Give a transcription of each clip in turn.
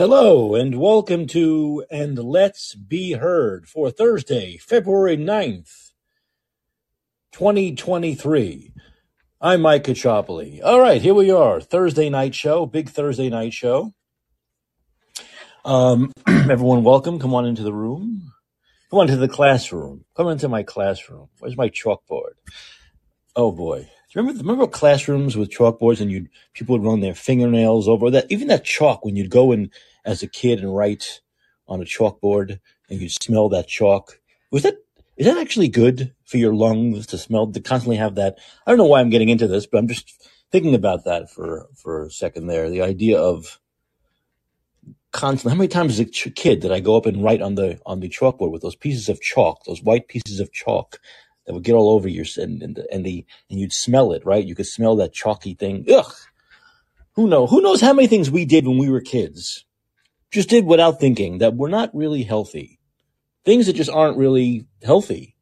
Hello and welcome to And Let's Be Heard for Thursday, February ninth, 2023. I'm Mike Caccioppoli. All right, here we are. Thursday night show, big Thursday night show. Um, everyone, welcome. Come on into the room. Come on to the classroom. Come into my classroom. Where's my chalkboard? Oh boy. Do you remember remember classrooms with chalkboards and you people would run their fingernails over that even that chalk when you'd go in as a kid and write on a chalkboard and you'd smell that chalk. Was that is that actually good for your lungs to smell to constantly have that? I don't know why I'm getting into this, but I'm just thinking about that for for a second there. The idea of constantly how many times as a ch- kid did I go up and write on the on the chalkboard with those pieces of chalk, those white pieces of chalk that would get all over your and and the, and the and you'd smell it, right? You could smell that chalky thing. Ugh. Who know? Who knows how many things we did when we were kids? Just did without thinking that we're not really healthy. Things that just aren't really healthy.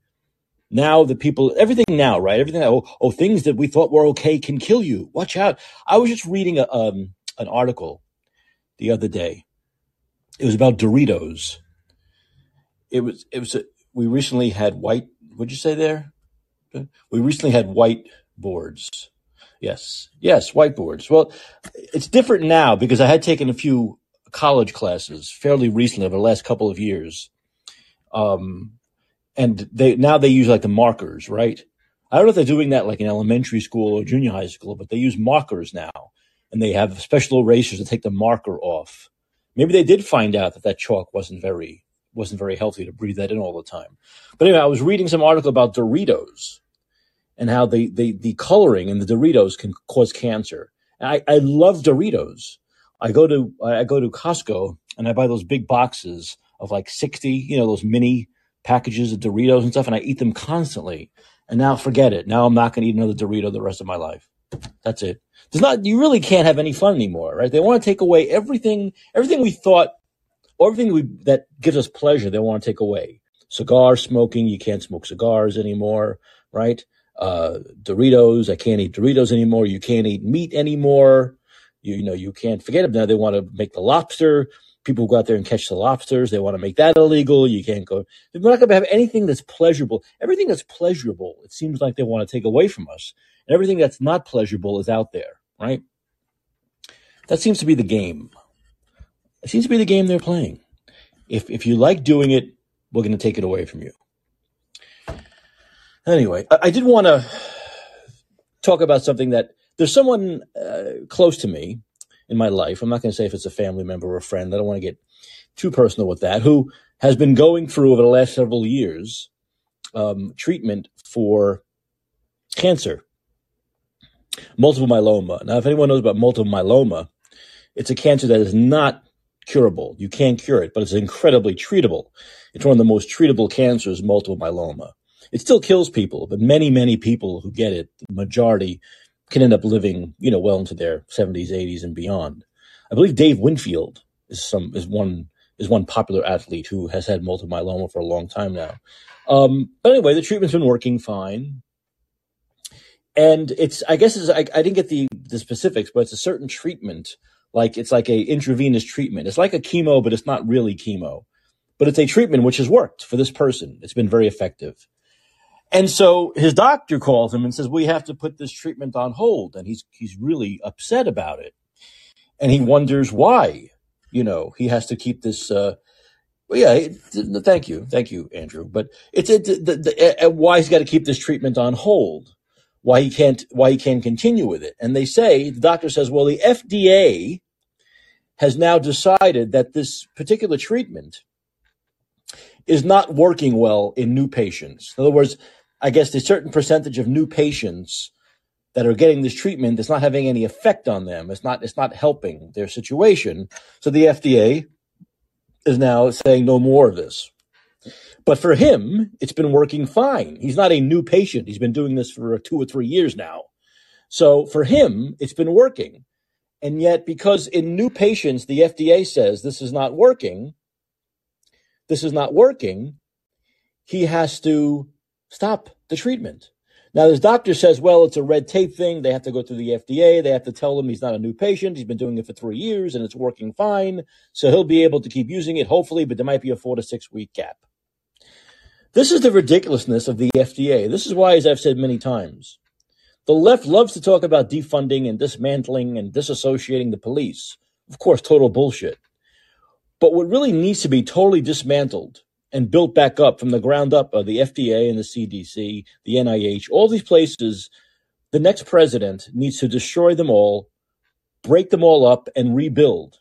Now the people, everything now, right? Everything. Oh, oh, things that we thought were okay can kill you. Watch out. I was just reading a, um, an article the other day. It was about Doritos. It was. It was. A, we recently had white. What'd you say there? We recently had white boards. Yes. Yes, whiteboards. Well, it's different now because I had taken a few college classes fairly recently over the last couple of years. Um, and they now they use like the markers, right? I don't know if they're doing that like in elementary school or junior high school, but they use markers now, and they have special erasers to take the marker off. Maybe they did find out that that chalk wasn't very wasn't very healthy to breathe that in all the time. But anyway, I was reading some article about Doritos and how the the, coloring in the Doritos can cause cancer. I, I love Doritos. I go to I go to Costco and I buy those big boxes of like sixty, you know, those mini packages of Doritos and stuff, and I eat them constantly. And now forget it. Now I'm not going to eat another Dorito the rest of my life. That's it. There's not. You really can't have any fun anymore, right? They want to take away everything. Everything we thought, everything we that gives us pleasure. They want to take away. Cigar smoking. You can't smoke cigars anymore, right? Uh, Doritos. I can't eat Doritos anymore. You can't eat meat anymore. You, you know, you can't forget them. now. They want to make the lobster. People go out there and catch the lobsters. They want to make that illegal. You can't go. We're not going to have anything that's pleasurable. Everything that's pleasurable, it seems like they want to take away from us. And everything that's not pleasurable is out there, right? That seems to be the game. It seems to be the game they're playing. If if you like doing it, we're going to take it away from you. Anyway, I, I did want to talk about something that there's someone uh, close to me in my life. I'm not going to say if it's a family member or a friend. I don't want to get too personal with that. Who has been going through over the last several years um, treatment for cancer, multiple myeloma. Now, if anyone knows about multiple myeloma, it's a cancer that is not curable. You can't cure it, but it's incredibly treatable. It's one of the most treatable cancers, multiple myeloma. It still kills people, but many, many people who get it, the majority can end up living, you know, well into their 70s, 80s, and beyond. I believe Dave Winfield is some is one is one popular athlete who has had multiple myeloma for a long time now. Um, but anyway, the treatment's been working fine, and it's I guess it's, I, I didn't get the the specifics, but it's a certain treatment, like it's like a intravenous treatment. It's like a chemo, but it's not really chemo, but it's a treatment which has worked for this person. It's been very effective. And so his doctor calls him and says, "We have to put this treatment on hold." And he's he's really upset about it, and he wonders why. You know, he has to keep this. Uh, well, yeah, it- thank you, thank you, Andrew. But it's a, the, the, why he's got to keep this treatment on hold. Why he can't why he can't continue with it. And they say the doctor says, "Well, the FDA has now decided that this particular treatment is not working well in new patients. In other words, I guess a certain percentage of new patients that are getting this treatment that's not having any effect on them. It's not it's not helping their situation. So the FDA is now saying no more of this. But for him, it's been working fine. He's not a new patient. He's been doing this for two or three years now. So for him, it's been working. And yet, because in new patients, the FDA says this is not working, this is not working, he has to stop the treatment. Now, this doctor says, well, it's a red tape thing. They have to go through the FDA. They have to tell him he's not a new patient. He's been doing it for three years and it's working fine. So he'll be able to keep using it, hopefully, but there might be a four to six week gap. This is the ridiculousness of the FDA. This is why, as I've said many times, the left loves to talk about defunding and dismantling and disassociating the police. Of course, total bullshit. But what really needs to be totally dismantled and built back up from the ground up are the FDA and the CDC, the NIH, all these places. The next president needs to destroy them all, break them all up, and rebuild.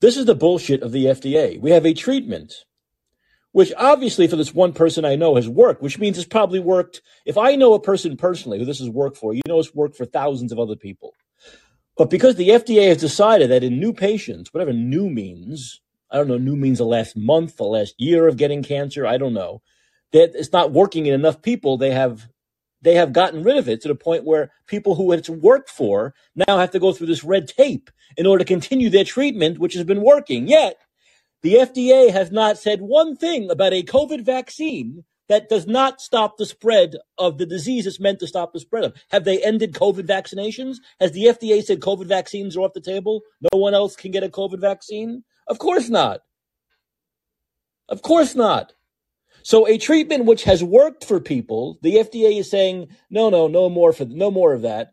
This is the bullshit of the FDA. We have a treatment which obviously for this one person I know has worked, which means it's probably worked. If I know a person personally who this has worked for, you know it's worked for thousands of other people. But because the FDA has decided that in new patients, whatever new means, I don't know, new means the last month, the last year of getting cancer, I don't know, that it's not working in enough people, they have they have gotten rid of it to the point where people who it's worked for now have to go through this red tape in order to continue their treatment, which has been working. Yet the FDA has not said one thing about a COVID vaccine that does not stop the spread of the disease it's meant to stop the spread of. Have they ended COVID vaccinations? Has the FDA said COVID vaccines are off the table? No one else can get a COVID vaccine? Of course not. Of course not. So a treatment which has worked for people, the FDA is saying, no, no, no more for no more of that.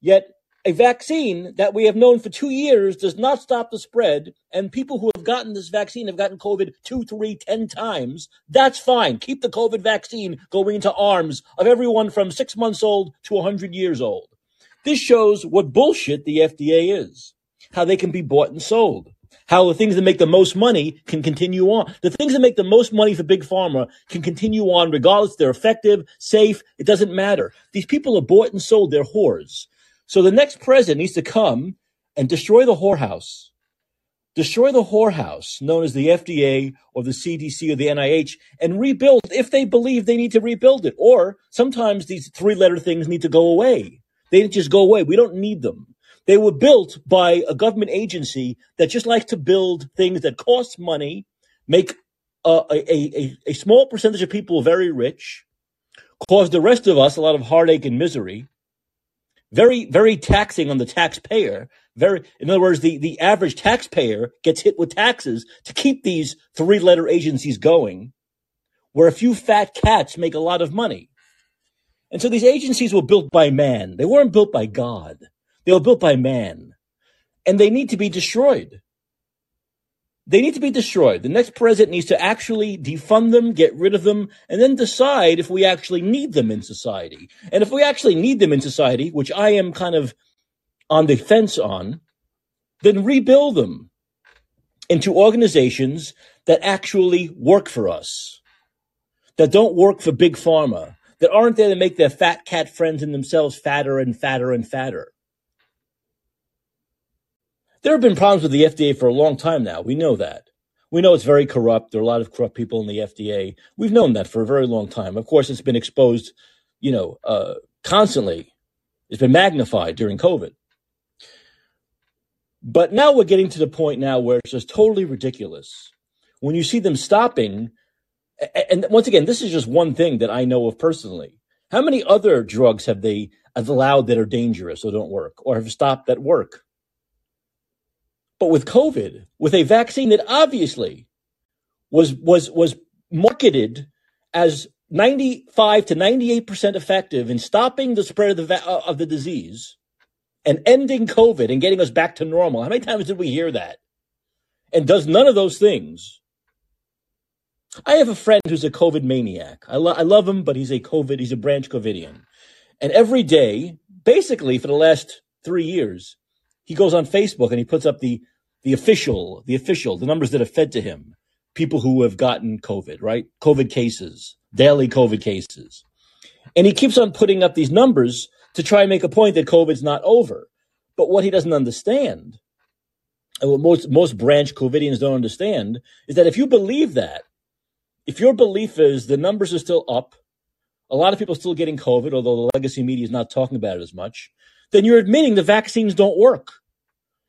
Yet a vaccine that we have known for two years does not stop the spread, and people who have gotten this vaccine have gotten COVID two, three, ten times. That's fine. Keep the COVID vaccine going into arms of everyone from six months old to 100 years old. This shows what bullshit the FDA is, how they can be bought and sold, how the things that make the most money can continue on. The things that make the most money for Big Pharma can continue on regardless they're effective, safe, it doesn't matter. These people are bought and sold, they're whores. So the next president needs to come and destroy the whorehouse. Destroy the whorehouse known as the FDA or the CDC or the NIH and rebuild if they believe they need to rebuild it. Or sometimes these three letter things need to go away. They just go away. We don't need them. They were built by a government agency that just likes to build things that cost money, make uh, a, a, a, a small percentage of people very rich, cause the rest of us a lot of heartache and misery, very, very taxing on the taxpayer. Very, in other words, the, the average taxpayer gets hit with taxes to keep these three letter agencies going, where a few fat cats make a lot of money. And so these agencies were built by man. They weren't built by God. They were built by man. And they need to be destroyed. They need to be destroyed. The next president needs to actually defund them, get rid of them, and then decide if we actually need them in society. And if we actually need them in society, which I am kind of on the fence on, then rebuild them into organizations that actually work for us, that don't work for big pharma, that aren't there to make their fat cat friends and themselves fatter and fatter and fatter. There have been problems with the FDA for a long time now. We know that. We know it's very corrupt. There are a lot of corrupt people in the FDA. We've known that for a very long time. Of course, it's been exposed, you know, uh, constantly. It's been magnified during COVID. But now we're getting to the point now where it's just totally ridiculous. When you see them stopping, and once again, this is just one thing that I know of personally. How many other drugs have they allowed that are dangerous or don't work or have stopped that work? But with COVID, with a vaccine that obviously was was was marketed as 95 to 98% effective in stopping the spread of the va- of the disease and ending COVID and getting us back to normal. How many times did we hear that? And does none of those things. I have a friend who's a COVID maniac. I, lo- I love him, but he's a COVID, he's a branch COVIDian. And every day, basically for the last three years, he goes on Facebook and he puts up the the official, the official, the numbers that are fed to him, people who have gotten COVID, right? COVID cases, daily COVID cases. And he keeps on putting up these numbers to try and make a point that COVID's not over. But what he doesn't understand, and what most, most branch COVIDians don't understand, is that if you believe that, if your belief is the numbers are still up, a lot of people are still getting COVID, although the legacy media is not talking about it as much, then you're admitting the vaccines don't work.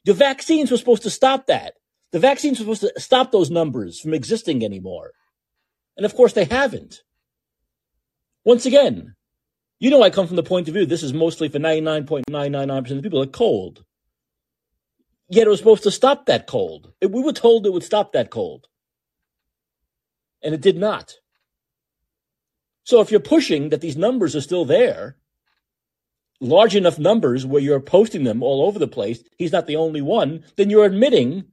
The vaccines were supposed to stop that. The vaccines were supposed to stop those numbers from existing anymore. And of course, they haven't. Once again, you know I come from the point of view this is mostly for 99.999% of the people, a cold. Yet it was supposed to stop that cold. It, we were told it would stop that cold. And it did not. So if you're pushing that these numbers are still there, large enough numbers where you're posting them all over the place, he's not the only one, then you're admitting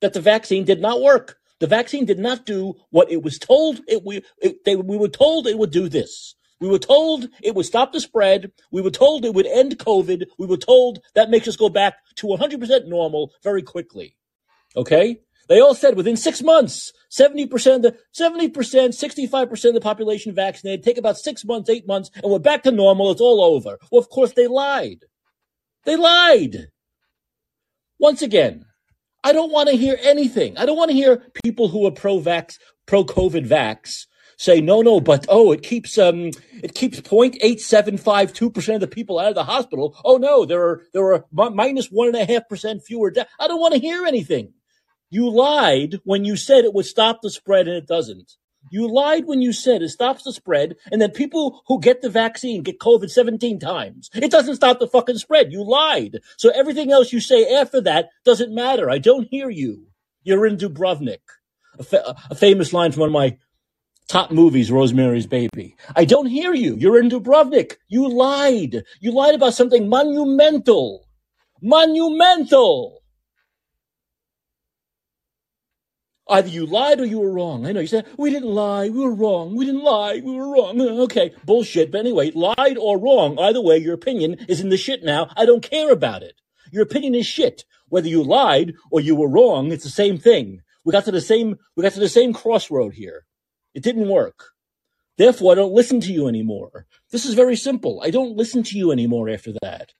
that the vaccine did not work. The vaccine did not do what it was told it we it, they, we were told it would do this. We were told it would stop the spread. We were told it would end COVID. We were told that makes us go back to 100% normal very quickly. Okay? They all said within six months, 70%, the 70%, 65% of the population vaccinated, take about six months, eight months, and we're back to normal. It's all over. Well, of course they lied. They lied. Once again, I don't want to hear anything. I don't want to hear people who are pro-vax, pro-COVID vax say no, no, but oh, it keeps um, it keeps 0.8752 percent of the people out of the hospital. Oh no, there are there are minus one and a half percent fewer. deaths. I don't want to hear anything. You lied when you said it would stop the spread, and it doesn't. You lied when you said it stops the spread, and then people who get the vaccine get COVID 17 times. It doesn't stop the fucking spread. You lied. So everything else you say after that doesn't matter. I don't hear you. You're in Dubrovnik. A, fa- a famous line from one of my top movies, Rosemary's Baby. I don't hear you. You're in Dubrovnik. You lied. You lied about something monumental. Monumental. Either you lied or you were wrong. I know you said, we didn't lie, we were wrong, we didn't lie, we were wrong. Okay, bullshit. But anyway, lied or wrong, either way, your opinion is in the shit now. I don't care about it. Your opinion is shit. Whether you lied or you were wrong, it's the same thing. We got to the same, we got to the same crossroad here. It didn't work. Therefore, I don't listen to you anymore. This is very simple. I don't listen to you anymore after that.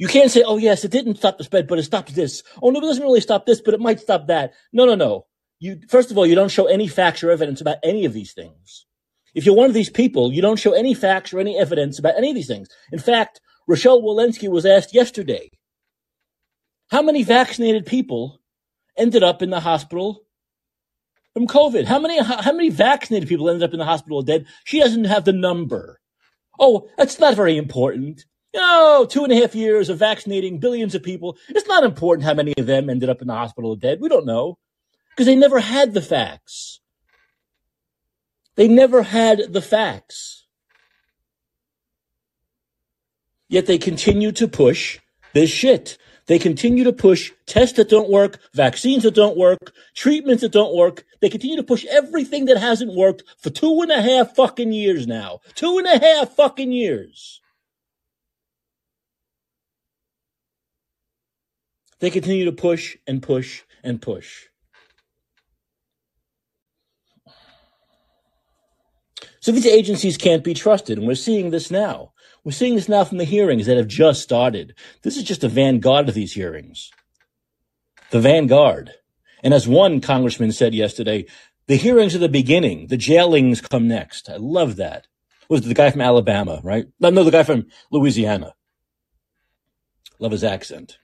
You can't say, oh, yes, it didn't stop the spread, but it stopped this. Oh, no, it doesn't really stop this, but it might stop that. No, no, no. You, first of all, you don't show any facts or evidence about any of these things. If you're one of these people, you don't show any facts or any evidence about any of these things. In fact, Rochelle Walensky was asked yesterday, how many vaccinated people ended up in the hospital from COVID? How many, how many vaccinated people ended up in the hospital dead? She doesn't have the number. Oh, that's not very important. Oh, two and a half years of vaccinating billions of people. It's not important how many of them ended up in the hospital or dead. We don't know because they never had the facts. They never had the facts. Yet they continue to push this shit. They continue to push tests that don't work, vaccines that don't work, treatments that don't work. They continue to push everything that hasn't worked for two and a half fucking years now. Two and a half fucking years. They continue to push and push and push. So these agencies can't be trusted, and we're seeing this now. We're seeing this now from the hearings that have just started. This is just the vanguard of these hearings. The vanguard. And as one congressman said yesterday, the hearings are the beginning. The jailings come next. I love that. Was the guy from Alabama, right? No, the guy from Louisiana. Love his accent.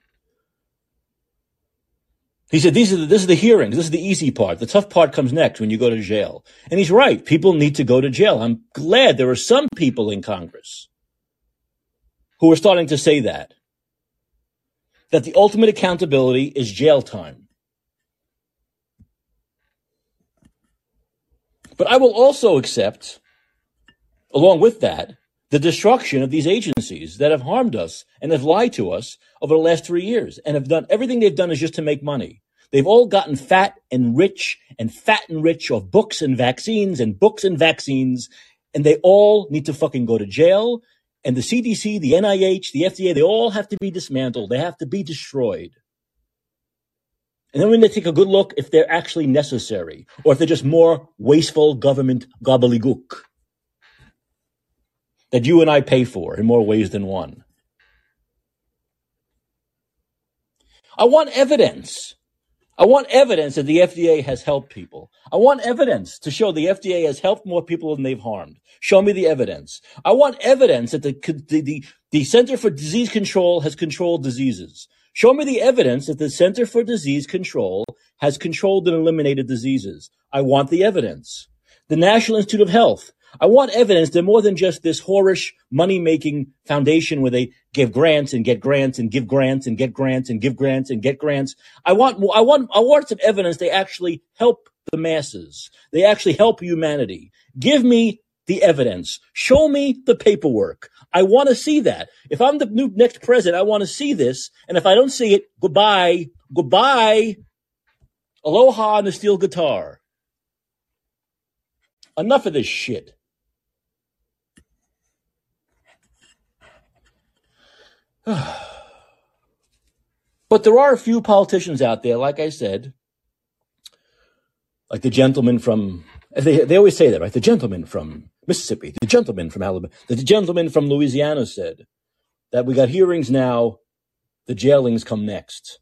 He said, these are the, this is the hearings. This is the easy part. The tough part comes next when you go to jail. And he's right. People need to go to jail. I'm glad there are some people in Congress who are starting to say that. That the ultimate accountability is jail time. But I will also accept, along with that, the destruction of these agencies that have harmed us and have lied to us over the last three years and have done everything they've done is just to make money. They've all gotten fat and rich and fat and rich of books and vaccines and books and vaccines. And they all need to fucking go to jail. And the CDC, the NIH, the FDA, they all have to be dismantled. They have to be destroyed. And then we're going to take a good look if they're actually necessary or if they're just more wasteful government gobbledygook that you and I pay for in more ways than one. I want evidence. I want evidence that the FDA has helped people. I want evidence to show the FDA has helped more people than they've harmed. Show me the evidence. I want evidence that the, the, the, the Center for Disease Control has controlled diseases. Show me the evidence that the Center for Disease Control has controlled and eliminated diseases. I want the evidence. The National Institute of Health I want evidence. They're more than just this whorish money making foundation where they give grants and get grants and give grants and get grants and give grants and get grants. I want, I want, I want some evidence they actually help the masses. They actually help humanity. Give me the evidence. Show me the paperwork. I want to see that. If I'm the new next president, I want to see this. And if I don't see it, goodbye, goodbye. Aloha on the steel guitar. Enough of this shit. but there are a few politicians out there, like I said, like the gentleman from, they, they always say that, right? The gentleman from Mississippi, the gentleman from Alabama, the gentleman from Louisiana said that we got hearings now, the jailings come next.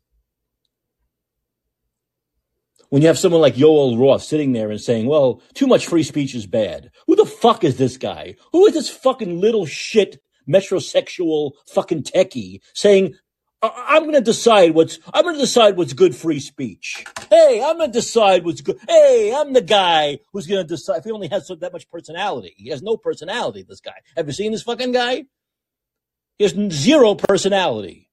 When you have someone like Yoel Roth sitting there and saying, well, too much free speech is bad. Who the fuck is this guy? Who is this fucking little shit metrosexual fucking techie saying I'm going to decide what's I'm going to decide what's good free speech. Hey, I'm going to decide what's good. Hey, I'm the guy who's going to decide. If he only has that much personality, he has no personality. This guy. Have you seen this fucking guy? He has zero personality.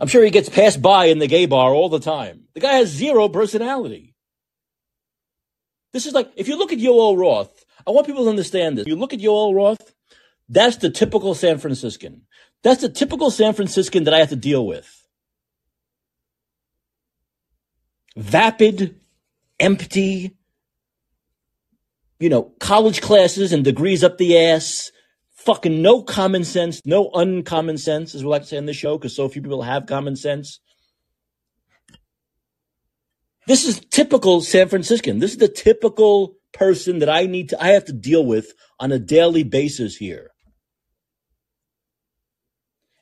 I'm sure he gets passed by in the gay bar all the time. The guy has zero personality. This is like if you look at Yoel Roth I want people to understand this. You look at Yoel Roth, that's the typical San Franciscan. That's the typical San Franciscan that I have to deal with. Vapid, empty, you know, college classes and degrees up the ass, fucking no common sense, no uncommon sense, as we like to say on this show, because so few people have common sense. This is typical San Franciscan. This is the typical person that I need to, I have to deal with on a daily basis here.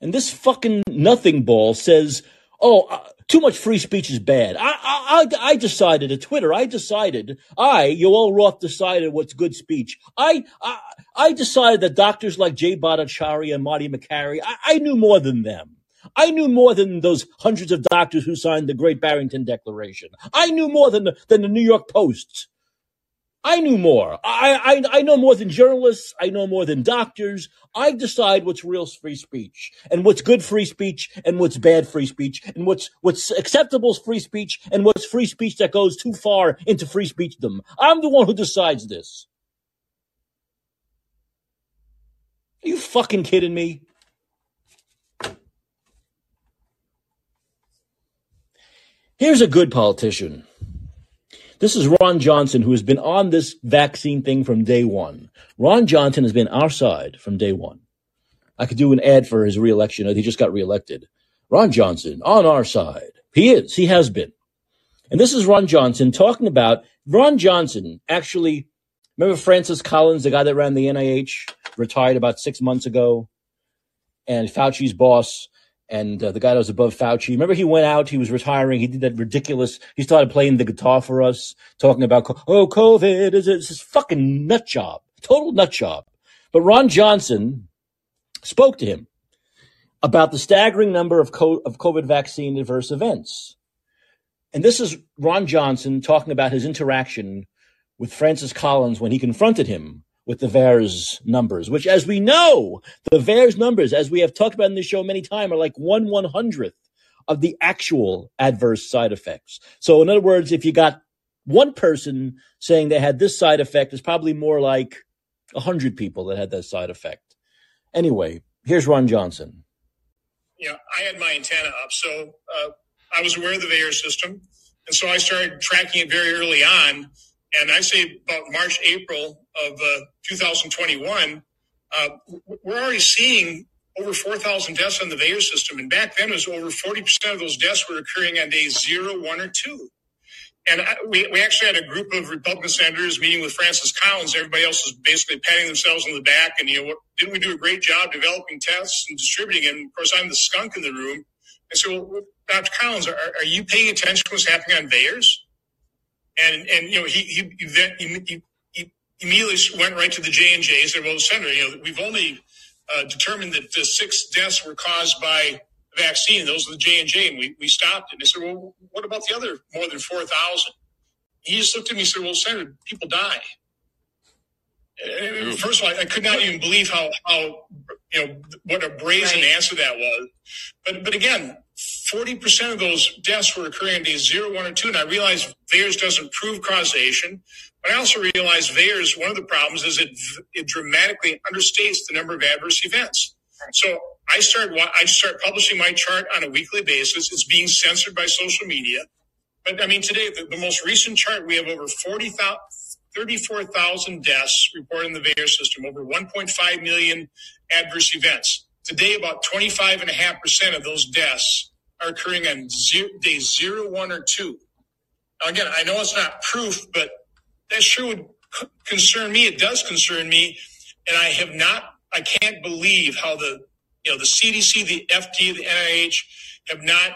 And this fucking nothing ball says, oh, uh, too much free speech is bad. I, I, I decided at Twitter, I decided, I, Yoel Roth decided what's good speech. I, I, I decided that doctors like Jay Bhattacharya and Marty Makary, I, I knew more than them. I knew more than those hundreds of doctors who signed the Great Barrington Declaration. I knew more than the, than the New York Post. I knew more. I, I, I know more than journalists. I know more than doctors. I decide what's real free speech and what's good free speech and what's bad free speech and what's, what's acceptable free speech and what's free speech that goes too far into free speechdom. I'm the one who decides this. Are you fucking kidding me? Here's a good politician. This is Ron Johnson, who has been on this vaccine thing from day one. Ron Johnson has been our side from day one. I could do an ad for his reelection. He just got reelected. Ron Johnson on our side. He is. He has been. And this is Ron Johnson talking about Ron Johnson actually. Remember Francis Collins, the guy that ran the NIH, retired about six months ago, and Fauci's boss and uh, the guy that was above Fauci. Remember, he went out, he was retiring, he did that ridiculous. He started playing the guitar for us, talking about oh, COVID is this fucking nut job, total nut job. But Ron Johnson spoke to him about the staggering number of, co- of COVID vaccine adverse events. And this is Ron Johnson talking about his interaction with Francis Collins when he confronted him with the VAERS numbers, which, as we know, the VAERS numbers, as we have talked about in this show many times, are like one one hundredth of the actual adverse side effects. So, in other words, if you got one person saying they had this side effect, it's probably more like a hundred people that had that side effect. Anyway, here's Ron Johnson. Yeah, I had my antenna up, so uh, I was aware of the VAERS system, and so I started tracking it very early on and I say about March, April of uh, 2021, uh, we're already seeing over 4,000 deaths on the VAERS system. And back then, it was over 40% of those deaths were occurring on days zero, one, or two. And I, we, we actually had a group of Republican senators meeting with Francis Collins. Everybody else was basically patting themselves on the back. And, you know, what, didn't we do a great job developing tests and distributing them? Of course, I'm the skunk in the room. And so, well, Dr. Collins, are, are you paying attention to what's happening on VAERS? And and you know he he then he, he immediately went right to the J and J. Said, "Well, Senator, you know we've only uh, determined that the six deaths were caused by the vaccine. Those are the J and J, and we we stopped it. And they said, well, what about the other more than four thousand? He just looked at me and said, well, Senator, people die. First of all, I could not even believe how how you know what a brazen right. answer that was. But but again, forty percent of those deaths were occurring on days zero, one, or two, and I realized VAERS doesn't prove causation. But I also realized VAERS one of the problems is it it dramatically understates the number of adverse events. So I start I start publishing my chart on a weekly basis. It's being censored by social media. But I mean, today the, the most recent chart we have over 40,000 34,000 deaths reported in the VAERS system, over 1.5 million adverse events. Today, about 25.5% of those deaths are occurring on zero, day zero, one, or two. Now, again, I know it's not proof, but that sure would concern me. It does concern me. And I have not, I can't believe how the, you know, the CDC, the FDA, the NIH have not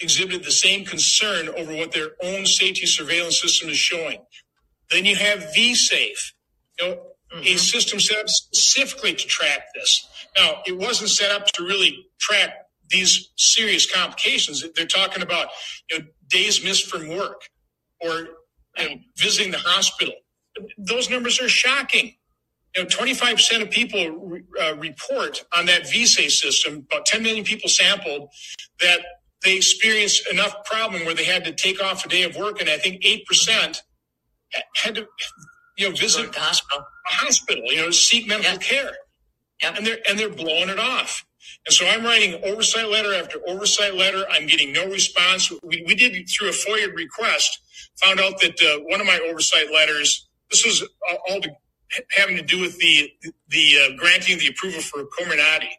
exhibited the same concern over what their own safety surveillance system is showing. Then you have vSafe, you know, mm-hmm. a system set up specifically to track this. Now, it wasn't set up to really track these serious complications. They're talking about you know, days missed from work or you know, visiting the hospital. Those numbers are shocking. You know, 25% of people uh, report on that vSafe system, about 10 million people sampled, that they experienced enough problem where they had to take off a day of work. And I think 8% had to, you know, visit the hospital. a hospital, you know, seek medical care. And they're and they're blowing it off. And so I'm writing oversight letter after oversight letter. I'm getting no response. We, we did through a FOIA request, found out that uh, one of my oversight letters, this was all to, having to do with the the uh, granting the approval for Comirnaty.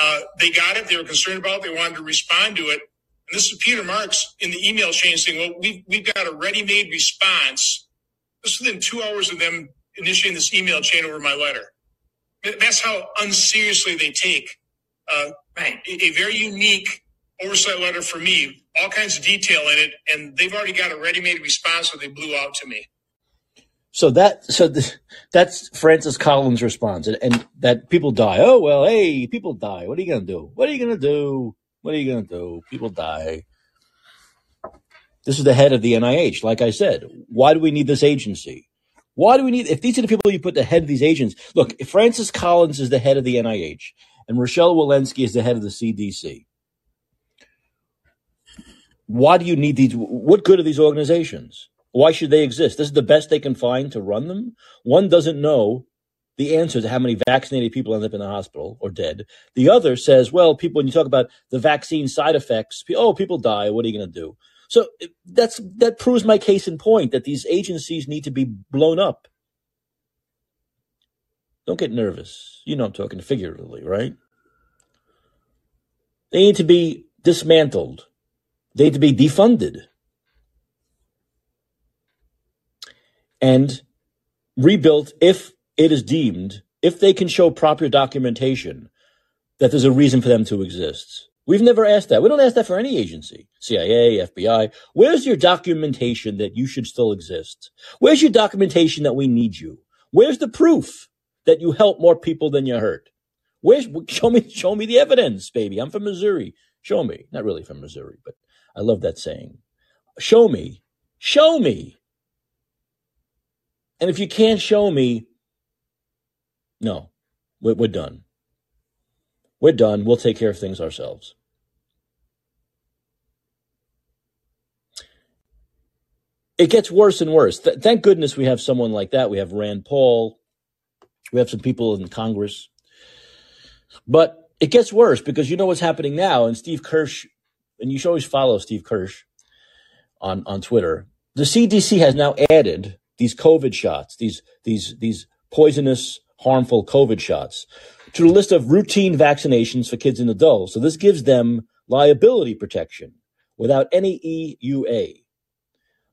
Uh, they got it. They were concerned about it. They wanted to respond to it. And this is Peter Marks in the email chain saying, well, we've, we've got a ready-made response just within two hours of them initiating this email chain over my letter. That's how unseriously they take uh, a, very unique oversight letter for me, all kinds of detail in it, and they've already got a ready-made response that they blew out to me. So that so that's Francis Collins' response, and, and, that people die. Oh well, hey, people die. What are you gonna do? What are you gonna do? What are you gonna do? People die. This is the head of the NIH. Like I said, why do we need this agency? Why do we need, if these are the people you put the head of these agents, look, if Francis Collins is the head of the NIH and Rochelle Walensky is the head of the CDC, why do you need these? What good are these organizations? Why should they exist? This is the best they can find to run them. One doesn't know the answer to how many vaccinated people end up in the hospital or dead. The other says, well, people, when you talk about the vaccine side effects, oh, people die. What are you going to do? So that's that proves my case in point that these agencies need to be blown up. Don't get nervous. You know I'm talking figuratively, right? They need to be dismantled. They need to be defunded. And rebuilt if it is deemed, if they can show proper documentation that there's a reason for them to exist. We've never asked that. We don't ask that for any agency, CIA, FBI. Where's your documentation that you should still exist? Where's your documentation that we need you? Where's the proof that you help more people than you hurt? Where's show me show me the evidence, baby. I'm from Missouri. Show me. Not really from Missouri, but I love that saying. Show me. Show me. And if you can't show me, no, we're, we're done. We're done. We'll take care of things ourselves. it gets worse and worse. Th- thank goodness we have someone like that. We have Rand Paul. We have some people in Congress. But it gets worse because you know what's happening now. And Steve Kirsch, and you should always follow Steve Kirsch on, on Twitter. The CDC has now added these COVID shots, these, these, these poisonous, harmful COVID shots to the list of routine vaccinations for kids and adults. So this gives them liability protection without any EUA.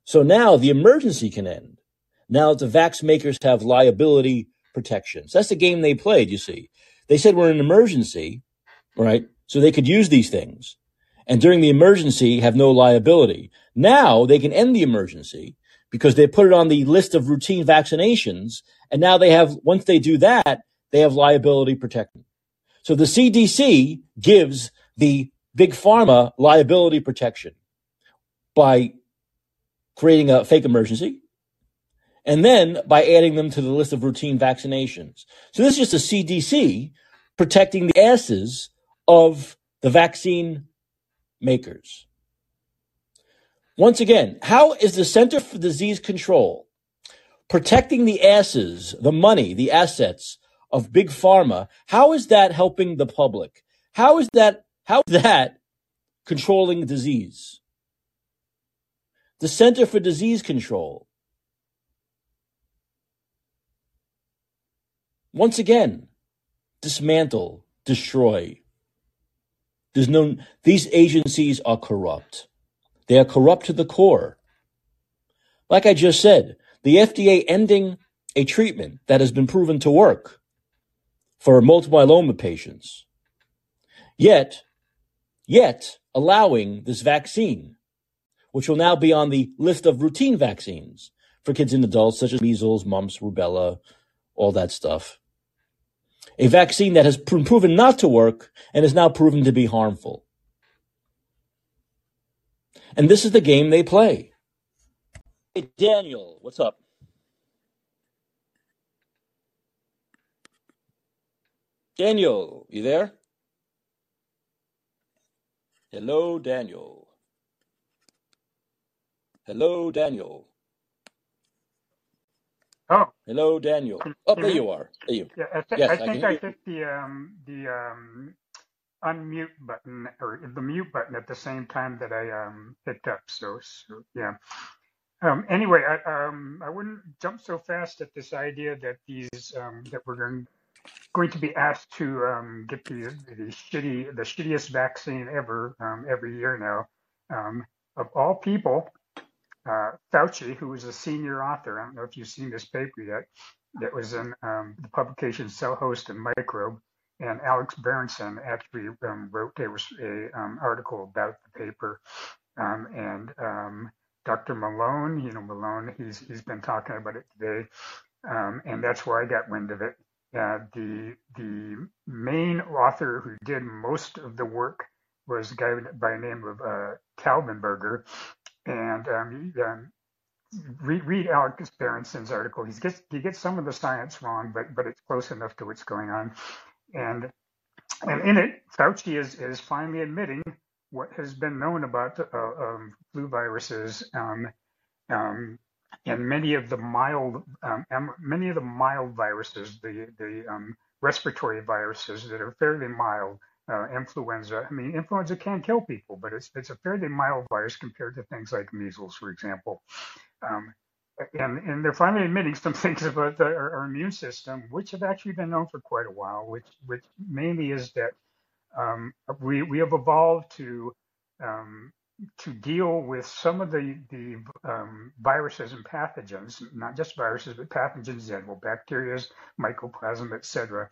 So now the emergency can end. Now the vax makers have liability protections. That's the game they played, you see. They said we're in an emergency, right? So they could use these things. And during the emergency, have no liability. Now they can end the emergency because they put it on the list of routine vaccinations. And now they have, once they do that, they have liability protection. So the CDC gives the big pharma liability protection by creating a fake emergency and then by adding them to the list of routine vaccinations. So this is just a CDC protecting the asses of the vaccine makers. Once again, how is the Center for Disease Control protecting the asses, the money, the assets of big pharma? How is that helping the public? How is that how is that controlling disease? The Center for Disease Control. Once again, dismantle, destroy. There's no, these agencies are corrupt. They are corrupt to the core. Like I just said, the FDA ending a treatment that has been proven to work for multiple myeloma patients, yet, yet allowing this vaccine, which will now be on the list of routine vaccines for kids and adults, such as measles, mumps, rubella, all that stuff. A vaccine that has proven not to work and is now proven to be harmful. And this is the game they play. Hey, Daniel, what's up? Daniel, you there? Hello, Daniel. Hello, Daniel. Oh, Hello, Daniel. Oh, there you are. There you. Yeah, I, th- Yes, I think I hit the um the um unmute button or the mute button at the same time that I um picked up. So, so yeah. Um, anyway, I um I wouldn't jump so fast at this idea that these um that we're going going to be asked to um get the the shitty the shittiest vaccine ever um every year now. Um, of all people, uh, Fauci, who was a senior author. I don't know if you've seen this paper yet. That was in um, the publication Cell Host and Microbe. And Alex Berenson actually um, wrote was a um, article about the paper. Um, and um, Dr. Malone, you know Malone, he's he's been talking about it today, and that's where I got wind of it. Uh, the the main author who did most of the work was a guy by the name of uh, Taubenberger, and um, um, read, read Alex Berenson's article. He gets he gets some of the science wrong, but but it's close enough to what's going on. And and in it, Fauci is is finally admitting what has been known about uh, um, flu viruses um, um, and many of the mild um, many of the mild viruses, the the respiratory viruses that are fairly mild. Uh, influenza. I mean, influenza can kill people, but it's it's a fairly mild virus compared to things like measles, for example. Um, and, and they're finally admitting some things about the, our, our immune system, which have actually been known for quite a while, which, which mainly is that um, we, we have evolved to um, to deal with some of the the um, viruses and pathogens, not just viruses, but pathogens in general, bacteria, mycoplasma, etc.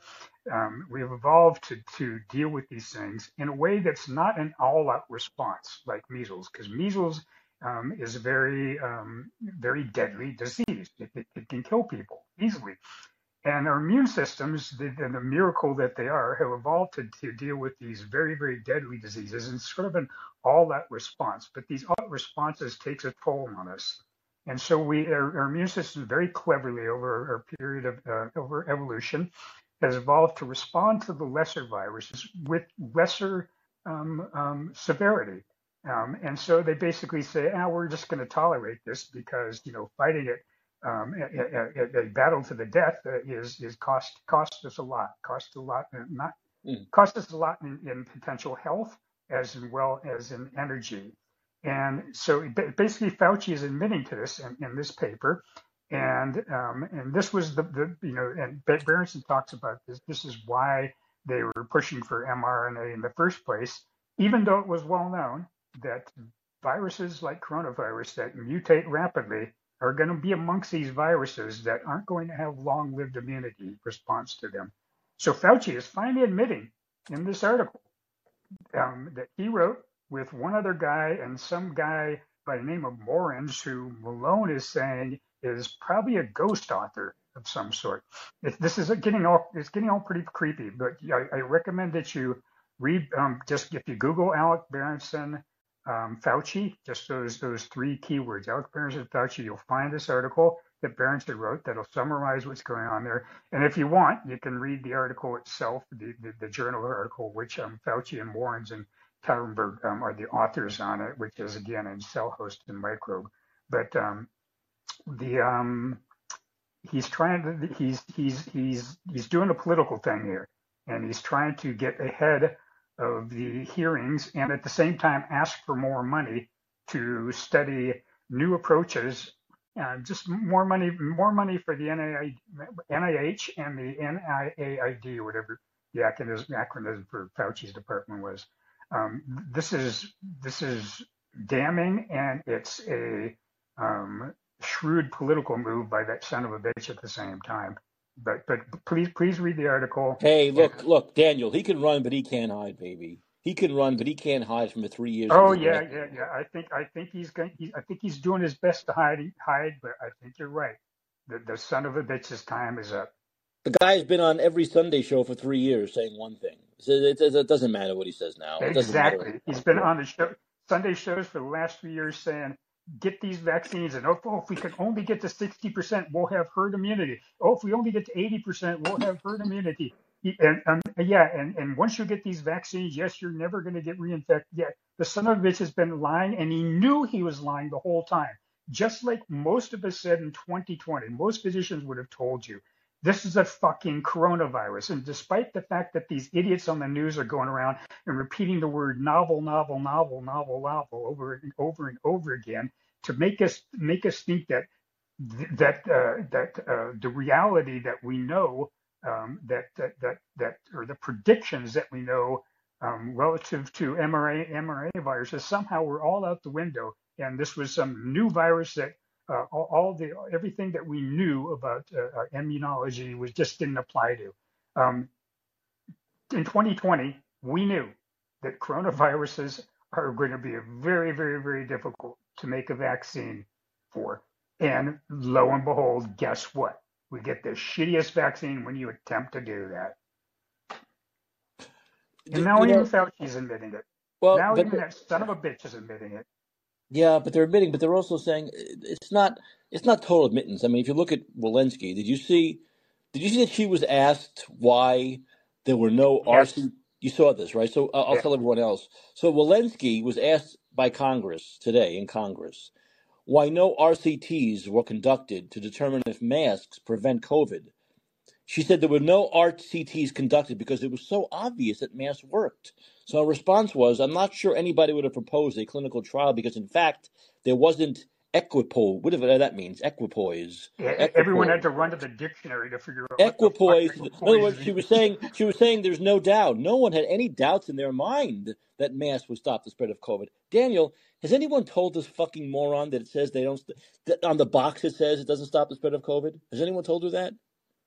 Um, we have evolved to to deal with these things in a way that's not an all-out response like measles, because measles um, is a very um, very deadly disease. It, it, it can kill people easily. And our immune systems, the, the miracle that they are, have evolved to, to deal with these very, very deadly diseases and sort of an all-out response. But these all responses takes a toll on us. And so we, our, our immune system, very cleverly over a period of uh, over evolution, has evolved to respond to the lesser viruses with lesser um, um, severity. Um, and so they basically say, ah, we're just going to tolerate this because you know fighting it um, a, a, a, battle to the death is is cost cost us a lot, cost a lot, uh, not Mm. cost us a lot in, in potential health as well as in energy. And so basically, Fauci is admitting to this in, in this paper. And um, and this was the, the you know and Berenson talks about this. This is why they were pushing for mRNA in the first place, even though it was well known that viruses like coronavirus that mutate rapidly are going to be amongst these viruses that aren't going to have long-lived immunity response to them. So Fauci is finally admitting in this article um, that he wrote with one other guy and some guy by the name of Morens, who Malone is saying is probably a ghost author of some sort. If this is getting all, it's getting all pretty creepy. But I, I recommend that you read um, just if you Google Alex Berenson, um, Fauci, just those those three keywords, Alex Berenson, Fauci, you'll find this article that Berenson wrote that'll summarize what's going on there. And if you want, you can read the article itself, the the, the journal article, which um, Fauci and Warrens and Talrenberg um, are the authors on it, which is again in Cell Host and Microbe. But um, the um, he's trying to he's he's he's he's doing a political thing here, and he's trying to get ahead of the hearings and at the same time ask for more money to study new approaches. Uh, just more money, more money for the NIH, NIH and the NIAID, whatever the acronym for Fauci's department was. Um, this is this is damning, and it's a um, shrewd political move by that son of a bitch at the same time. But but please please read the article. Hey, look look, Daniel. He can run, but he can't hide, baby. He can run, but he can't hide from the three years. Oh yeah, yeah, yeah. I think I think he's going. He, I think he's doing his best to hide hide. But I think you're right. The the son of a bitch's time is up. The guy's been on every Sunday show for three years saying one thing. It, it, it doesn't matter what he says now. Exactly. He's been on the show Sunday shows for the last three years saying get these vaccines and oh, if we can only get to 60%, we'll have herd immunity. Oh, if we only get to 80%, we'll have herd immunity. And um, yeah, and, and once you get these vaccines, yes, you're never going to get reinfected. Yeah, the son of a bitch has been lying, and he knew he was lying the whole time. Just like most of us said in 2020, most physicians would have told you this is a fucking coronavirus. And despite the fact that these idiots on the news are going around and repeating the word novel, novel, novel, novel, novel over and over and over again to make us make us think that that uh, that uh, the reality that we know um, that, that that that or the predictions that we know um, relative to mRNA mRNA viruses somehow were all out the window, and this was some new virus that uh, all, all, the everything that we knew about uh, immunology was just didn't apply to. Um, in 2020, we knew that coronaviruses are going to be very, very, very difficult to make a vaccine for. And lo and behold, guess what? We get the shittiest vaccine when you attempt to do that. And now even Fauci's admitting it. Well, now even that son of a bitch is admitting it. Yeah, but they're admitting, but they're also saying uh, it's not it's not total admittance. I mean, if you look at Walensky, did you see did you see that she was asked why there were no yes. RC? You saw this, right? So uh, I'll, I'll tell everyone else. So Walensky was asked by Congress today in Congress why no RCTs were conducted to determine if masks prevent COVID. She said there were no RCTs conducted because it was so obvious that masks worked. So her response was, I'm not sure anybody would have proposed a clinical trial because, in fact, there wasn't equipoise, whatever that means, equipoise. Yeah, equipoise. Everyone had to run to the dictionary to figure out equipoise. In other words, she was saying she was saying there's no doubt. No one had any doubts in their mind that masks would stop the spread of COVID. Daniel, has anyone told this fucking moron that it says they don't that on the box it says it doesn't stop the spread of COVID? Has anyone told her that?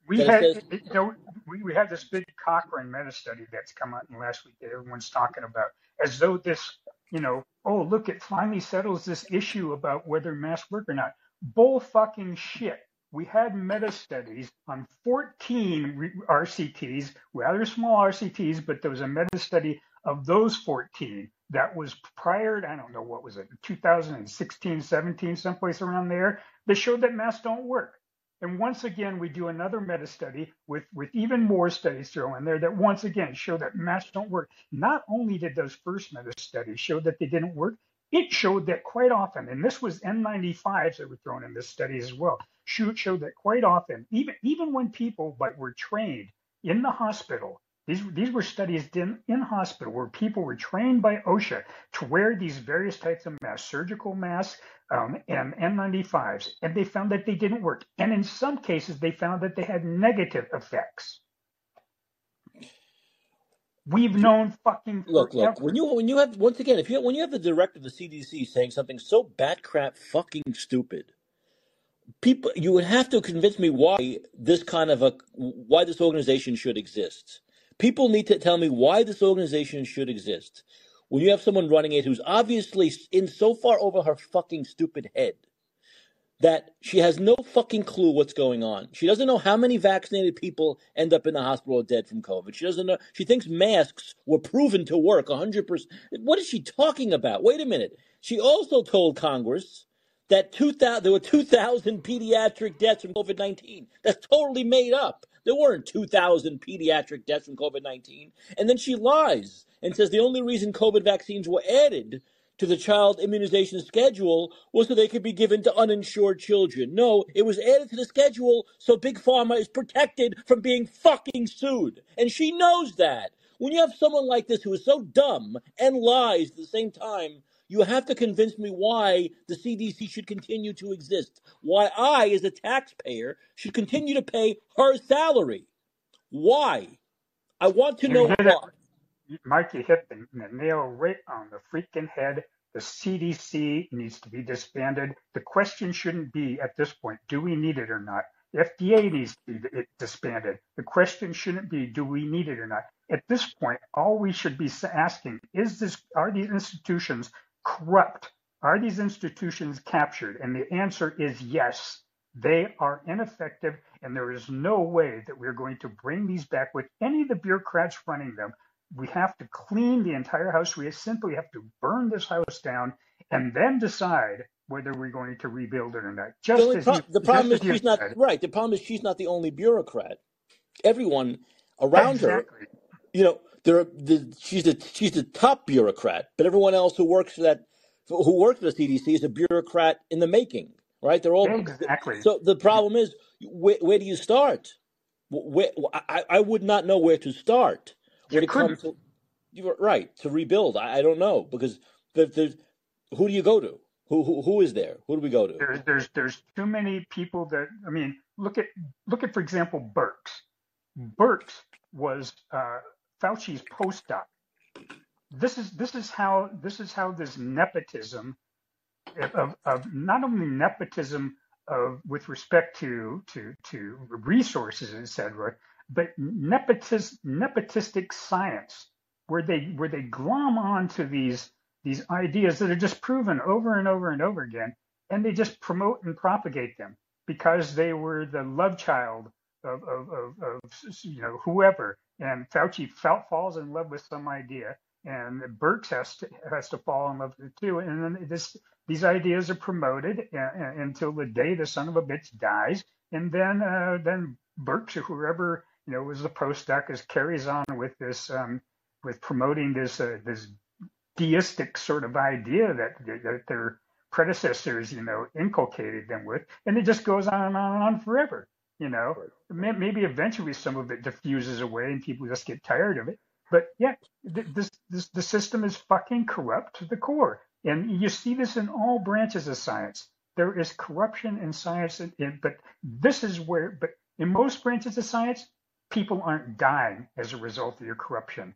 We had, says, you know, we, we had this big Cochrane meta study that's come out in last week that everyone's talking about, as though this, you know, oh look, it finally settles this issue about whether masks work or not. Bull fucking shit. We had meta studies on 14 RCTs, rather small RCTs, but there was a meta study of those 14 that was prior to, I don't know what was it, 2016, 17, someplace around there, that showed that masks don't work. And once again, we do another meta study with, with even more studies thrown in there that once again show that masks don't work. Not only did those first meta studies show that they didn't work, it showed that quite often, and this was N95s that were thrown in this study as well, showed that quite often, even, even when people but were trained in the hospital these, these were studies in, in hospital where people were trained by OSHA to wear these various types of masks, surgical masks um, and N95s, and they found that they didn't work. And in some cases, they found that they had negative effects. We've known fucking look, forever. look. When you when you have once again, if you when you have the director of the CDC saying something so bat crap fucking stupid, people you would have to convince me why this kind of a why this organization should exist. People need to tell me why this organization should exist. When you have someone running it who's obviously in so far over her fucking stupid head that she has no fucking clue what's going on. She doesn't know how many vaccinated people end up in the hospital dead from COVID. She doesn't know. She thinks masks were proven to work 100%. What is she talking about? Wait a minute. She also told Congress that 2000, there were 2,000 pediatric deaths from COVID 19. That's totally made up. There weren't 2,000 pediatric deaths from COVID 19. And then she lies and says the only reason COVID vaccines were added to the child immunization schedule was so they could be given to uninsured children. No, it was added to the schedule so Big Pharma is protected from being fucking sued. And she knows that. When you have someone like this who is so dumb and lies at the same time, you have to convince me why the CDC should continue to exist. Why I, as a taxpayer, should continue to pay her salary. Why? I want to know why. mike, you hit the, the nail right on the freaking head. The CDC needs to be disbanded. The question shouldn't be at this point, do we need it or not? The FDA needs to be disbanded. The question shouldn't be, do we need it or not? At this point, all we should be asking is this: Are these institutions corrupt? Are these institutions captured? And the answer is yes. They are ineffective, and there is no way that we're going to bring these back with any of the bureaucrats running them we have to clean the entire house. We simply have to burn this house down and then decide whether we're going to rebuild it or not. Just the, as pro- you, the problem is she's not said. right. The problem is she's not the only bureaucrat. Everyone around exactly. her, you know, there. The, she's the she's the top bureaucrat, but everyone else who works for that who works for the CDC is a bureaucrat in the making. Right? They're all exactly. So the problem is, where, where do you start? Where, I, I would not know where to start when it comes to you're right to rebuild. I, I don't know because there's who do you go to? Who, who who is there? Who do we go to? There's there's there's too many people that I mean look at look at for example Birx. Birx was uh, Fauci's postdoc. This is this is how this is how this nepotism of, of not only nepotism of with respect to to to resources etc but nepotis, nepotistic science, where they where they glom onto these these ideas that are just proven over and over and over again, and they just promote and propagate them because they were the love child of of, of, of you know whoever. And Fauci falls in love with some idea, and Birx has to has to fall in love with it too. And then this these ideas are promoted uh, uh, until the day the son of a bitch dies, and then uh, then Birx or whoever you know, was the postdoc is carries on with this, um, with promoting this uh, this deistic sort of idea that that their predecessors, you know, inculcated them with, and it just goes on and on and on forever. You know, maybe eventually some of it diffuses away and people just get tired of it. But yeah, this this the system is fucking corrupt to the core, and you see this in all branches of science. There is corruption in science, but this is where. But in most branches of science, people aren't dying as a result of your corruption.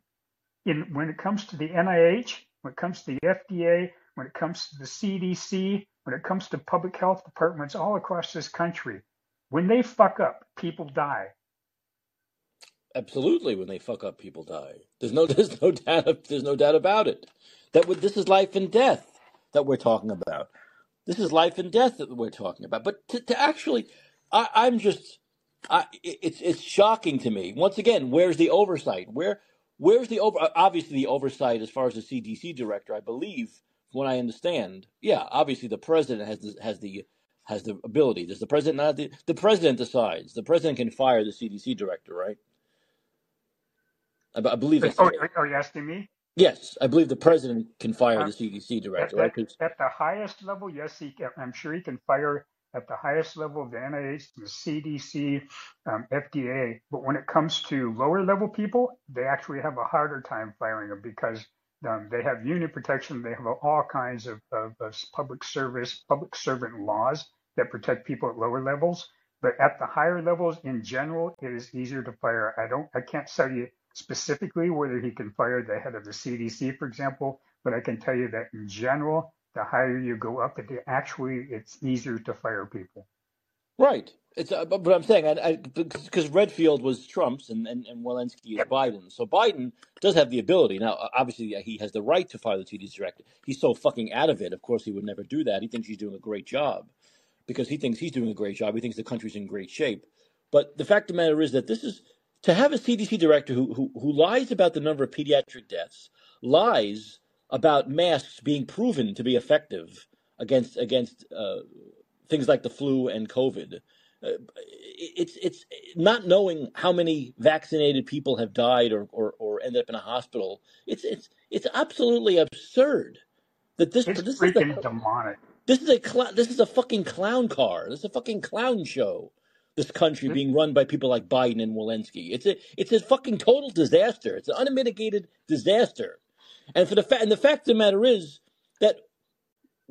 In, when it comes to the NIH, when it comes to the FDA, when it comes to the CDC, when it comes to public health departments all across this country, when they fuck up, people die. Absolutely, when they fuck up, people die. There's no, there's no doubt, there's no doubt about it. That this is life and death that we're talking about. This is life and death that we're talking about. But to, to actually, I, I'm just, I, it's it's shocking to me. Once again, where's the oversight? Where where's the over? Obviously, the oversight as far as the CDC director, I believe, from what I understand. Yeah, obviously, the president has the, has the has the ability. Does the president not? The, the president decides. The president can fire the CDC director, right? I, I believe that's. Oh, are you asking me? Yes, I believe the president can fire uh, the CDC director, at, right? At the highest level, yes, he can, I'm sure he can fire at the highest level of the NIH, the CDC, um, FDA. But when it comes to lower level people, they actually have a harder time firing them because um, they have union protection. They have all kinds of, of, of, public service, public servant laws that protect people at lower levels. But at the higher levels, in general, it is easier to fire. I don't, I can't tell you specifically whether he can fire the head of the CDC, for example, but I can tell you that in general, the higher you go up, it actually it's easier to fire people. Right. It's uh, but, but I'm saying because Redfield was Trump's and, and, and Walensky is. Biden. So Biden does have the ability. Now, obviously, he has the right to fire the CDC director. He's so fucking out of it. Of course, he would never do that. He thinks he's doing a great job. because he thinks he's doing a great job. He thinks the country's in great shape. But the fact of the matter is that this is to have a CDC director who, who, who lies about the number of pediatric deaths, lies about masks being proven to be effective against against uh, things like the flu and COVID. It's it's not knowing how many vaccinated people have died or, or, or ended up in a hospital. It's it's it's absolutely absurd that this It's this is freaking the demonic. this is a cl- this is a fucking clown car. This is a fucking clown show. This country It- being run by people like Biden and Walensky. It's a it's a fucking total disaster. It's an unmitigated disaster. And for the fa- and the fact of the matter is that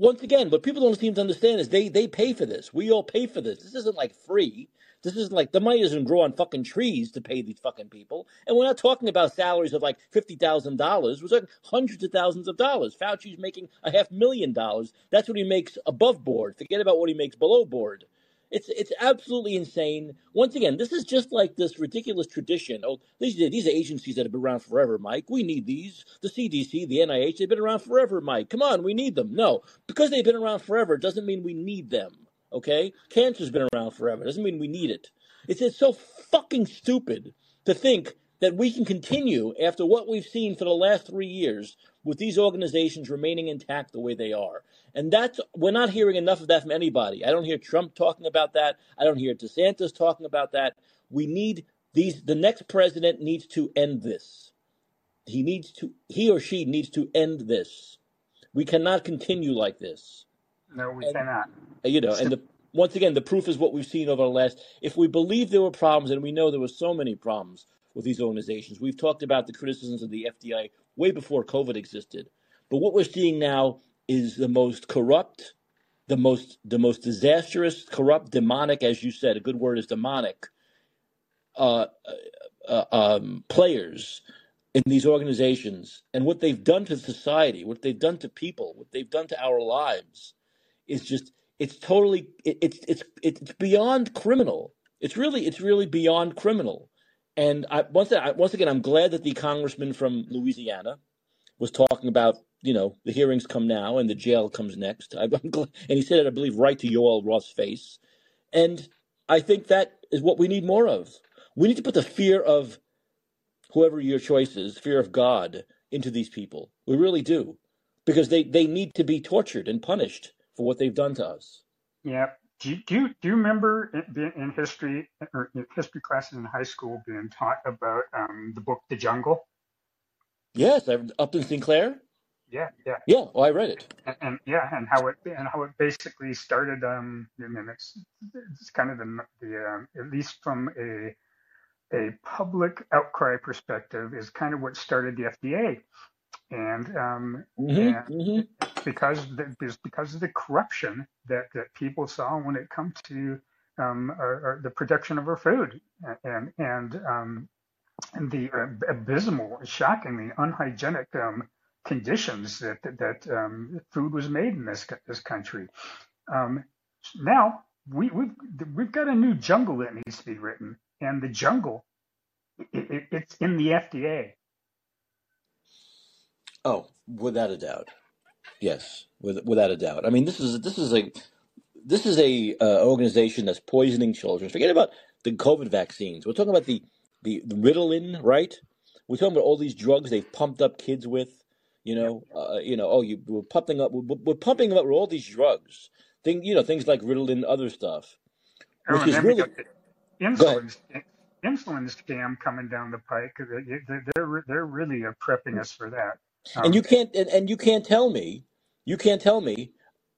once again, what people don't seem to understand is they they pay for this. We all pay for this. This isn't like free. This isn't like the money doesn't grow on fucking trees to pay these fucking people. And we're not talking about salaries of like fifty thousand dollars. We're talking hundreds of thousands of dollars. Fauci's making a half million dollars. That's what he makes above board. Forget about what he makes below board. It's it's absolutely insane. Once again, this is just like this ridiculous tradition. Oh, these these are agencies that have been around forever, Mike. We need these. The CDC, the NIH, they've been around forever, Mike. Come on, we need them. No, because they've been around forever doesn't mean we need them. Okay, cancer's been around forever doesn't mean we need it. It's it's so fucking stupid to think that we can continue after what we've seen for the last three years with these organizations remaining intact the way they are. And that's we're not hearing enough of that from anybody. I don't hear Trump talking about that. I don't hear DeSantis talking about that. We need these the next president needs to end this. He needs to he or she needs to end this. We cannot continue like this. No, we And cannot. you know, and the once again the proof is what we've seen over the last if we believe there were problems and we know there were so many problems with these organizations. We've talked about the criticisms of the FDA way before COVID existed. But what we're seeing now is the most corrupt, the most the most disastrous, corrupt, demonic, as you said, a good word is demonic, uh, uh, um, players in these organizations and what they've done to society, what they've done to people, what they've done to our lives is just it's totally it, it's it's it's beyond criminal. It's really it's really beyond criminal. And I once I, once again I'm glad that the congressman from Louisiana was talking about you know the hearings come now and the jail comes next. I, I'm glad, and he said it I believe right to Yoel Roth's face. And I think that is what we need more of. We need to put the fear of whoever your choice is, fear of God, into these people. We really do. Because they, they need to be tortured and punished for what they've done to us. Yeah. Do you, do you, do you remember in, being in history or in history classes in high school being taught about um, the book The Jungle? Yes, Upton Sinclair? Yeah, yeah, Yeah, oh, I read it. and, and yeah, and how it and how it basically started. Um, I mean, it's it's kind of the the um, at least from a a public outcry perspective is kind of what started the FDA, and um, Mm-hmm, and mm-hmm. because the, because of the corruption that that people saw when it comes to um, our, our, the production of our food and and um, and the uh, abysmal, shockingly unhygienic um, conditions that that, that um, food was made in this this country. Um, now we we've we've got a new jungle that needs to be written, and the jungle it, it, it's in the FDA. Oh, without a doubt. Yes, with, without a doubt. I mean, this is this is a this is a uh, organization that's poisoning children. Forget about the COVID vaccines. We're talking about the the, the Ritalin, right? We're talking about all these drugs they've pumped up kids with. You know, uh, you know. Oh, you we're pumping up. We're, we're pumping them up with all these drugs. Thing, you know, things like Ritalin, other stuff, which is really got the go ahead. insulin insulin scam coming down the pike. They- they- They're they're really prepping us for that. And you can't and, and you can't tell me, you can't tell me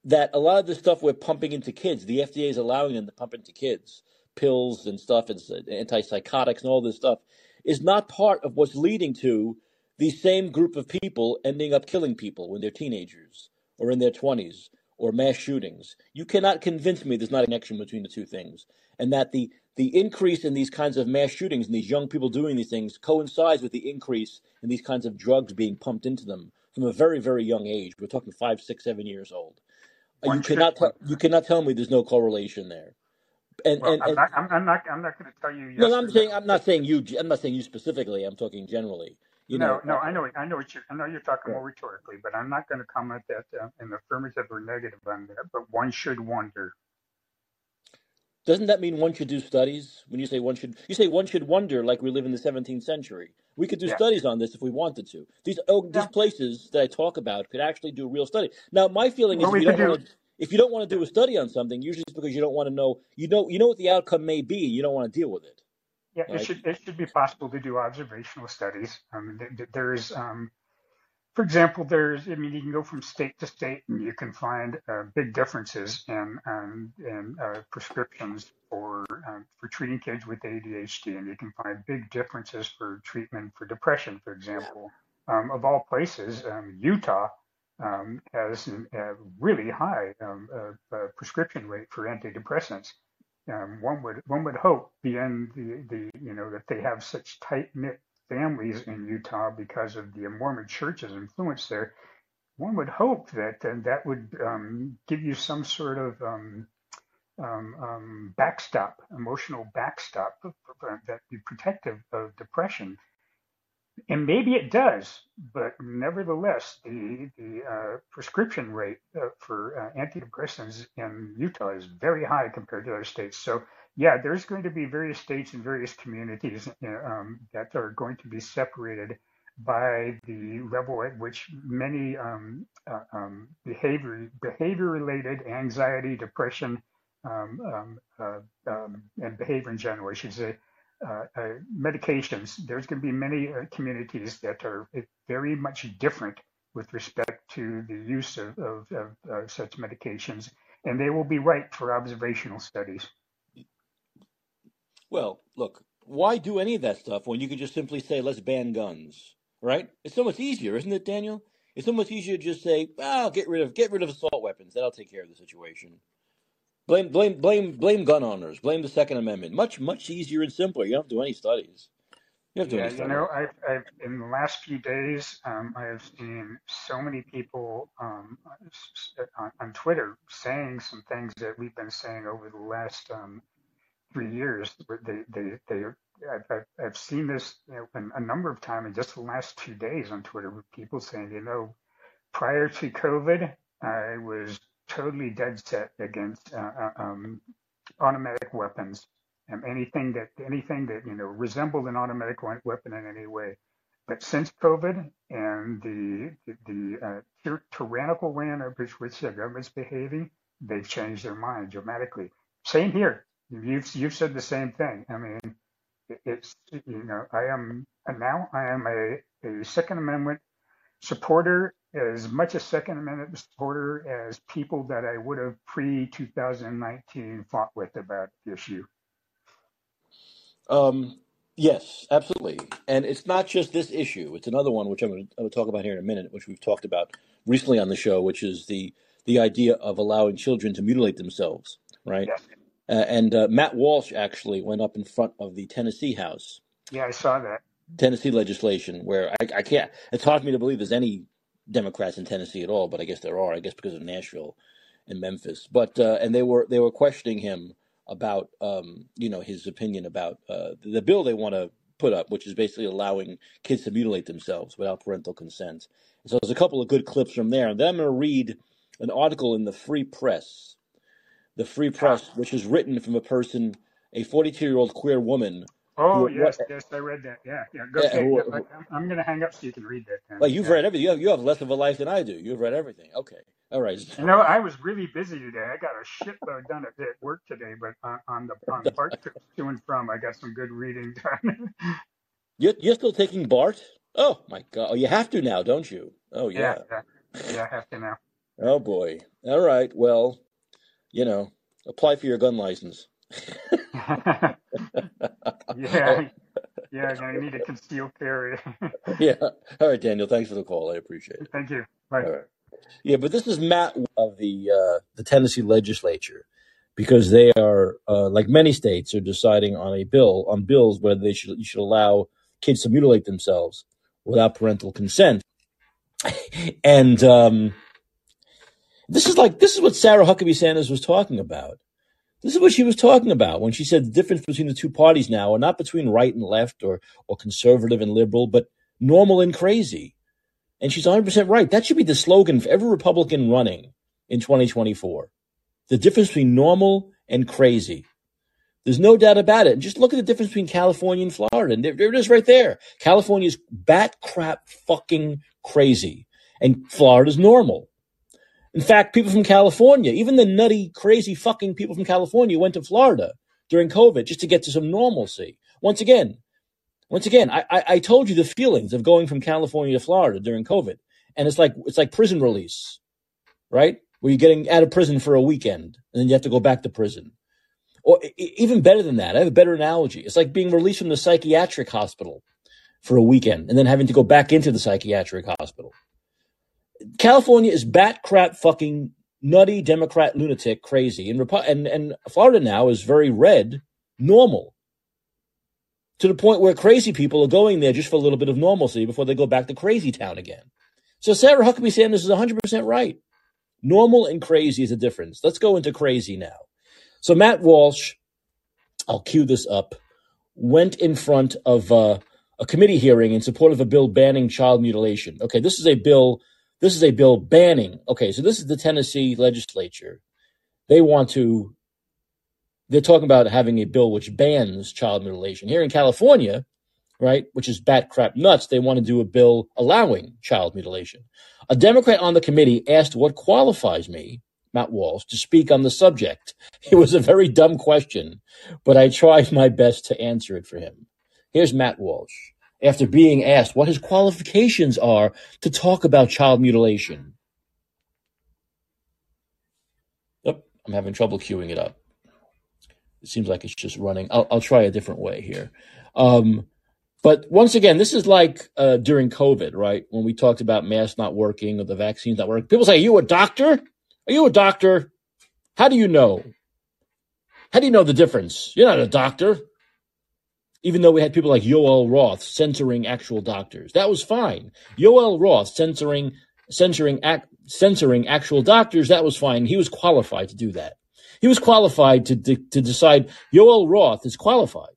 that a lot of the stuff we're pumping into kids, the FDA is allowing them to pump into kids, pills and stuff, and s- antipsychotics and all this stuff, is not part of what's leading to the same group of people ending up killing people when they're teenagers or in their twenties or mass shootings. You cannot convince me there's not a connection between the two things, and that the the increase in these kinds of mass shootings and these young people doing these things coincides with the increase in these kinds of drugs being pumped into them from a very very young age. We're talking five, six, seven years old. Uh, You cannot you cannot tell me there's no correlation there. And Well, and I'm not I'm, not I'm not going to tell you yes no, I'm saying no. I'm not saying you. I'm not saying you specifically. I'm talking generally. You No, know. no, I know I know what you're I know you're talking yeah. more rhetorically, but I'm not going to comment that uh, in affirmative or negative on that. But one should wonder. Doesn't that mean one should do studies? When you say one should, you say one should wonder like we live in the 17th century. We could do Yeah, studies on this if we wanted to. These oh, these yeah. places that I talk about could actually do a real study. Now, my feeling is Well, if we you don't do. want to if you don't want to do a study on something, usually it's because you don't want to know you know you know what the outcome may be. You don't want to deal with it, Yeah, it should it should be possible to do observational studies. Um, th- th- there's um, For example, there's, I mean, you can go from state to state and you can find uh, big differences in, um, in uh, prescriptions for, um, for treating kids with ADHD, and you can find big differences for treatment for depression, for example. Um, of all places, um, Utah um, has a really high um, uh, uh, prescription rate for antidepressants. Um, one would one would hope, beyond the, the you know that they have such tight knit families in Utah because of the Mormon church's influence there. One would hope that uh, that would um, give you some sort of um, um, um, backstop, emotional backstop that be protective of depression. And maybe it does, but nevertheless, the the uh, prescription rate uh, for uh, antidepressants in Utah is very high compared to other states. So, yeah, there's going to be various states and various communities um, that are going to be separated by the level at which many um, uh, um, behavior behavior related anxiety, depression, um, um, uh, um, and behavior in general, I should say, uh, uh, medications, there's going to be many uh, communities that are very much different with respect to the use of, of, of such medications, and they will be ripe for observational studies. Well, look, why do any of that stuff when you could just simply say, let's ban guns, right? It's so much easier, isn't it, Daniel? It's so much easier to just say, oh, get rid of get rid of assault weapons. That'll take care of the situation. Blame blame blame blame gun owners. Blame the Second Amendment. Much much easier and simpler. You don't have to do any studies. You don't have to do Yeah, any you know, I've, I've in the last few days, um, I have seen so many people um, s- on, on Twitter saying some things that we've been saying over the last um, three years. They, they, they, I've, I've seen this you know, a, number of times in just the last two days on Twitter with people saying, you know, prior to COVID, I was totally dead set against uh, uh, um, automatic weapons and anything that anything that you know resembled an automatic weapon in any way. But since COVID and the the, the uh, tyrannical way in which the government's behaving, they've changed their mind dramatically. Same here. You've you've said the same thing. I mean, it's you know I am and now I am a, a Second Amendment supporter as much a Second Amendment supporter as people that I would have pre 2019 fought with about the issue. Um, yes, absolutely. And it's not just this issue. It's another one which I'm going to talk about here in a minute, which we've talked about recently on the show, which is the the idea of allowing children to mutilate themselves, right? Yes. Uh, and uh, Matt Walsh actually went up in front of the Tennessee House, Yeah, I saw that. Tennessee legislation, where I, I can't. It's hard for me to believe there's any Democrats in Tennessee at all, but I guess there are. I guess because of Nashville and Memphis. But uh, and they were they were questioning him about um, you know his opinion about uh, the bill they want to put up, which is basically allowing kids to mutilate themselves without parental consent. So there's a couple of good clips from there, and then I'm going to read an article in the Free Press, the Free. Press, which is written from a person, a 42 year old queer woman Oh, who what yes, yes, I read that. Yeah, yeah. Go, yeah, okay, who, who, I'm, going to hang up so you can read that then. well, you've Yeah. read everything. You have, you have less of a life than I do. You've read everything. Okay, all right. You know, I was really busy today. I got a shitload done at, work today, but on, on the on BART trips to and from, I got some good reading done. You're, you're still taking BART? Oh my God! Oh, you have to now, don't you? Oh yeah, yeah. yeah, yeah. I have to now. Oh boy. All right. Well, you know, apply for your gun license. yeah, yeah. I need a concealed carry. yeah. All right, Daniel. Thanks for the call. I appreciate it. Thank you. Bye. Right. Yeah, but this is Matt of the uh, the Tennessee legislature because they are, uh, like many states, are deciding on a bill on bills whether they should you should allow kids to mutilate themselves without parental consent. and um, this is like this is what Sarah Huckabee Sanders was talking about. This is what she was talking about when she said the difference between the two parties now are not between right and left or or conservative and liberal, but normal and crazy. And she's 100% right. That should be the slogan for every Republican running in 2024. The difference between normal and crazy. There's no doubt about it. And just look at the difference between California and Florida. And there, there it is right there. California's bat crap fucking crazy. And Florida's normal. In fact, people from California, even the nutty, crazy fucking people from California went to Florida during COVID just to get to some normalcy. Once again, once again, I, I, I told you the feelings of going from California to Florida during COVID. And it's like it's like prison release, right? Where you're getting out of prison for a weekend and then you have to go back to prison. Or even better than that, I have a better analogy. It's like being released from the psychiatric hospital for a weekend and then having to go back into the psychiatric hospital. California is bat crap fucking nutty Democrat lunatic crazy, and and and Florida now is very red normal to the point where crazy people are going there just for a little bit of normalcy before they go back to crazy town again. So Sarah Huckabee Sanders is 100% right. Normal and crazy is a difference. Let's go into crazy now. So Matt Walsh, I'll cue this up, went in front of uh, a committee hearing in support of a bill banning child mutilation. Okay, this is a bill this is a bill banning. Okay, so this is the Tennessee legislature. They want to, they're talking about having a bill which bans child mutilation. Here in California, right, which is bat crap nuts, they want to do a bill allowing child mutilation. A Democrat on the committee asked what qualifies me, Matt Walsh, to speak on the subject. It was a very dumb question, but I tried my best to answer it for him. Here's Matt Walsh after being asked what his qualifications are to talk about child mutilation. I'm having trouble queuing it up. It seems like it's just running. I'll, I'll try a different way here. Um, but once again, this is like uh, during COVID, right? When we talked about masks not working or the vaccines not working. People say, Are you a doctor? Are you a doctor? How do you know? How do you know the difference? You're not a doctor even though we had people like Yoel Roth censoring actual doctors. That was fine. Yoel Roth censoring censoring censoring actual doctors, that was fine. He was qualified to do that. He was qualified to, to, to decide. Yoel Roth is qualified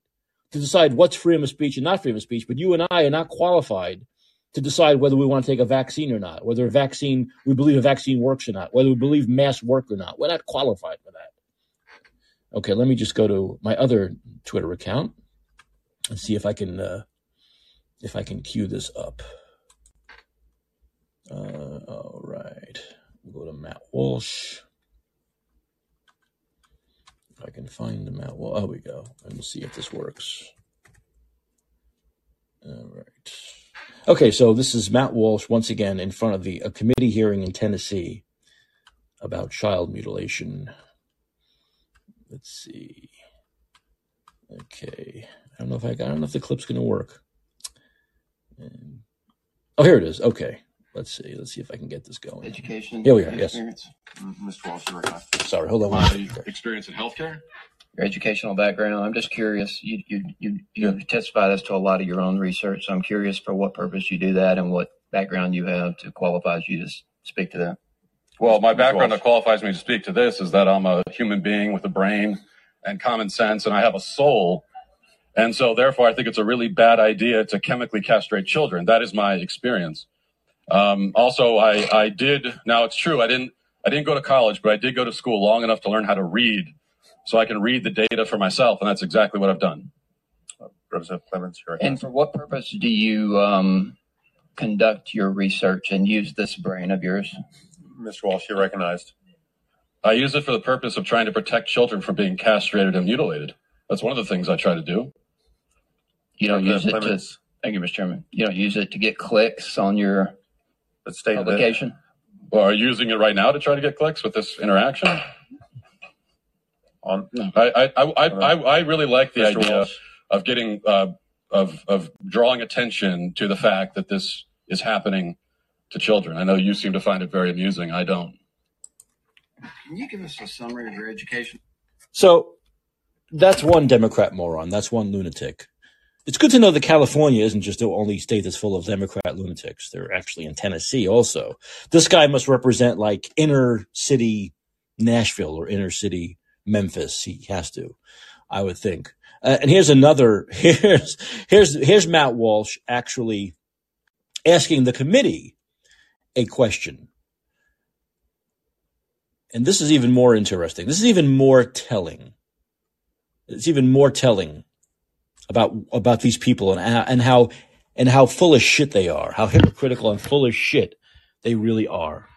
to decide what's freedom of speech and not freedom of speech, but you and I are not qualified to decide whether we want to take a vaccine or not, whether a vaccine, we believe a vaccine works or not, whether we believe masks work or not. We're not qualified for that. Okay, let me just go to my other Twitter account and see if I can uh, if I can cue this up. Uh, all right, go to Matt Walsh. If I can find the Matt Walsh, oh, we go. Let me see if this works. All right. Okay, so this is Matt Walsh once again in front of the a committee hearing in Tennessee about child mutilation. Let's see. Okay. I don't know if I, I don't know if the clip's going to work. And, oh, here it is. Okay. Let's see. Let's see if I can get this going. Education. Here we are. Yes. Experience. Mr. Walsh, you were Sorry. Hold on Uh, experience in healthcare. Your educational background. I'm just curious. You you you you testified as to a lot of your own research. So I'm curious for what purpose you do that and what background you have to qualify you to speak to that. Well, my background that qualifies me to speak to this is that I'm a human being with a brain and common sense, and I have a soul. And so, therefore, I think it's a really bad idea to chemically castrate children. That is my experience. Um, also, I, I did. Now, it's true. I didn't. I didn't go to college, but I did go to school long enough to learn how to read, so I can read the data for myself, and that's exactly what I've done. Representative Clemmons, you're And for what purpose do you um, conduct your research and use this brain of yours? Mr. Walsh, you're recognized. I use it for the purpose of trying to protect children from being castrated and mutilated. That's one of the things I try to do. You don't use it to. Thank you, Mr. Chairman. You don't use it to get clicks on your Let's stay publication. Well, are you using it right now to try to get clicks with this interaction? On I, I, I, I, I I really like the Mr. idea Walsh, of getting, uh, of, of drawing attention to the fact that this is happening to children. I know you seem to find it very amusing. I don't. Can you give us a summary of your education? So that's one Democrat moron. That's one lunatic. It's good to know that California isn't just the only state that's full of Democrat lunatics. They're actually in Tennessee also. This guy must represent like inner city Nashville or inner city Memphis. He has to, I would think. Uh, and here's another. Here's here's here's Matt Walsh actually asking the committee a question. And this is even more interesting. This is even more telling. it's even more telling about about these people and and how and how full of shit they are, how hypocritical and full of shit they really are.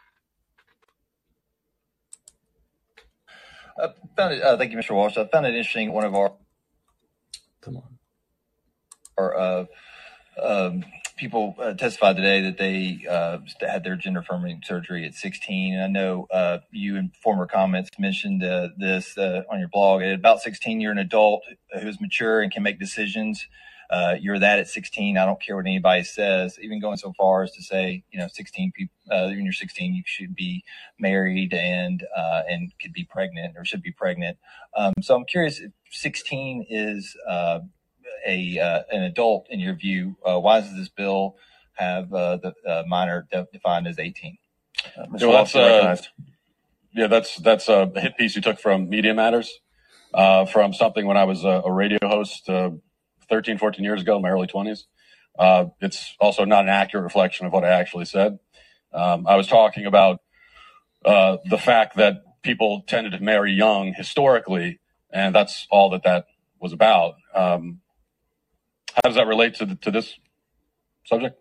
I found it, uh, thank you, Mr. Walsh. I found it interesting. One of our, come on, our uh, um, people uh, testified today that they uh, had their gender affirming surgery at 16. And I know uh, you in former comments mentioned uh, this uh, on your blog. At about 16, you're an adult who's mature and can make decisions. Uh, you're that at 16. I don't care what anybody says, even going so far as to say, you know, 16 people, when you're 16, you should be married and, and could be pregnant or should be pregnant. Um, so I'm curious if 16 is, a uh, an adult in your view, uh, why does this bill have uh, the uh, minor de- defined as 18? Uh, Mr. that's, uh, yeah, that's that's a hit piece you took from Media Matters, from something when I was a, a radio host 13, 14 years ago, in my early 20s. it's also not an accurate reflection of what I actually said. Um, I was talking about the fact that people tended to marry young historically, and that's all that that was about. Um, how does that relate to the, to this subject?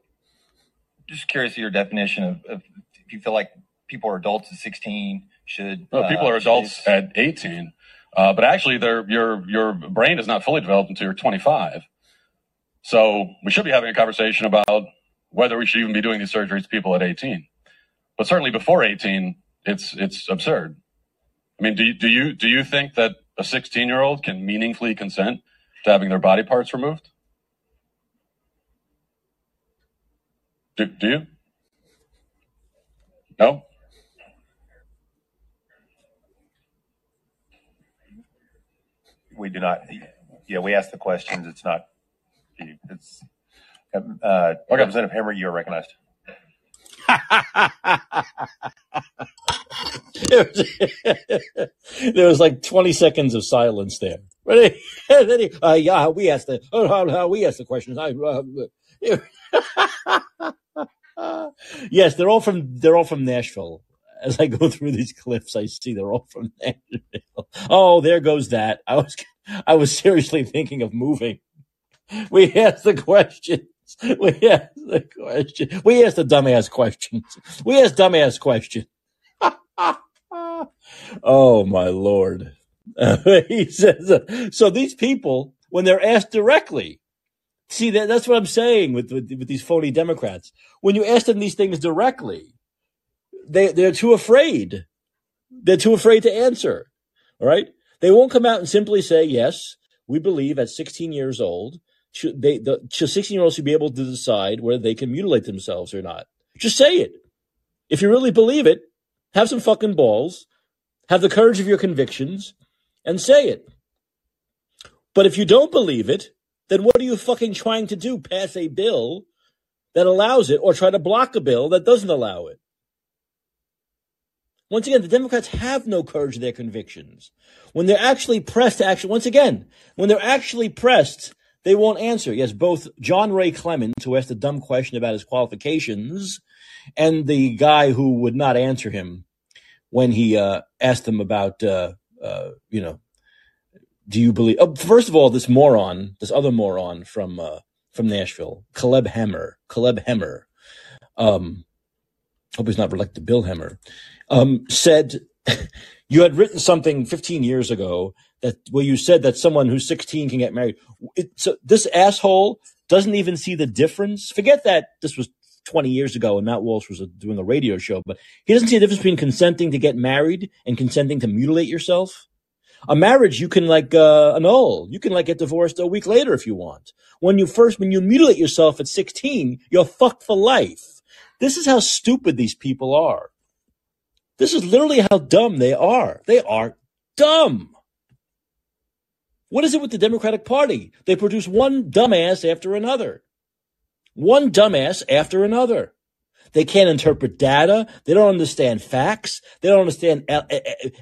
Just curious of your definition of, of if you feel like people are adults at 16 should. No, people uh, are adults at 18, uh, but actually, their your your brain is not fully developed until you're 25. So we should be having a conversation about whether we should even be doing these surgeries to people at 18. But certainly before 18, it's it's absurd. I mean, do you, do you do you think that a 16 year old can meaningfully consent to having their body parts removed? Do, do you? No? We do not. Yeah, we ask the questions. It's not. It's. Uh, Representative Hemmer, you are recognized. there was like 20 seconds of silence there. Ready? uh, yeah, we asked the, oh, how, how we asked the questions. I, uh, yes, they're all from they're all from Nashville. As I go through these clips, I see they're all from Nashville. Oh, there goes that. I was I was seriously thinking of moving. We asked the questions. We asked the question. We asked the dumbass questions. We asked dumbass questions. oh my lord. he says, so these people, when they're asked directly, See, that, that's what I'm saying with, with, with these phony Democrats. When you ask them these things directly, they they're too afraid. They're too afraid to answer. All right, they won't come out and simply say yes. We believe at 16 years old, should they the 16 year olds should be able to decide whether they can mutilate themselves or not. Just say it. If you really believe it, have some fucking balls, have the courage of your convictions, and say it. But if you don't believe it, then what are you fucking trying to do? Pass a bill that allows it or try to block a bill that doesn't allow it? Once again, the Democrats have no courage in their convictions. When they're actually pressed to actually, once again, when they're actually pressed, they won't answer. Yes, both John Ray Clemmons, who asked a dumb question about his qualifications, and the guy who would not answer him when he uh, asked him about, uh, uh, you know, do you believe? Oh, first of all, this moron, this other moron from uh, from Nashville, Caleb Hemmer, Caleb Hemmer, um, hope he's not related to Bill Hemmer, um, said you had written something 15 years ago that where you said that someone who's 16 can get married. It, so this asshole doesn't even see the difference. Forget that this was 20 years ago and Matt Walsh was doing a radio show, but he doesn't see the difference between consenting to get married and consenting to mutilate yourself. A marriage you can like uh, annul. You can like get divorced a week later if you want. When you first, when you mutilate yourself at 16, you're fucked for life. This is how stupid these people are. This is literally how dumb they are. They are dumb. What is it with the Democratic Party? They produce one dumbass after another. One dumbass after another. They can't interpret data. They don't understand facts. They don't understand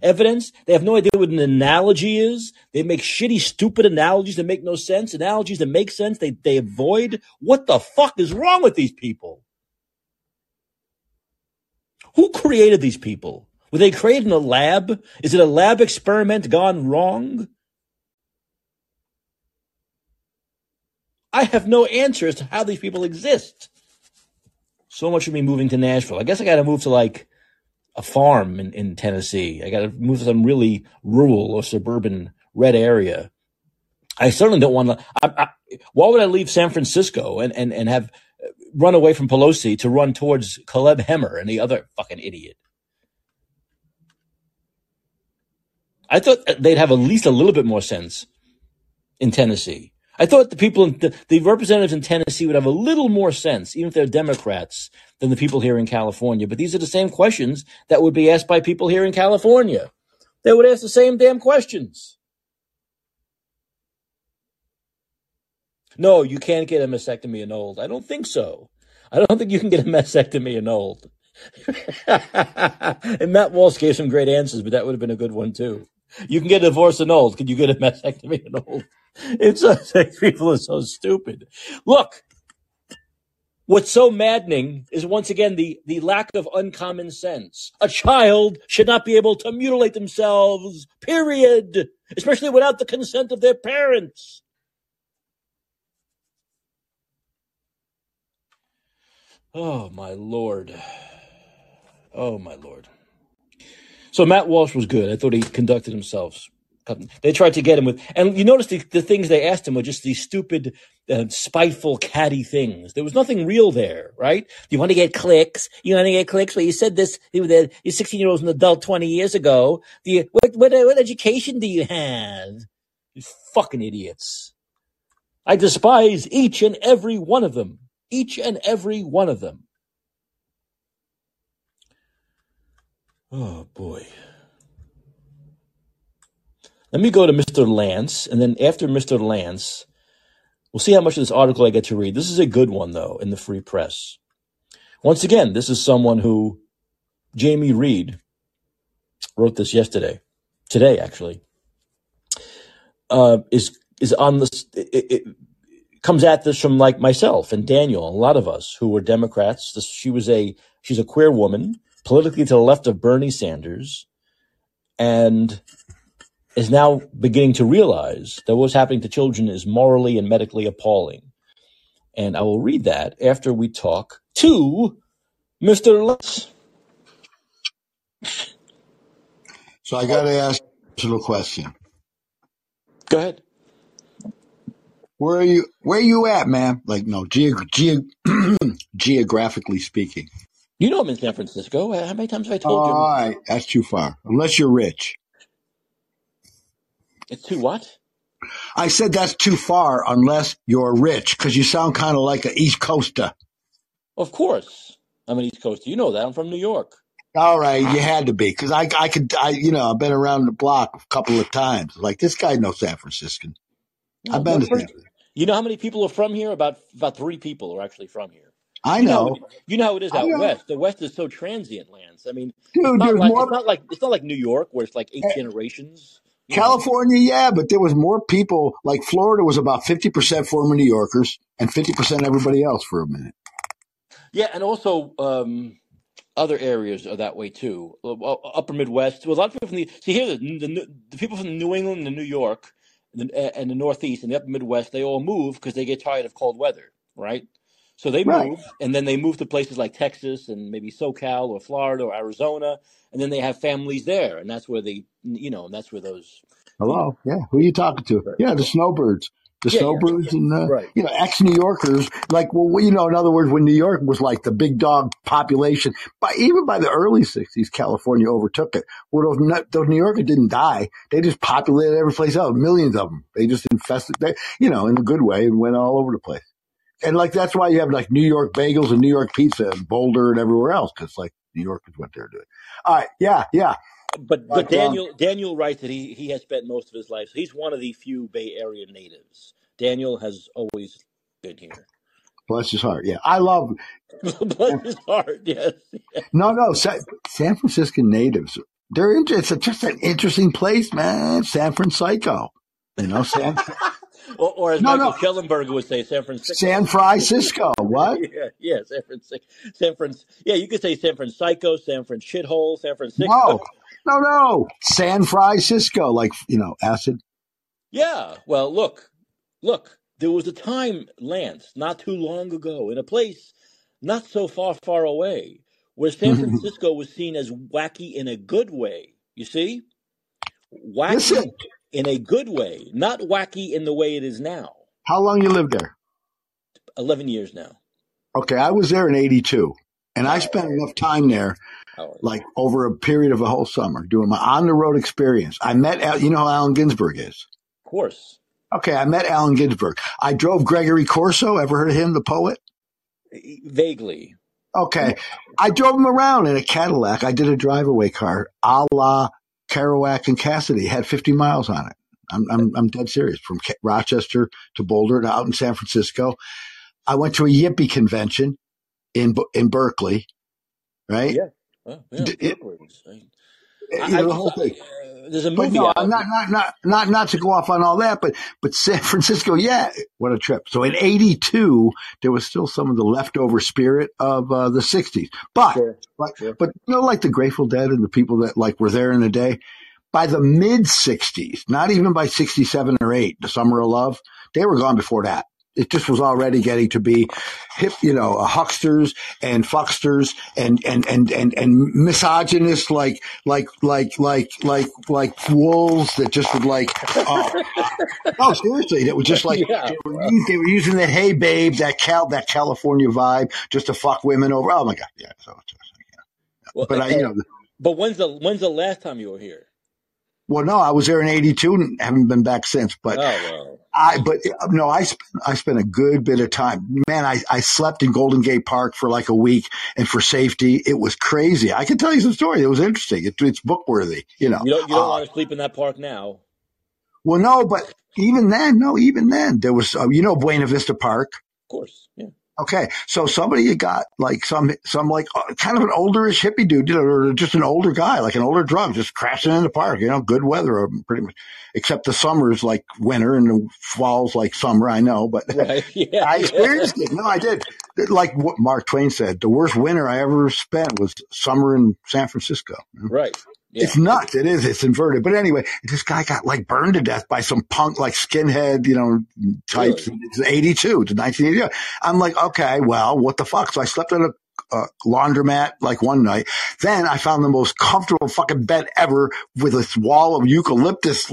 evidence. They have no idea what an analogy is. They make shitty, stupid analogies that make no sense. Analogies that make sense, they, they avoid. What the fuck is wrong with these people? Who created these people? Were they created in a lab? Is it a lab experiment gone wrong? I have no answer as to how these people exist. So much of me moving to Nashville. I guess I got to move to like a farm in, in Tennessee. I got to move to some really rural or suburban red area. I certainly don't want to. I, I, why would I leave San Francisco and, and, and have uh, run away from Pelosi to run towards Caleb Hemmer and the other fucking idiot? I thought uh, they'd have at least a little bit more sense in Tennessee. I thought the people, in the, the representatives in Tennessee would have a little more sense, even if they're Democrats, than the people here in California. But these are the same questions that would be asked by people here in California. They would ask the same damn questions. No, you can't get a mastectomy old. I don't think so. I don't think you can get a mastectomy old. and Matt Walsh gave some great answers, but that would have been a good one too. You can get a divorce old. Can you get a mastectomy old? It's like people are so stupid. Look, what's so maddening is once again the, the lack of uncommon sense. A child should not be able to mutilate themselves, period, especially without the consent of their parents. Oh, my Lord. Oh, my Lord. So Matt Walsh was good. I thought he conducted himself. They tried to get him with, and you notice the, the things they asked him were just these stupid, uh, spiteful, catty things. There was nothing real there, right? You want to get clicks. You want to get clicks. Well, you said this. You're 16 year old an adult 20 years ago. Do you, what, what, what education do you have? You fucking idiots. I despise each and every one of them. Each and every one of them. Oh boy. Let me go to Mr. Lance, and then after Mr. Lance, we'll see how much of this article I get to read. This is a good one, though, in the free press. Once again, this is someone who, Jamie Reed, wrote this yesterday, today actually, uh, is is on this. It, it, comes at this from like myself and Daniel, a lot of us who were Democrats. This, she was a she's a queer woman, politically to the left of Bernie Sanders, and is now beginning to realize that what's happening to children is morally and medically appalling. And I will read that after we talk to Mr. Lutz. So I got to ask a personal question. Go ahead. Where are you? Where are you at, man? Like, no, ge- ge- geographically speaking. You know I'm in San Francisco. How many times have I told All you? right, that's too far. Unless you're rich. It's too what? I said that's too far unless you're rich, because you sound kind of like an East Coaster. Of course, I'm an East Coaster. You know that. I'm from New York. All right, you had to be, because I, I could, I, you know, I've been around the block a couple of times. Like this guy knows San Franciscan. No, I've been to San you know how many people are from here? About about three people are actually from here. I You know, how know. it, you know how it is out west. The west is so transient lands. I mean, it's Dude, not there's like it's not like it's not like New York where it's like eight eh, generations. California, yeah, but there was more people. Like Florida was about 50% former New Yorkers and 50% everybody else for a minute. yeah, and also um, other areas are that way too. Uh, uh, Upper Midwest. Well, a lot of people from the see here the, the, the people from New England and New York and the, and the Northeast and the Upper Midwest. They all move because they get tired of cold weather, right? So they Right. move, and then they move to places like Texas and maybe SoCal or Florida or Arizona, and then they have families there, and that's where they, you know, and that's where those, you know, Hello. Yeah. Who are you talking to? right. Yeah, the snowbirds. The yeah, yeah, snowbirds and, uh, right. you know, ex New Yorkers. Like, well, you know, in other words, when New York was like the big dog population, by even by the early 60s, California overtook it. Well, those, those New Yorkers didn't die. They just populated every place else, millions of them. They just infested, they, you know, in a good way and went all over the place. And like, that's why you have like New York bagels and New York pizza and Boulder and everywhere else. Cause like New Yorkers went there to do it. All right. Yeah. Yeah. But but um, Daniel Daniel writes that he he has spent most of his life. He's one of the few Bay Area natives. Daniel has always been here. bless his heart. Yeah. I love, Bless his heart. Yes. No, no, San, San Francisco natives. They're it's a, just an interesting place, man. San Francisco, you know, San. or, or as No, Michael no, Shellenberger would say, San Francisco. San Francisco. What? yeah, yeah, San Francisco. San Fran. Yeah, you could say San Francisco, San Fran shithole, San Francisco. No, no, no. San Francisco, like you know, acid. Yeah. Well, look, look. there was a time, Lance, not too long ago, in a place not so far, far away, where San mm-hmm. Francisco was seen as wacky in a good way. You see? Wacky Listen, in a good way, not wacky in the way it is now. how long you lived there? 11 years now. Okay, I was there in '82, and I spent enough time there, like over a period of a whole summer, doing my on the road experience. I met, Al- you know who Allen Ginsberg is. Of course. Okay, I met Allen Ginsberg. I drove Gregory Corso. Ever heard of him, the poet? Vaguely. Okay, I drove him around in a Cadillac. I did a drive-away car, a la Kerouac and Cassidy. Had 50 miles on it. I'm I'm, I'm dead serious. From Rochester to Boulder to out in San Francisco. I went to a Yippie convention in in Berkeley, right? Yeah. Oh, yeah. D- it- I, you know, the whole thing. There's a But movie no, not, not, not, not, not to go off on all that, but, but San Francisco, yeah, what a trip. So in 82, there was still some of the leftover spirit of, uh, the 60s. But, Sure. but, Sure. but, you know, like the Grateful Dead and the people that like were there in the day, by the mid 60s, not even by 67 or 8, the Summer of Love, they were gone before that. It just was already getting to be hip, you know, uh, hucksters and fucksters and, and, and, and, and misogynists like, like, like, like, like, like wolves that just would like, oh, no, seriously, that was just like, yeah. they were, they were using that, hey babe, that Cal, that California vibe just to fuck women over. Oh my God. Yeah. So, Well, but I, you know, but when's the when's the last time you were here? Well, no, I was there in 82 and haven't been back since, but Oh well. I, but no, I spent, I spent a good bit of time. Man, I, I slept in Golden Gate Park for like a week and for safety, it was crazy. I can tell you some stories. It was interesting. It, it's book worthy, you know. You don't you don't Uh, want to sleep in that park now. well, no, but even then, no, even then there was, uh, you know, Buena Vista Park. Of course. Yeah. Okay, so somebody had got like some some like uh, kind of an olderish hippie dude, you know, or just an older guy, like an older drunk, just crashing in the park. You know, good weather, pretty much, except the summer's like winter and the fall's like summer. I know, but Right. Yeah. I experienced it. No, I did. Like what Mark Twain said, the worst winter I ever spent was summer in San Francisco. Right. Yeah. It's nuts. It is. It's inverted. But anyway, this guy got like burned to death by some punk, like skinhead, you know, types. Really? It's 82 to 1980. I'm like, okay, well, what the fuck? So I slept on a uh, laundromat like one night. Then I found the most comfortable fucking bed ever with this wall of eucalyptus,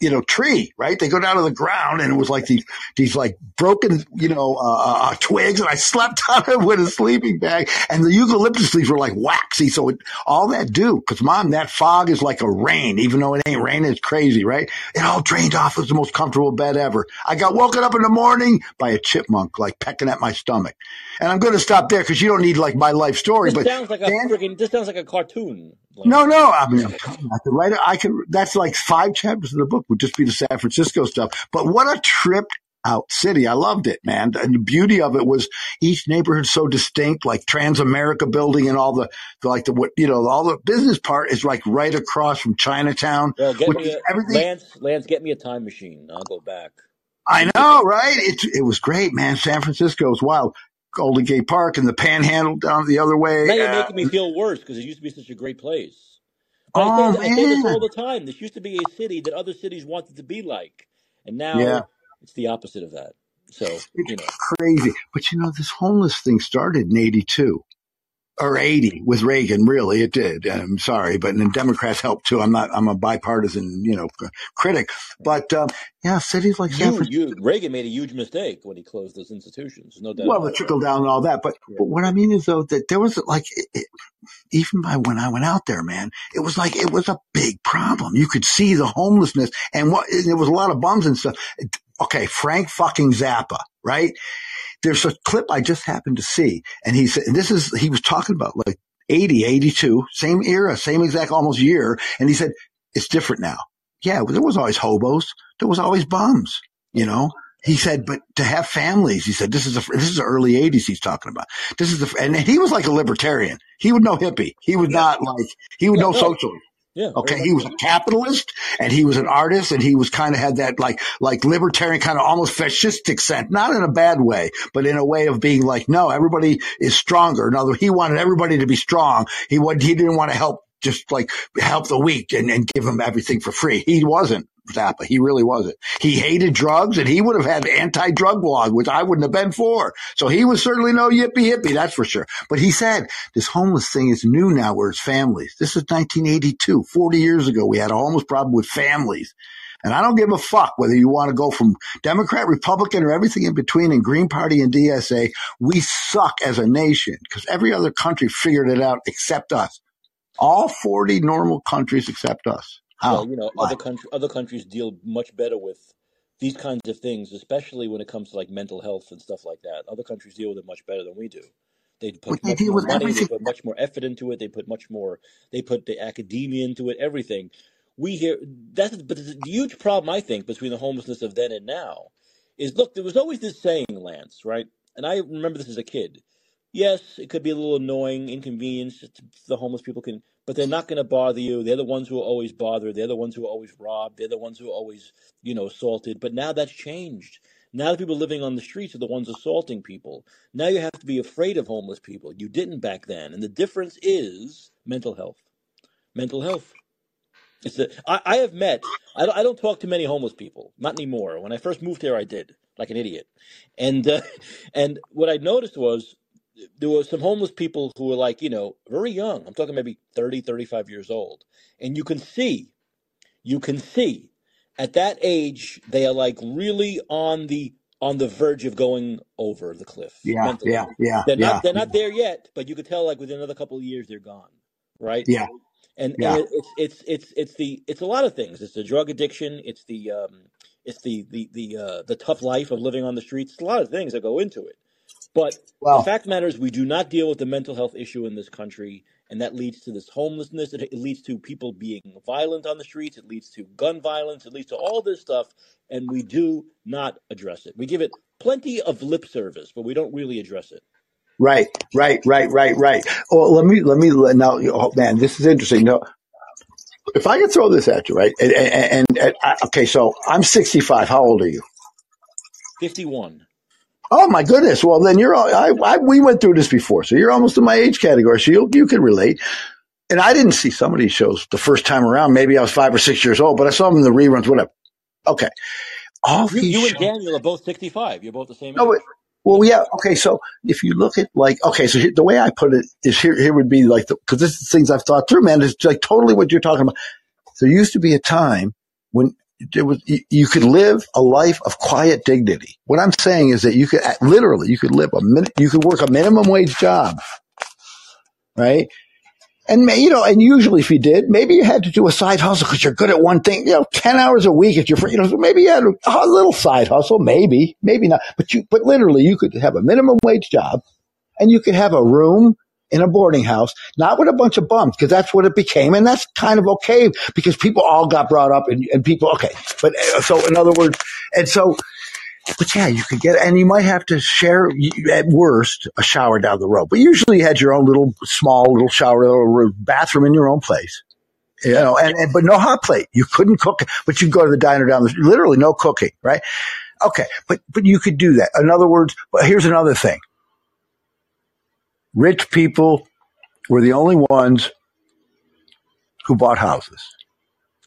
you know, tree, right? They go down to the ground and it was like these, these like broken, you know, uh, uh, twigs and I slept on it with a sleeping bag and the eucalyptus leaves were like waxy. So it, all that do, cause mom, that fog is like a rain, even though it ain't raining, it's crazy, right? It all drained off. It was the most comfortable bed ever. I got woken up in the morning by a chipmunk, like pecking at my stomach. And I'm going to stop there because you don't need like my life story, This but sounds like a Dan- friggin' this sounds like a cartoon. Like, no, no. I mean, I'm telling you, I could write it. I could. That's like five chapters of the book would just be the San Francisco stuff. But what a trip out city! I loved it, man. And the beauty of it was each neighborhood so distinct, like Transamerica Building and all the, the like the what you know all the business part is like right across from Chinatown. Well, get me a, everything- Lance. Lance, get me a time machine. I'll go back. I know, right? It it was great, man. San Francisco was wild. Golden Gate Park and the Panhandle down the other way. Now you're Uh, making me feel worse because it used to be such a great place. But Oh, I, say, I say this man. all the time. This used to be a city that other cities wanted to be like, and now Yeah. it's the opposite of that. So you know, crazy. But you know, this homeless thing started in 82 or 80 with Reagan. Really, it did. I'm sorry, but the Democrats helped too. I'm not, I'm a bipartisan, you know, critic, but, um, yeah, cities like San Francisco. Reagan made a huge mistake when he closed those institutions. No doubt. Well, the trickle down and all that, but, Yeah. but what I mean is though that there was like, it, it, even by when I went out there, man, it was like it was a big problem. You could see the homelessness, and what and there was a lot of bums and stuff. Okay, Frank fucking Zappa, right? There's a clip I just happened to see, and he said, and this is he was talking about like 80, 82, same era, same exact almost year, and he said it's different now. Yeah, there was always hobos, there was always bums, you know. He said, but to have families, he said, this is a, this is the early '80s. He's talking about. This is the, and he was like a libertarian. He would know hippie. He was not like he would Yeah, know no. socialist. Yeah. Okay, he was a capitalist and he was an artist and he was kind of had that like like libertarian kind of almost fascistic sense, not in a bad way, but in a way of being like, no, everybody is stronger. In other, he wanted everybody to be strong. He would he didn't want to help just like help the weak and, and give them everything for free. He wasn't Zappa. He really wasn't. He hated drugs and he would have had anti-drug blog, which I wouldn't have been for. So he was certainly no yippee hippie, that's for sure. But he said this homeless thing is new now where it's families. This is 1982, 40 years ago. We had a homeless problem with families. And I don't give a fuck whether you want to go from Democrat, Republican, or everything in between and Green Party and DSA. We suck as a nation because every other country figured it out except us. All 40 normal countries except us. How? Well, you know, Why? other country, other countries deal much better with these kinds of things, especially when it comes to like mental health and stuff like that. Other countries deal with it much better than we do. They put much more money, everything. they put much more effort into it, they put much more, they put the academia into it, everything. We hear that's but the huge problem I think between the homelessness of then and now is look, there was always this saying, Lance, right? And I remember this as a kid. Yes, it could be a little annoying, inconvenience. The homeless people can but they're not going to bother you. They're the ones who are always bothered. They're the ones who are always robbed. They're the ones who are always, you know, assaulted. But now that's changed. Now the people living on the streets are the ones assaulting people. Now you have to be afraid of homeless people. You didn't back then. And the difference is mental health. Mental health. It's a, I, I have met, I don't, I don't talk to many homeless people, not anymore. When I first moved here, I did, like an idiot. And, uh, and what I noticed was there were some homeless people who were like, you know, very young. I'm talking maybe 30, 35 years old. And you can see, you can see at that age, they are like really on the on the verge of going over the cliff. Yeah, mentally. yeah, yeah. They're yeah. not they're not there yet, but you could tell like within another couple of years they're gone. Right? Yeah. And, yeah. and it's it's it's it's the it's a lot of things. It's the drug addiction, it's the um it's the the the uh the tough life of living on the streets. It's a lot of things that go into it. But well, the fact matters, we do not deal with the mental health issue in this country, and that leads to this homelessness. It, it leads to people being violent on the streets. It leads to gun violence. It leads to all this stuff, and we do not address it. We give it plenty of lip service, but we don't really address it. Right, right, right, right, right. Well, let me let me now. Oh man, this is interesting. No, if I could throw this at you, right? And, and, and, and uh, okay, so I'm 65. How old are you? 51. Oh my goodness! Well, then you're. I, I, we went through this before, so you're almost in my age category. So you you can relate. And I didn't see some of these shows the first time around. Maybe I was five or six years old, but I saw them in the reruns. Whatever. Okay. All you, you and Daniel are both 65. You're both the same. No, age. well, yeah. Okay. So if you look at like, okay, so here, the way I put it is here, here would be like, because this is things I've thought through, man. It's like totally what you're talking about. There used to be a time when was, you could live a life of quiet dignity. What I'm saying is that you could literally, you could live a minute, you could work a minimum wage job, right? And you know, and usually if you did, maybe you had to do a side hustle because you're good at one thing. You know, ten hours a week at your, you know, maybe you had a little side hustle, maybe, maybe not. But you, but literally, you could have a minimum wage job, and you could have a room in a boarding house, not with a bunch of bums, because that's what it became. And that's kind of okay because people all got brought up and, and people, okay. But uh, so in other words, and so, but yeah, you could get, and you might have to share at worst a shower down the road, but usually you had your own little small little shower, little bathroom in your own place. You know, and, and but no hot plate. You couldn't cook, but you go to the diner down the literally no cooking, right? Okay, but but you could do that. In other words, but here's another thing rich people were the only ones who bought houses.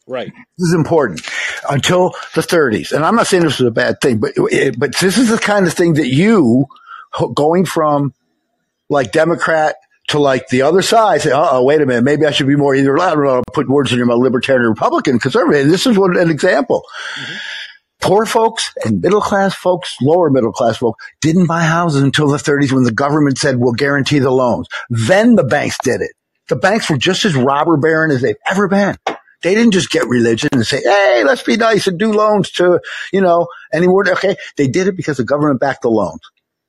Right. This is important until the 30s. And I'm not saying this is a bad thing, but, but this is the kind of thing that you going from like Democrat to like the other side say, oh, wait a minute, maybe I should be more either, I don't know, put words in your mouth, libertarian, Republican, conservative. This is what an example. Mm-hmm poor folks and middle class folks, lower middle class folks didn't buy houses until the 30s when the government said we'll guarantee the loans. Then the banks did it. The banks were just as robber baron as they've ever been. They didn't just get religion and say, Hey, let's be nice and do loans to, you know, anyone. Okay. They did it because the government backed the loans.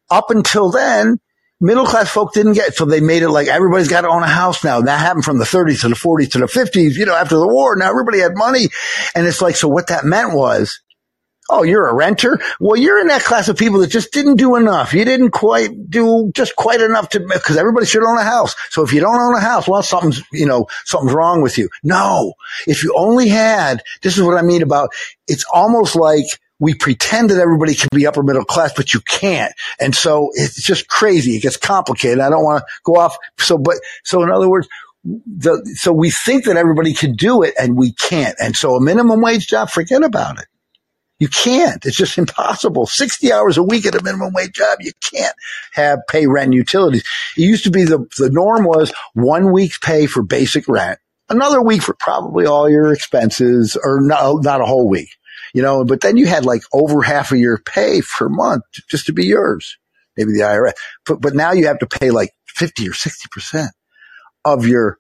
Up until then, middle class folk didn't get, it, so they made it like everybody's got to own a house now. That happened from the 30s to the 40s to the 50s, you know, after the war. Now everybody had money. And it's like, so what that meant was Oh, you're a renter? Well, you're in that class of people that just didn't do enough. You didn't quite do just quite enough to, because everybody should own a house. So if you don't own a house, well, something's, you know, something's wrong with you. No. If you only had, this is what I mean about, it's almost like we pretend that everybody can be upper middle class, but you can't. And so it's just crazy. It gets complicated. I don't want to go off. So, but, so in other words, the, so we think that everybody can do it and we can't. And so a minimum wage job, forget about it. You can't. It's just impossible. 60 hours a week at a minimum wage job. You can't have pay rent utilities. It used to be the, the norm was one week's pay for basic rent, another week for probably all your expenses or not, not a whole week, you know, but then you had like over half of your pay per month just to be yours. Maybe the IRS, but, but now you have to pay like 50 or 60% of your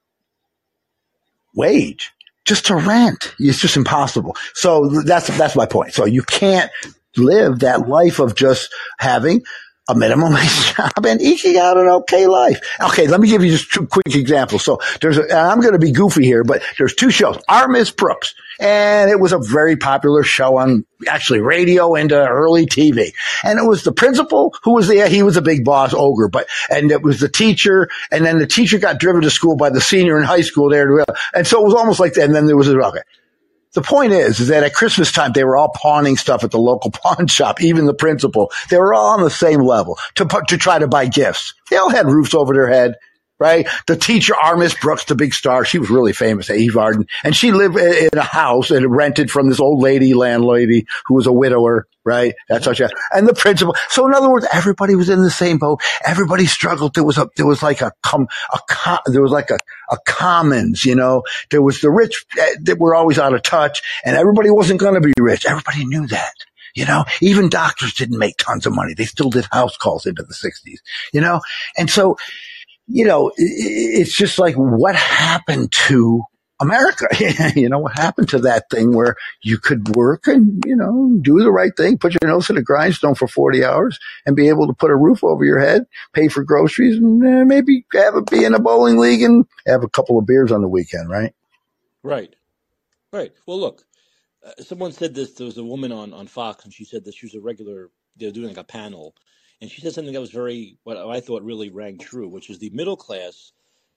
wage just to rent. It's just impossible. So that's, that's my point. So you can't live that life of just having a minimum wage job and eking out an okay life. Okay, let me give you just two quick examples. So there's, a, I'm going to be goofy here, but there's two shows. Our Brooks, and it was a very popular show on actually radio into uh, early TV. And it was the principal who was there. He was a big boss ogre, but, and it was the teacher. And then the teacher got driven to school by the senior in high school there. And so it was almost like, that. and then there was a, okay the point is, is that at Christmas time, they were all pawning stuff at the local pawn shop, even the principal. They were all on the same level to, to try to buy gifts. They all had roofs over their head right? The teacher, our Miss Brooks, the big star, she was really famous at Eve Arden, and she lived in a house and rented from this old lady landlady who was a widower, right? That's how she, and the principal. So in other words, everybody was in the same boat. Everybody struggled. There was a, there was like a, com, a, com, there was like a, a commons, you know, there was the rich eh, that were always out of touch and everybody wasn't going to be rich. Everybody knew that. You know, even doctors didn't make tons of money. They still did house calls into the sixties, you know? And so you know, it's just like what happened to America? you know, what happened to that thing where you could work and, you know, do the right thing, put your nose to the grindstone for 40 hours and be able to put a roof over your head, pay for groceries and uh, maybe have a, be in a bowling league and have a couple of beers on the weekend, right? Right. Right. Well, look, uh, someone said this. There was a woman on, on Fox and she said that she was a regular, they're doing like a panel and she said something that was very what I thought really rang true, which is the middle class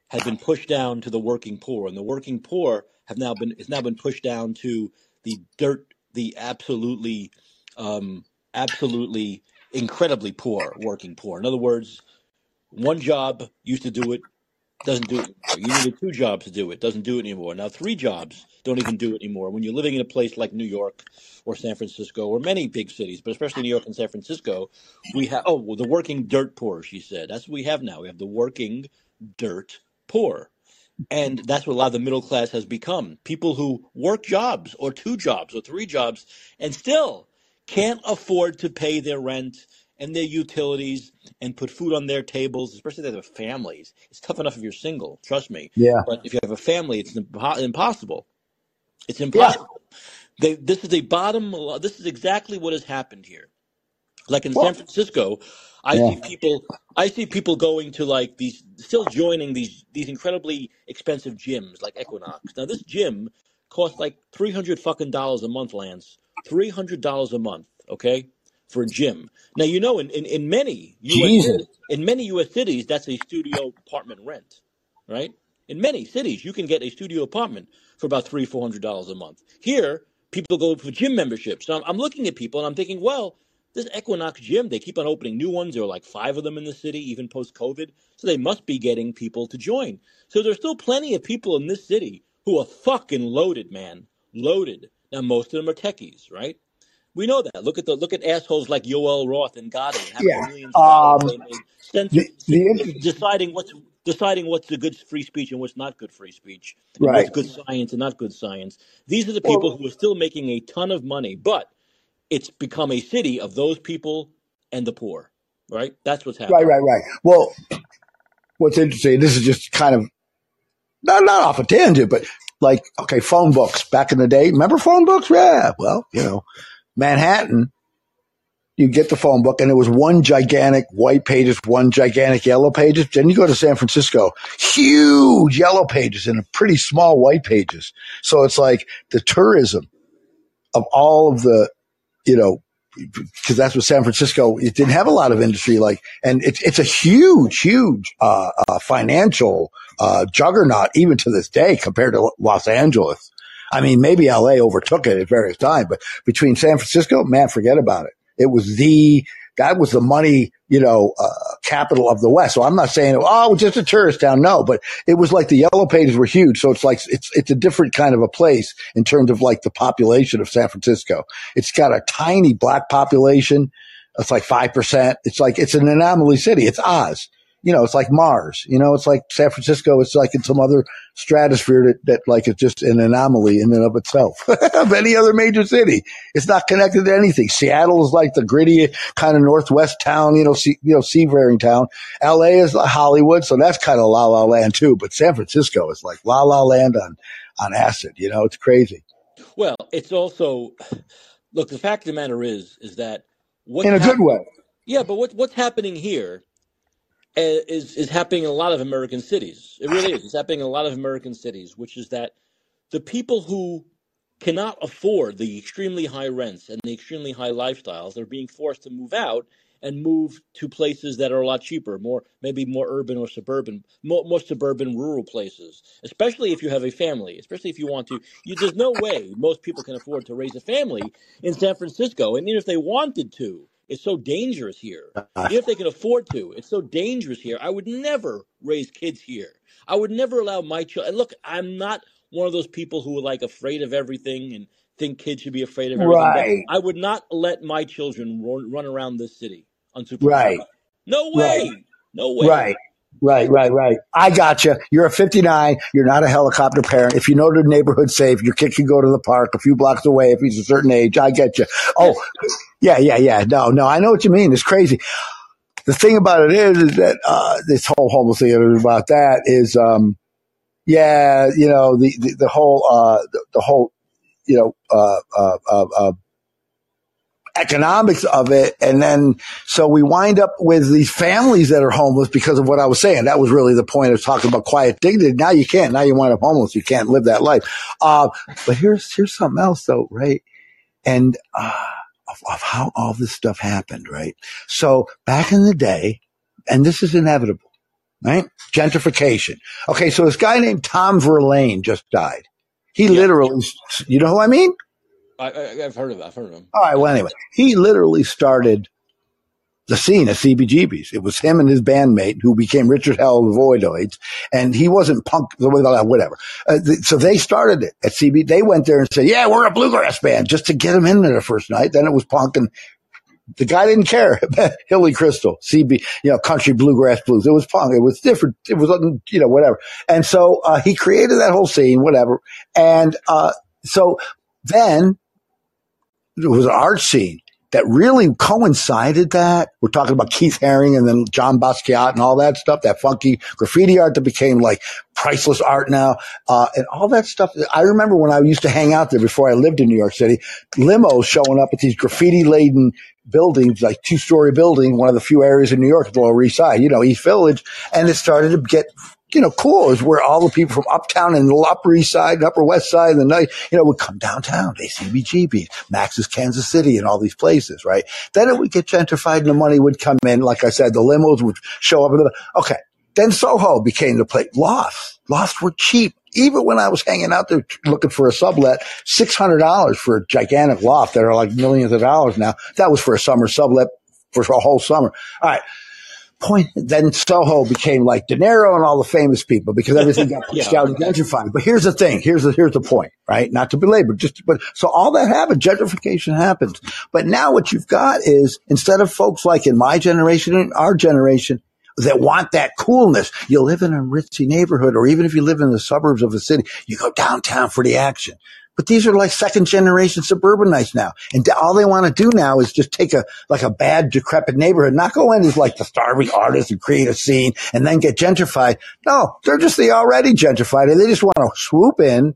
has been pushed down to the working poor, and the working poor have now been has now been pushed down to the dirt, the absolutely, um, absolutely incredibly poor working poor. In other words, one job used to do it doesn't do it. You needed two jobs to do it, doesn't do it anymore. Now three jobs don't even do it anymore. When you're living in a place like New York or San Francisco or many big cities, but especially New York and San Francisco, we have oh well, the working dirt poor. She said that's what we have now. We have the working dirt poor. And that's what a lot of the middle class has become. People who work jobs or two jobs or three jobs and still can't afford to pay their rent and their utilities and put food on their tables, especially if they have families. It's tough enough if you're single, trust me. Yeah. But if you have a family, it's impo- impossible. It's impossible. Yeah. They, this is a bottom. This is exactly what has happened here. Like in San Francisco, I yeah. see people. I see people going to like these, still joining these these incredibly expensive gyms like Equinox. Now this gym costs like three hundred fucking dollars a month, Lance. Three hundred dollars a month. Okay, for a gym. Now you know in, in, in many US cities, in many US cities that's a studio apartment rent, right? In many cities you can get a studio apartment for about three four hundred dollars a month. Here people go for gym memberships. So I'm, I'm looking at people and I'm thinking, well, this Equinox gym they keep on opening new ones. There are like five of them in the city, even post COVID. So they must be getting people to join. So there's still plenty of people in this city who are fucking loaded, man, loaded. Now most of them are techies, right? We know that. Look at the look at assholes like Yoel Roth and Godin having Yeah. millions of dollars Um, they made censor, the, the, deciding what's deciding what's the good free speech and what's not good free speech, and what's right. good science and not good science. These are the Well, people who are still making a ton of money, but it's become a city of those people and the poor. Right? That's what's happening. right, right, right. Well, what's interesting, this is just kind of not, not off a tangent, but like, okay, phone books back in the day. Remember phone books? Yeah. Well, you know, Manhattan, you get the phone book and it was one gigantic white pages, one gigantic yellow pages. Then you go to San Francisco, huge yellow pages and pretty small white pages. So it's like the tourism of all of the, you know, because that's what San Francisco, it didn't have a lot of industry like, and it's, it's a huge, huge, uh, uh, financial, uh, juggernaut even to this day compared to Los Angeles. I mean, maybe LA overtook it at various times, but between San Francisco, man, forget about it. It was the that was the money, you know, uh, capital of the West. So I'm not saying, oh, just a tourist town. No, but it was like the yellow pages were huge. So it's like, it's, it's a different kind of a place in terms of like the population of San Francisco. It's got a tiny black population. It's like 5%. It's like, it's an anomaly city. It's Oz you know, it's like Mars. You know, it's like San Francisco. It's like in some other stratosphere that, that like it's just an anomaly in and of itself of any other major city. It's not connected to anything. Seattle is like the gritty kind of northwest town, you know, sea, you know, seafaring town. L.A. is Hollywood, so that's kind of la la land too. But San Francisco is like la la land on on acid. You know, it's crazy. Well, it's also look. The fact of the matter is, is that in a hap- good way. Yeah, but what what's happening here Uh, is is happening in a lot of American cities. It really is. It's happening in a lot of American cities, which is that the people who cannot afford the extremely high rents and the extremely high lifestyles are being forced to move out and move to places that are a lot cheaper, more maybe more urban or suburban, more, more suburban rural places. Especially if you have a family, especially if you want to. You, there's no way most people can afford to raise a family in San Francisco, and even if they wanted to, it's so dangerous here. If they can afford to, it's so dangerous here. I would never raise kids here. I would never allow my child. Look, I'm not one of those people who are like afraid of everything and think kids should be afraid of everything. Right. I would not let my children run, run around this city unsupervised. Right. No way. Right. No way. Right. Right, right, right. I got you. You're a 59. You're not a helicopter parent. If you know the neighborhood safe, your kid can go to the park a few blocks away if he's a certain age. I get you. Oh, yeah, yeah, yeah. No, no, I know what you mean. It's crazy. The thing about it is, is that uh, this whole homeless thing about that is, um, yeah, you know, the the, the whole uh, the, the, whole you know uh, uh, uh, uh economics of it. And then, so we wind up with these families that are homeless because of what I was saying. That was really the point of talking about quiet dignity. Now you can't. Now you wind up homeless. You can't live that life. Uh, but here's, here's something else though, right? And, uh, of, of how all this stuff happened, right? So back in the day, and this is inevitable, right? Gentrification. Okay. So this guy named Tom Verlaine just died. He yeah. literally, you know who I mean? I, have heard of that. I've heard of him. All right. Well, anyway, he literally started the scene at CBGB's. It was him and his bandmate who became Richard Hell of the Voidoids, and he wasn't punk, whatever. Uh, so they started it at CB. They went there and said, "Yeah, we're a bluegrass band," just to get him in there the first night. Then it was punk, and the guy didn't care. Hilly Kristal, CB, you know, country bluegrass blues. It was punk. It was different. It was, you know, whatever. And so uh, he created that whole scene, whatever. And uh, so then it was an art scene that really coincided that. We're talking about Keith Haring and then John Basquiat and all that stuff, that funky graffiti art that became like priceless art now, uh, and all that stuff. I remember when I used to hang out there before I lived in New York City, limos showing up at these graffiti laden buildings, like two story building, one of the few areas in New York, the Lower East Side, you know, East Village. And it started to get you know, cool is where all the people from uptown and the Upper East Side and Upper West Side and the night, you know, would come downtown, ACBGB, Max's Kansas City and all these places, right? Then it would get gentrified and the money would come in. Like I said, the limos would show up. Okay. Then Soho became the place. Lofts. Lofts were cheap. Even when I was hanging out there looking for a sublet, $600 for a gigantic loft that are like millions of dollars now. That was for a summer sublet for a whole summer. All right point, then Soho became like De Niro and all the famous people because everything got pushed yeah. out and gentrified. But here's the thing. Here's the, here's the point, right? Not to belabor, just, but so all that happened, gentrification happens. But now what you've got is instead of folks like in my generation and our generation, that want that coolness. You live in a ritzy neighborhood, or even if you live in the suburbs of a city, you go downtown for the action. But these are like second generation suburbanites now. And all they want to do now is just take a, like a bad, decrepit neighborhood, not go in as like the starving artist and create a scene and then get gentrified. No, they're just the already gentrified and they just want to swoop in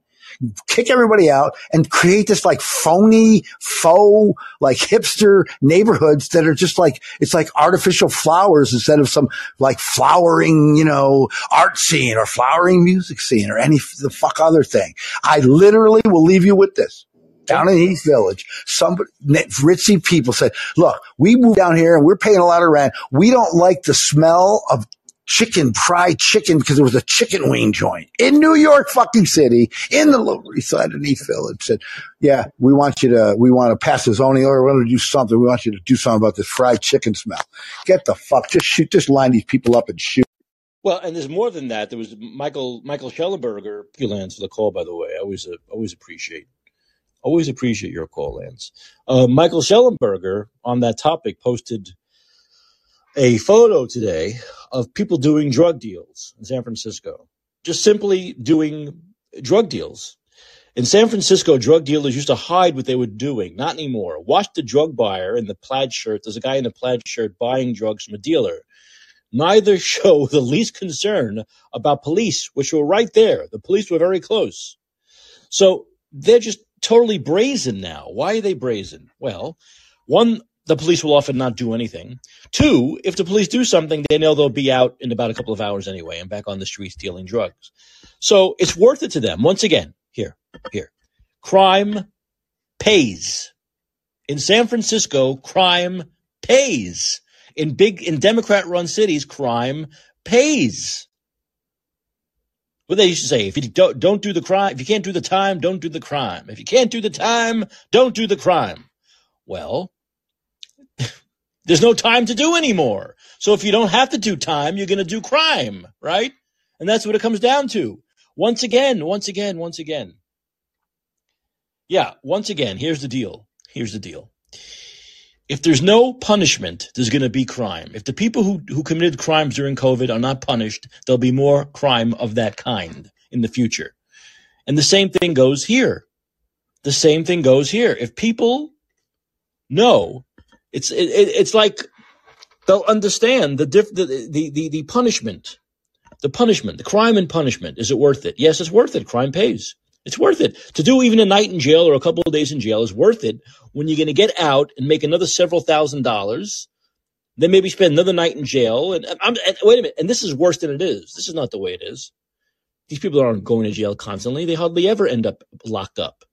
kick everybody out and create this like phony, faux, like hipster neighborhoods that are just like, it's like artificial flowers instead of some like flowering, you know, art scene or flowering music scene or any the fuck other thing. I literally will leave you with this down in East Village, some ritzy people said, look, we moved down here and we're paying a lot of rent. We don't like the smell of chicken, fried chicken, because there was a chicken wing joint in New York fucking city, in the Lower East Side of East Village. Said, yeah, we want you to, we want to pass a zoning order. We want to do something. We want you to do something about this fried chicken smell. Get the fuck, just shoot, just line these people up and shoot. Well, and there's more than that. There was Michael Michael Shellenberger. Thank you, Lance, for the call. By the way, I always uh, always appreciate always appreciate your call, Lance. Uh, Michael Shellenberger on that topic posted a photo today of people doing drug deals in San Francisco. Just simply doing drug deals. In San Francisco, drug dealers used to hide what they were doing. Not anymore. Watch the drug buyer in the plaid shirt. There's a guy in a plaid shirt buying drugs from a dealer neither show the least concern about police, which were right there. The police were very close. So they're just totally brazen now. Why are they brazen? Well, one, the police will often not do anything. Two, if the police do something, they know they'll be out in about a couple of hours anyway and back on the streets dealing drugs. So it's worth it to them. Once again, here, here. Crime pays. In San Francisco, crime pays in big in Democrat run cities, crime pays. What they used to say, if you don't, don't do the crime, if you can't do the time, don't do the crime. If you can't do the time, don't do the crime. Well, there's no time to do anymore. So if you don't have to do time, you're going to do crime, right? And that's what it comes down to. Once again, once again, once again. Yeah, once again, here's the deal. Here's the deal if there's no punishment, there's going to be crime. If the people who, who committed crimes during COVID are not punished, there'll be more crime of that kind in the future. And the same thing goes here. The same thing goes here. If people know, it's it, it's like they'll understand the, diff, the, the the the punishment, the punishment, the crime and punishment. Is it worth it? Yes, it's worth it. Crime pays. It's worth it. To do even a night in jail or a couple of days in jail is worth it when you're going to get out and make another several thousand dollars. Then maybe spend another night in jail. And, and wait a minute. And this is worse than it is. This is not the way it is. These people aren't going to jail constantly. They hardly ever end up locked up.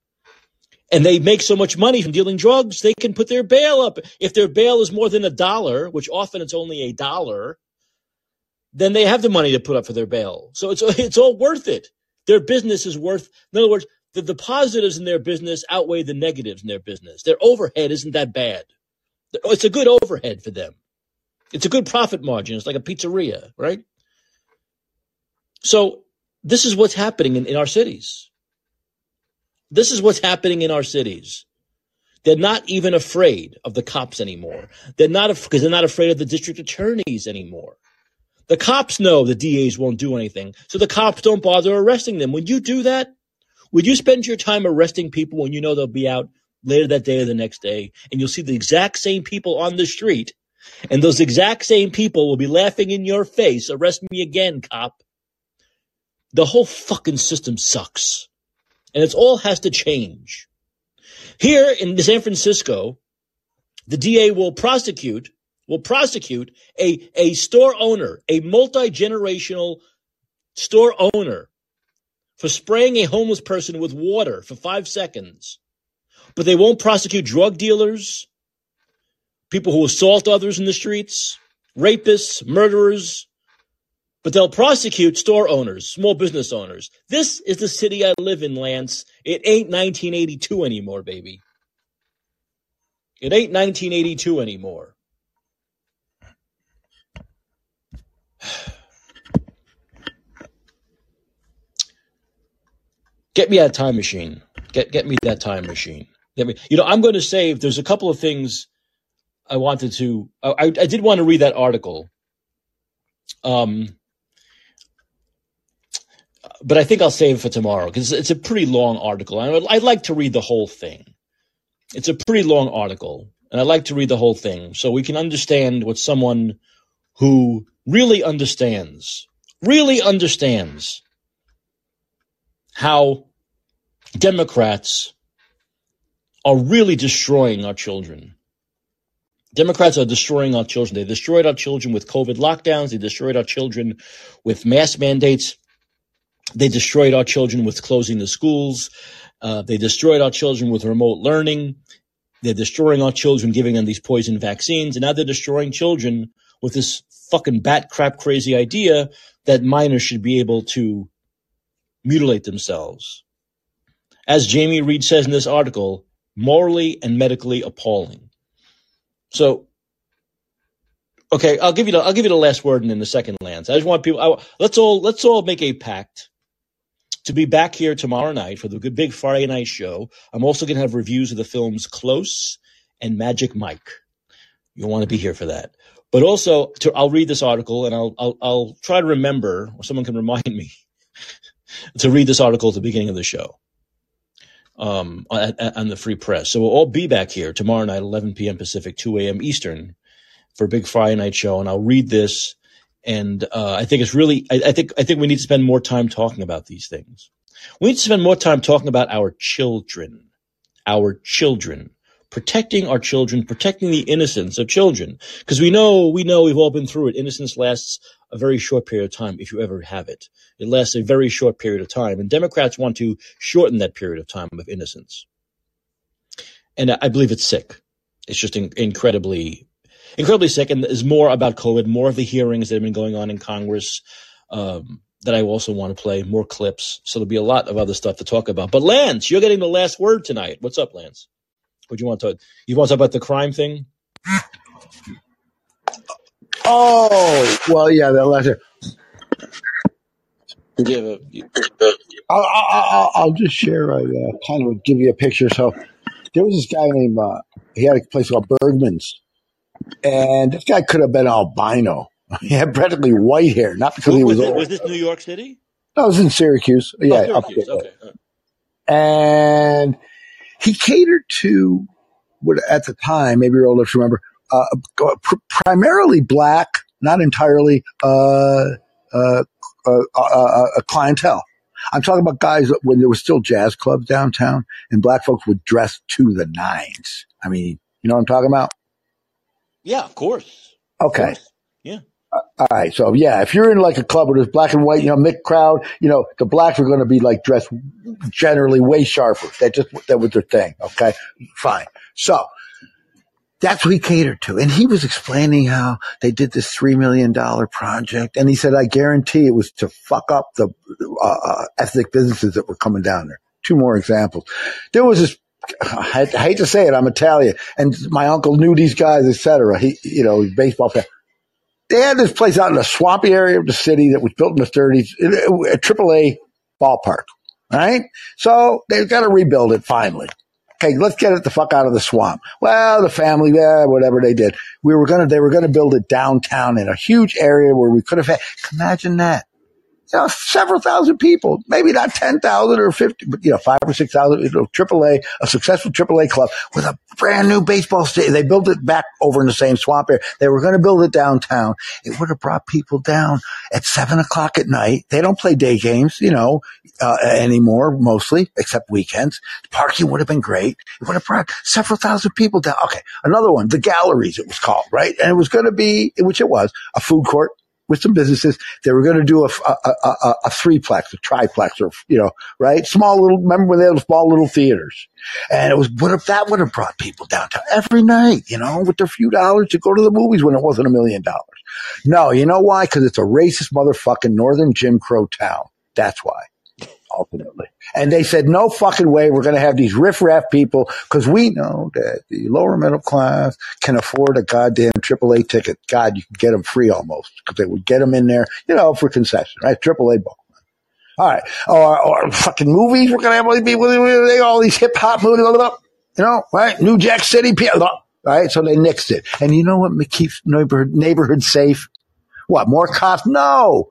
And they make so much money from dealing drugs, they can put their bail up. If their bail is more than a dollar, which often it's only a dollar, then they have the money to put up for their bail. So it's it's all worth it. Their business is worth, in other words, the, the positives in their business outweigh the negatives in their business. Their overhead isn't that bad. It's a good overhead for them. It's a good profit margin. It's like a pizzeria, right? So this is what's happening in, in our cities. This is what's happening in our cities. They're not even afraid of the cops anymore. They're not because they're not afraid of the district attorneys anymore. The cops know the DAs won't do anything, so the cops don't bother arresting them. Would you do that? Would you spend your time arresting people when you know they'll be out later that day or the next day, and you'll see the exact same people on the street, and those exact same people will be laughing in your face, arrest me again, cop. The whole fucking system sucks. And it all has to change. Here in San Francisco, the DA will prosecute will prosecute a, a store owner, a multi-generational store owner for spraying a homeless person with water for five seconds. But they won't prosecute drug dealers, people who assault others in the streets, rapists, murderers, but they'll prosecute store owners, small business owners. This is the city I live in, Lance. It ain't 1982 anymore, baby. It ain't 1982 anymore. Get me that time machine. Get get me that time machine. Get me. You know, I'm going to save. There's a couple of things I wanted to. I, I did want to read that article. Um, but I think I'll save it for tomorrow because it's a pretty long article. And I'd like to read the whole thing. It's a pretty long article, and I'd like to read the whole thing so we can understand what someone who really understands, really understands how Democrats are really destroying our children. Democrats are destroying our children. They destroyed our children with COVID lockdowns. They destroyed our children with mask mandates. They destroyed our children with closing the schools. Uh, they destroyed our children with remote learning. They're destroying our children, giving them these poison vaccines. And now they're destroying children with this fucking bat crap crazy idea that minors should be able to mutilate themselves. As Jamie Reed says in this article, morally and medically appalling. So, okay, I'll give you the I'll give you the last word and then the second, Lance. I just want people. I, let's all let's all make a pact to be back here tomorrow night for the big Friday night show. I'm also going to have reviews of the films Close and Magic Mike. You'll want to be here for that. But also, to, I'll read this article and I'll, I'll, I'll try to remember, or someone can remind me to read this article at the beginning of the show um, on, on the Free Press. So we'll all be back here tomorrow night, 11 p.m. Pacific, 2 a.m. Eastern, for a big Friday night show. And I'll read this, and uh, I think it's really, I, I think, I think we need to spend more time talking about these things. We need to spend more time talking about our children, our children protecting our children, protecting the innocence of children. Because we know, we know we've all been through it. Innocence lasts a very short period of time if you ever have it. It lasts a very short period of time. And Democrats want to shorten that period of time of innocence. And I believe it's sick. It's just in- incredibly, incredibly sick. And is more about COVID, more of the hearings that have been going on in Congress. Um, that I also want to play more clips. So there'll be a lot of other stuff to talk about. But Lance, you're getting the last word tonight. What's up, Lance? What do you want to? You want to talk about the crime thing? Oh, well, yeah, that letter. Give a, I'll, I'll, I'll, I'll just share a uh, kind of give you a picture. So there was this guy named, uh, he had a place called Bergman's, and this guy could have been albino. He had practically white hair, not because he was, was, old. was this New York City? No, it was in Syracuse. Yeah, oh, Syracuse. there. Okay. And he catered to what at the time, maybe you're old enough to remember, uh, pr- primarily black, not entirely, uh, uh, uh, uh, uh, clientele. I'm talking about guys when there was still jazz clubs downtown and black folks would dress to the nines. I mean, you know what I'm talking about? Yeah, of course. Of Okay. course. Yeah. All right. So yeah, if you're in like a club where there's black and white, you know, mixed crowd, you know, the blacks are going to be like dressed generally way sharper. That just, that was their thing. Okay. Fine. So that's what he catered to. And he was explaining how they did this $3 million project. And he said, I guarantee it was to fuck up the uh, uh, ethnic businesses that were coming down there. Two more examples. There was this I hate to say it, I'm Italian, and my uncle knew these guys, etc. He, you know, baseball fan. They had this place out in a swampy area of the city that was built in the 30s, a AAA ballpark. Right? So they've got to rebuild it finally. Okay, let's get it the fuck out of the swamp. Well, the family, yeah, whatever they did. We were gonna, they were gonna build it downtown in a huge area where we could have had, imagine that. You know, several thousand people, maybe not 10,000 or 50, but you know, five or 6,000, you know, AAA, a successful AAA club with a brand new baseball stadium. They built it back over in the same swamp area. They were going to build it downtown. It would have brought people down at seven o'clock at night. They don't play day games, you know, uh, anymore, mostly, except weekends. Parking would have been great. It would have brought several thousand people down. Okay. Another one, the galleries, it was called, right? And it was going to be, which it was, a food court with some businesses. They were going to do a, a, a, a, threeplex, a triplex, or, you know, right? Small little, remember when they had small little theaters? And it was, what if that would have brought people downtown every night, you know, with their few dollars to go to the movies when it wasn't a million dollars? No, you know why? Because it's a racist motherfucking northern Jim Crow town. That's why ultimately. And they said, no fucking way we're going to have these riffraff people because we know that the lower middle class can afford a goddamn AAA ticket. God, you can get them free almost because they would get them in there, you know, for concession, right? AAA ball. All right. Or, or fucking movies. We're going to have all these all these hip hop movies, you know, right? New Jack City, right? So they nixed it. And you know what keeps neighborhood, neighborhood safe? What? More cops? No.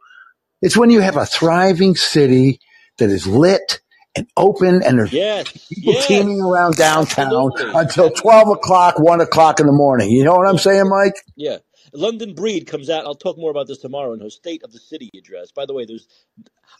It's when you have a thriving city that is lit and open and there's Yes. people Yes. teeming around downtown Absolutely. until 12 o'clock, 1 o'clock in the morning. You know what I'm saying, Mike? Yeah. London Breed comes out. I'll talk more about this tomorrow in her State of the City address. By the way, there's,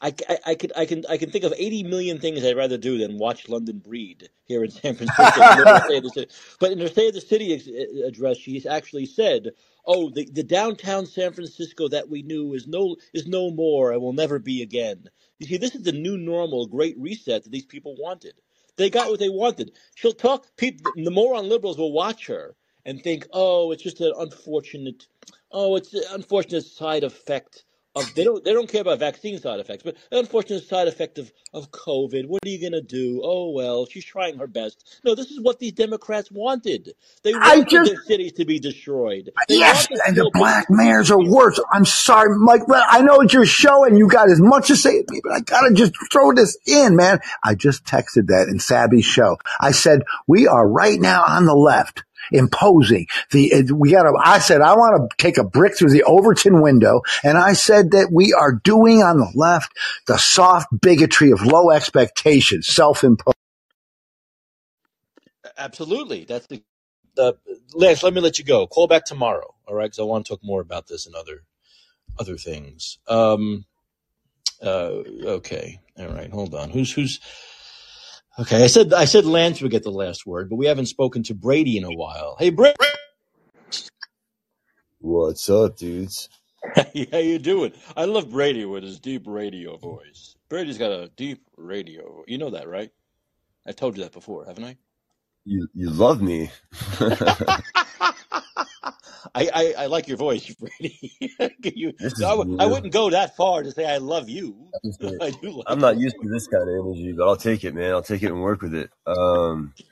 I, I, I could, I can, I can think of 80 million things I'd rather do than watch London Breed here in San Francisco. in her State of the City. But in her State of the City address, she actually said, "Oh, the, the downtown San Francisco that we knew is no, is no more and will never be again." You see, this is the new normal, great reset that these people wanted. They got what they wanted. She'll talk. People, the moron liberals will watch her and think, oh, it's just an unfortunate, oh, it's an unfortunate side effect of they don't they don't care about vaccine side effects, but an unfortunate side effect of of COVID. What are you gonna do? Oh well, she's trying her best. No, this is what these Democrats wanted. They I wanted just their cities to be destroyed. They Yes, and the black mayors are worse. I'm sorry, Mike, but I know it's your show and you got as much to say to me, but I gotta just throw this in, man. I just texted that in Sabby's show. I said, we are right now on the left imposing the, we gotta, I said, I want to take a brick through the Overton window. And I said that we are doing on the left the soft bigotry of low expectations, self-imposed. Absolutely, that's the. the Lance, let me let you go. Call back tomorrow, all right? Because I want to talk more about this and other other things. Um. Uh. Okay. All right. Hold on. Who's who's Okay, I said I said Lance would get the last word, but we haven't spoken to Brady in a while. Hey, Brady, What's up, dudes? how you doing? I love Brady with his deep radio voice. Brady's got a deep radio. You know that, right? I told you that before, haven't I? You you love me. I, I, I like your voice, Brady. you, This I, is w- I weird. wouldn't go that far to say I love you. I just don't- I do I'm not used to this kind of energy, but I'll take it, man. I'll take it and work with it. Um.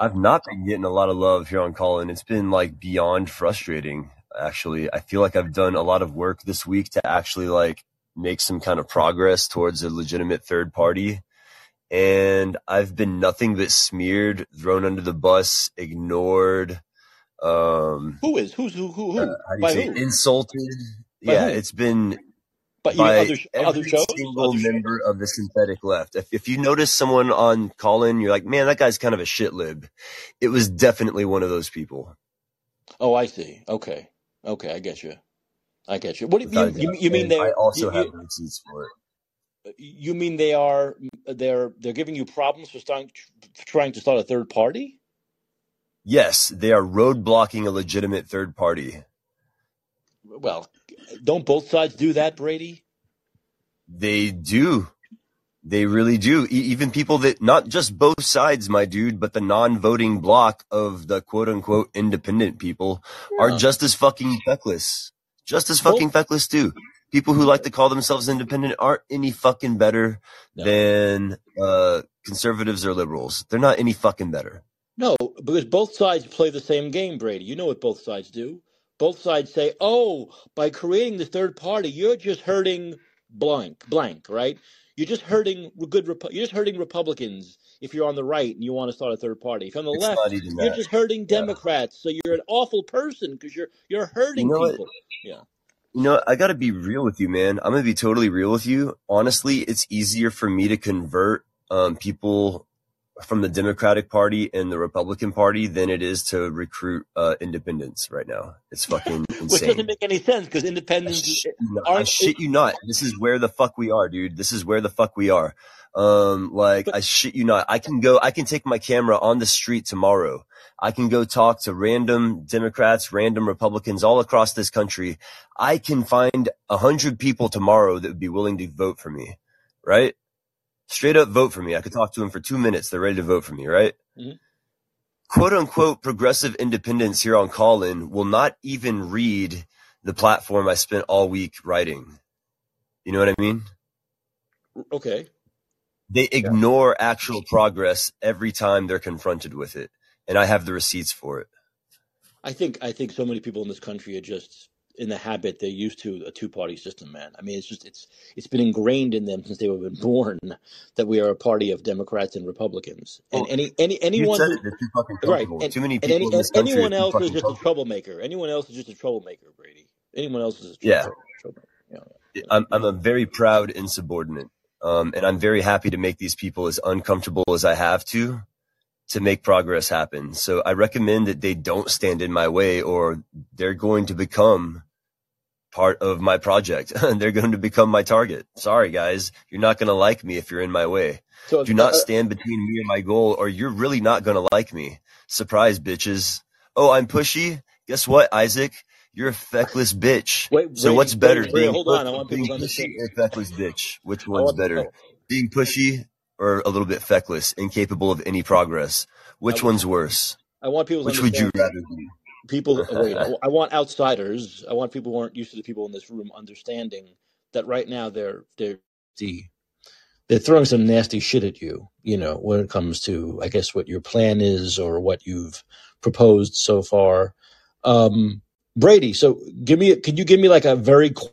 I've not been getting a lot of love here on Callin. It's been like beyond frustrating, actually. I feel like I've done a lot of work this week to actually like make some kind of progress towards a legitimate third party. And I've been nothing but smeared, thrown under the bus, ignored, um, Who is? Who's who? Who? uh, Who? how do you By say, who? insulted. By Yeah, whom? it's been But by other sh- other every shows? single Other shows? member of the synthetic left. If, if you notice someone on call in, you're like, man, that guy's kind of a shit lib. It was definitely one of those people, Oh, I see. Okay. Okay, I get you. I get you. What do you you, you mean they I also you, have receipts for it. you mean they are they're they're giving you problems for starting trying to start a third party? Yes, they are roadblocking a legitimate third party. Well, don't both sides do that, Brady? They do. They really do. E- even people that, not just both sides, my dude, but the non-voting block of the quote unquote independent people are just as fucking feckless. Just as fucking feckless too. People who like to call themselves independent aren't any fucking better no. than, uh, conservatives or liberals. They're not any fucking better. Because both sides play the same game, Brady. You know what both sides do. Both sides say, "Oh, by creating the third party, you're just hurting blank, blank, right? You're just hurting good. Repu- You're just hurting Republicans if you're on the right and you want to start a third party. If you're on the It's left, you're that. just hurting Yeah. Democrats. So you're an awful person because you're you're You hurting know what? people. Yeah. You know, I gotta be real with you, man. I'm gonna be totally real with you. Honestly, it's easier for me to convert um, people from the Democratic Party and the Republican Party than it is to recruit uh, independents right now. It's fucking insane. Which doesn't make any sense because I independents shit not. I shit you not. This is where the fuck we are, dude. This is where the fuck we are. Um, like But I shit you not. I can go. I can take my camera on the street tomorrow. I can go talk to random Democrats, random Republicans all across this country. I can find a hundred people tomorrow that would be willing to vote for me, right? Straight up vote for me. I could talk to them for two minutes. They're ready to vote for me, right? Mhm. Quote unquote progressive independents here on Callin will not even read the platform I spent all week writing. You know what I mean? okay. They ignore actual progress every time they're confronted with it. And I have the receipts for it. I think I think so many people in this country are just in the habit they're used to a two party system, man. I mean, it's just it's it's been ingrained in them since they were born that we are a party of Democrats and Republicans. And Well, any any anyone said it. Too fucking right and Too many and any people and are anyone else is just a troublemaker. Anyone else is just a troublemaker, Brady. Anyone else is a Yeah. troublemaker. Yeah, yeah. I'm, I'm a very proud insubordinate. Um, and I'm very happy to make these people as uncomfortable as I have to, to make progress happen. So I recommend that they don't stand in my way or they're going to become part of my project. And they're going to become my target. Sorry guys. You're not going to like me if you're in my way. So Do uh, not uh, stand between me and my goal or you're really not going to like me. Surprise bitches. Oh, I'm pushy. Guess what, Isaac? You're a feckless bitch. wait, So Brady, what's better, Brady, being hold pu- on. I want people pushy or feckless bitch? Which one's better? Being pushy or a little bit feckless, incapable of any progress? Which would one's worse? I want people Which would you rather be? people. Wait, I, I want outsiders. I want people who aren't used to the people in this room understanding that right now they're they're the they're throwing some nasty shit at you. You know, when it comes to I guess what your plan is or what you've proposed so far. Um, Brady, so give me. Can you give me like a very quick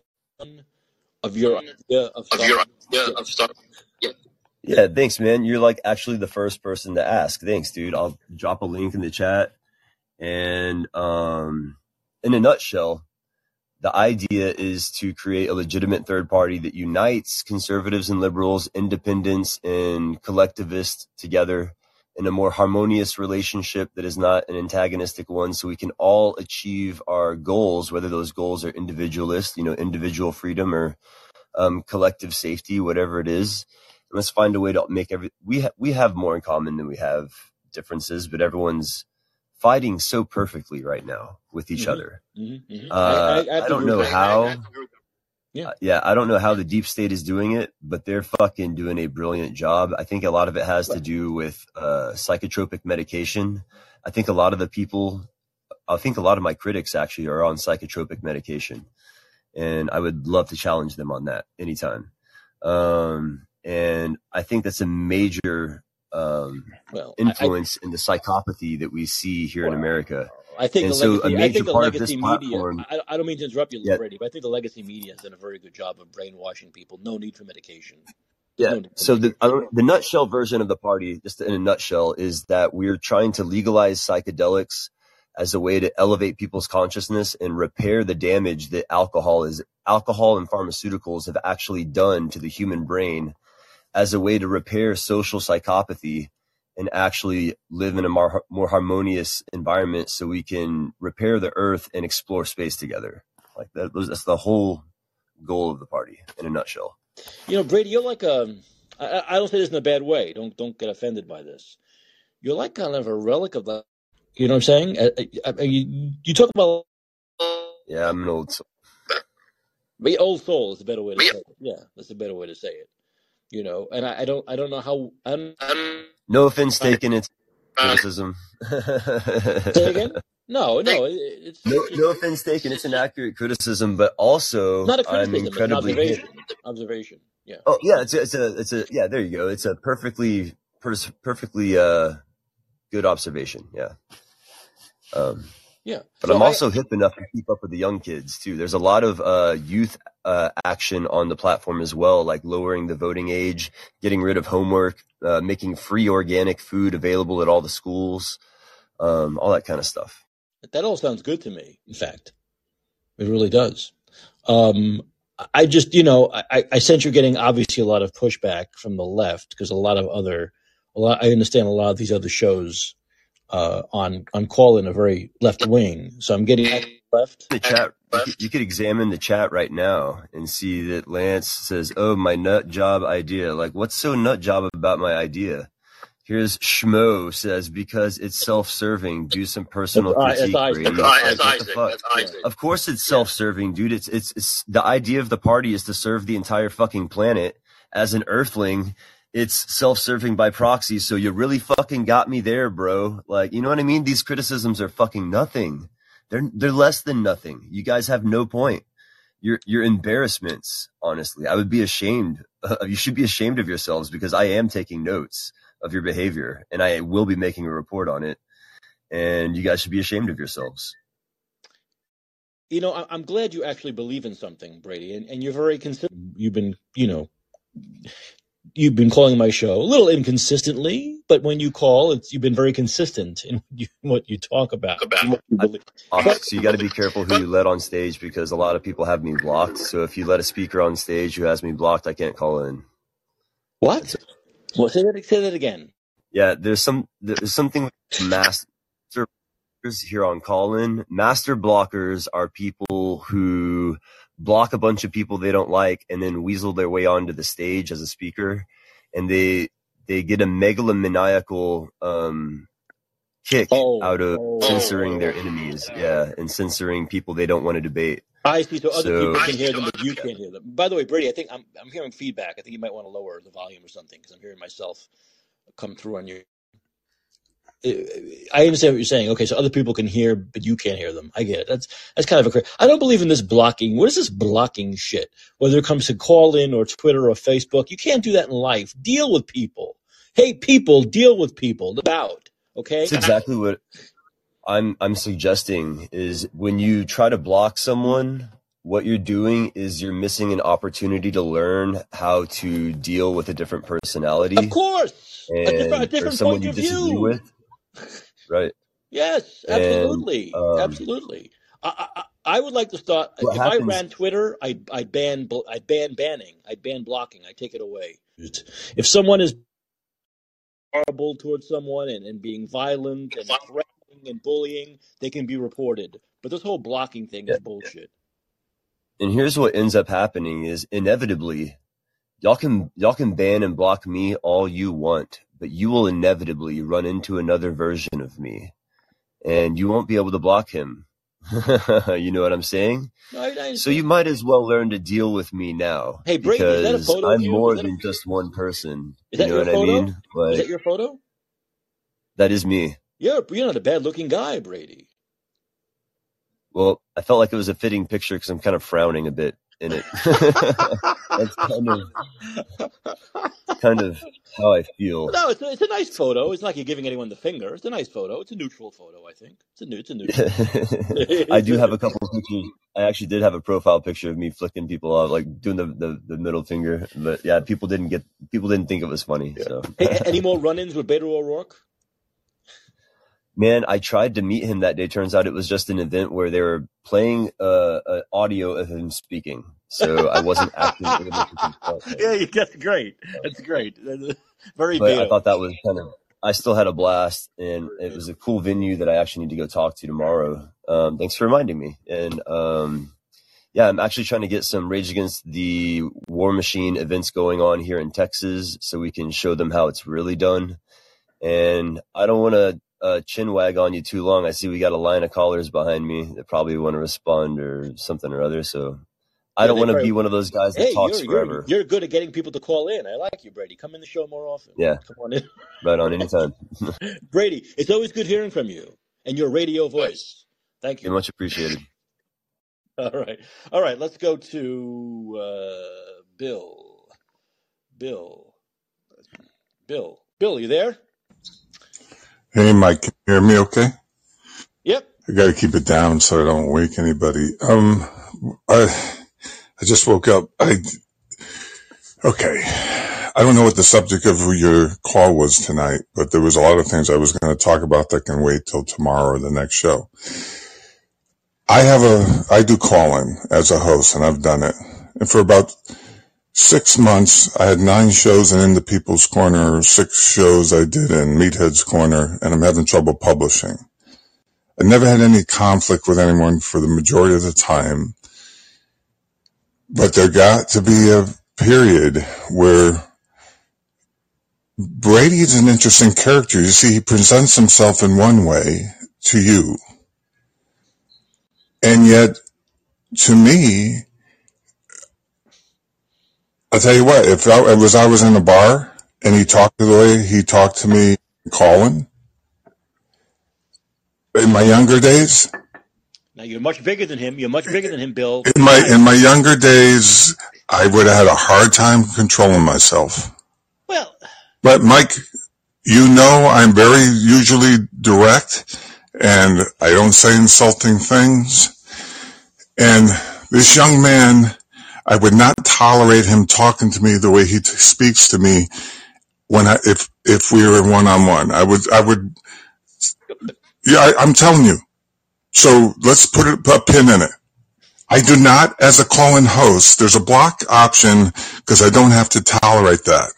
of your idea of Of your idea Yeah. of start. Yeah. Thanks, man. You're like actually the first person to ask. Thanks, dude. I'll drop a link in the chat. And um, in a nutshell, the idea is to create a legitimate third party that unites conservatives and liberals, independents and collectivists together in a more harmonious relationship that is not an antagonistic one so we can all achieve our goals whether those goals are individualist you know individual freedom or um, collective safety whatever it is let's find a way to make every we ha- we have more in common than we have differences but everyone's fighting so perfectly right now with each hmm other hmm hmm I, uh, I, I have I don't know how. Yeah. Uh, Yeah, I don't know how the deep state is doing it, but they're fucking doing a brilliant job. I think a lot of it has to do with uh, psychotropic medication. I think a lot of the people, I think a lot of my critics actually are on psychotropic medication, and I would love to challenge them on that anytime. Um, and I think that's a major um, Well, I, I influence in the psychopathy that we see here in America. I think And the so a legacy. I major part of this media. platform, I, I don't mean to interrupt you, yeah, Brady, but I think the legacy media has done a very good job of brainwashing people. No need for medication. There's Yeah. no for So the medication. I the nutshell version of the party, just in a nutshell, is that we're trying to legalize psychedelics as a way to elevate people's consciousness and repair the damage that alcohol is alcohol and pharmaceuticals have actually done to the human brain as a way to repair social psychopathy and actually live in a more, more harmonious environment so we can repair the earth and explore space together. Like that, that's the whole goal of the party in a nutshell. You know, Brady, you're like a. I, I I don't say this in a bad way. Don't don't get offended by this. You're like kind of a relic of the. You know what I'm saying? Uh, uh, uh, you, you talk about Yeah, I'm an old soul. the old soul is a better way to say it. Yeah, that's a better way to say it. You know, and I, I don't I don't know how. I don't, No offense taken. It's criticism. say again? No, no, it, no, no offense taken. It's an accurate criticism, but also not a I'm criticism. An incredibly observation. Observation. Yeah. Oh yeah, it's a, it's a, it's a, yeah. There you go. It's a perfectly, perfectly uh, good observation. Yeah. Um, Yeah. but So I'm I. also hip enough to keep up with the young kids too. There's a lot of uh, youth uh, action on the platform as well, like lowering the voting age, getting rid of homework, uh, making free organic food available at all the schools, um, all that kind of stuff. That all sounds good to me. In fact, it really does. Um, I just, you know, I, I sense you're getting obviously a lot of pushback from the left because a lot of other, a lot. I understand a lot of these other shows uh, on on call in a very left wing. So I'm getting left. the chat you could, you could examine the chat right now and see that Lance says, "Oh, my nut job idea." Like, what's so nut job about my idea? Here's Schmo says because it's self-serving. Do some personal that's critique. That's Like, what the Isaac. fuck? Isaac. Of course, it's self-serving, dude. It's it's it's the idea of the party is to serve the entire fucking planet. As an Earthling, it's self-serving by proxy. So you really fucking got me there, bro. Like, you know what I mean? These criticisms are fucking nothing. They're they're less than nothing. You guys have no point. You're embarrassments. Honestly, I would be ashamed. you should be ashamed of yourselves because I am taking notes of your behavior and I will be making a report on it. And you guys should be ashamed of yourselves. You know, I'm glad you actually believe in something, Brady, and, and you're very consistent. You've been, you know, you've been calling my show a little inconsistently, but when you call, it's you've been very consistent in what you, what you talk about. and what you So you got to be careful who you let on stage because a lot of people have me blocked. So if you let a speaker on stage who has me blocked, I can't call in. What? Well, say that. Say that again. Yeah, there's some there's something with master blockers here on call-in. Master blockers are people who block a bunch of people they don't like and then weasel their way onto the stage as a speaker, and they they get a megalomaniacal um, kick Oh, out of oh, censoring their enemies. Yeah, and censoring people they don't want to debate. I see. So other So people can hear them, but you can't hear them. By the way, Brady, I think I'm I'm hearing feedback. I think you might want to lower the volume or something because I'm hearing myself come through on you. I understand what you're saying. Okay, so other people can hear, but you can't hear them. I get it. That's that's kind of a. I don't believe in this blocking. What is this blocking shit? Whether it comes to call in or Twitter or Facebook, you can't do that in life. Deal with people. Hey, people, deal with people. About okay. That's exactly what I'm. I'm suggesting is when you try to block someone, what you're doing is you're missing an opportunity to learn how to deal with a different personality. Of course, and a different, a different someone point you of disagree view. with. Right. Yes, And absolutely, um, absolutely. I, I, I would like to start. If I ran Twitter, I I ban I ban banning. I ban blocking. I take it away. If someone is horrible towards someone and, and being violent and threatening and bullying, they can be reported. But this whole blocking thing is bullshit. And here's what ends up happening is inevitably y'all can y'all can ban and block me all you want, but you will inevitably run into another version of me. And you won't be able to block him. you know what I'm saying? No, So you might as well learn to deal with me now. Hey, Brady, is that a because photo I'm you? more Is that a- than just one person. Is You that know your what I photo? mean? Is that your photo? that is me. You're you're not a bad looking guy, Brady. Well, I felt like it was a fitting picture because I'm kind of frowning a bit in it. That's kind of kind of how I feel. No, it's a, it's a nice photo. It's not like you're giving anyone the finger. It's a nice photo. It's a neutral photo, I think. It's a new. It's a neutral. I do have a couple of pictures. I actually did have a profile picture of me flicking people off, like doing the, the, the middle finger. But yeah, people didn't get people didn't think it was funny. So Hey, any more run-ins with Beto O'Rourke? Man, I tried to meet him that day. Turns out it was just an event where they were playing uh, an audio of him speaking, so I wasn't actually able to. Yeah, that's great. That's great. Very But I thought that was kind of. I still had a blast, and it was a cool venue that I actually need to go talk to tomorrow. Um, thanks for reminding me. And um, yeah, I'm actually trying to get some Rage Against the War Machine events going on here in Texas, so we can show them how it's really done. And I don't want to uh, chin wag on you too long. I see we got a line of callers behind me that probably want to respond or something or other. So I Yeah, don't want to be one of those guys that Hey, talks you're, forever. you're you're good at getting people to call in. I like you, Brady. Come in the show more often. Yeah, Come on in, right on anytime. Brady. It's always good hearing from you and your radio voice. Thank You're much appreciated. All right, all right. Let's go to uh, Bill. Bill. Bill. Bill, you there? Hey, Mike, can you hear me okay? Yep. I got to keep it down so I don't wake anybody. Um, I, I just woke up. I, okay. I don't know what the subject of your call was tonight, but there was a lot of things I was going to talk about that can wait till tomorrow or the next show. I have a, I do call in as a host and I've done it. And for about six months, I had nine shows in the People's Corner, six shows I did in Meathead's Corner, and I'm having trouble publishing. I never had any conflict with anyone for the majority of the time, but there got to be a period where Brady is an interesting character. You see, he presents himself in one way to you, and yet to me, I'll tell you what, if I, was I was in a bar and he talked to the way he talked to me, Colin, in my younger days, Now you're much bigger than him. You're much bigger than him, Bill. in my in my younger days, I would have had a hard time controlling myself. Well, But Mike, you know I'm very usually direct and I don't say insulting things. And this young man, I would not tolerate him talking to me the way he t- speaks to me when I, if, if we were one on one. I would, I would, yeah, I, I'm telling you. So let's put a, a pin in it. I do not, as a call-in host, there's a block option because I don't have to tolerate that.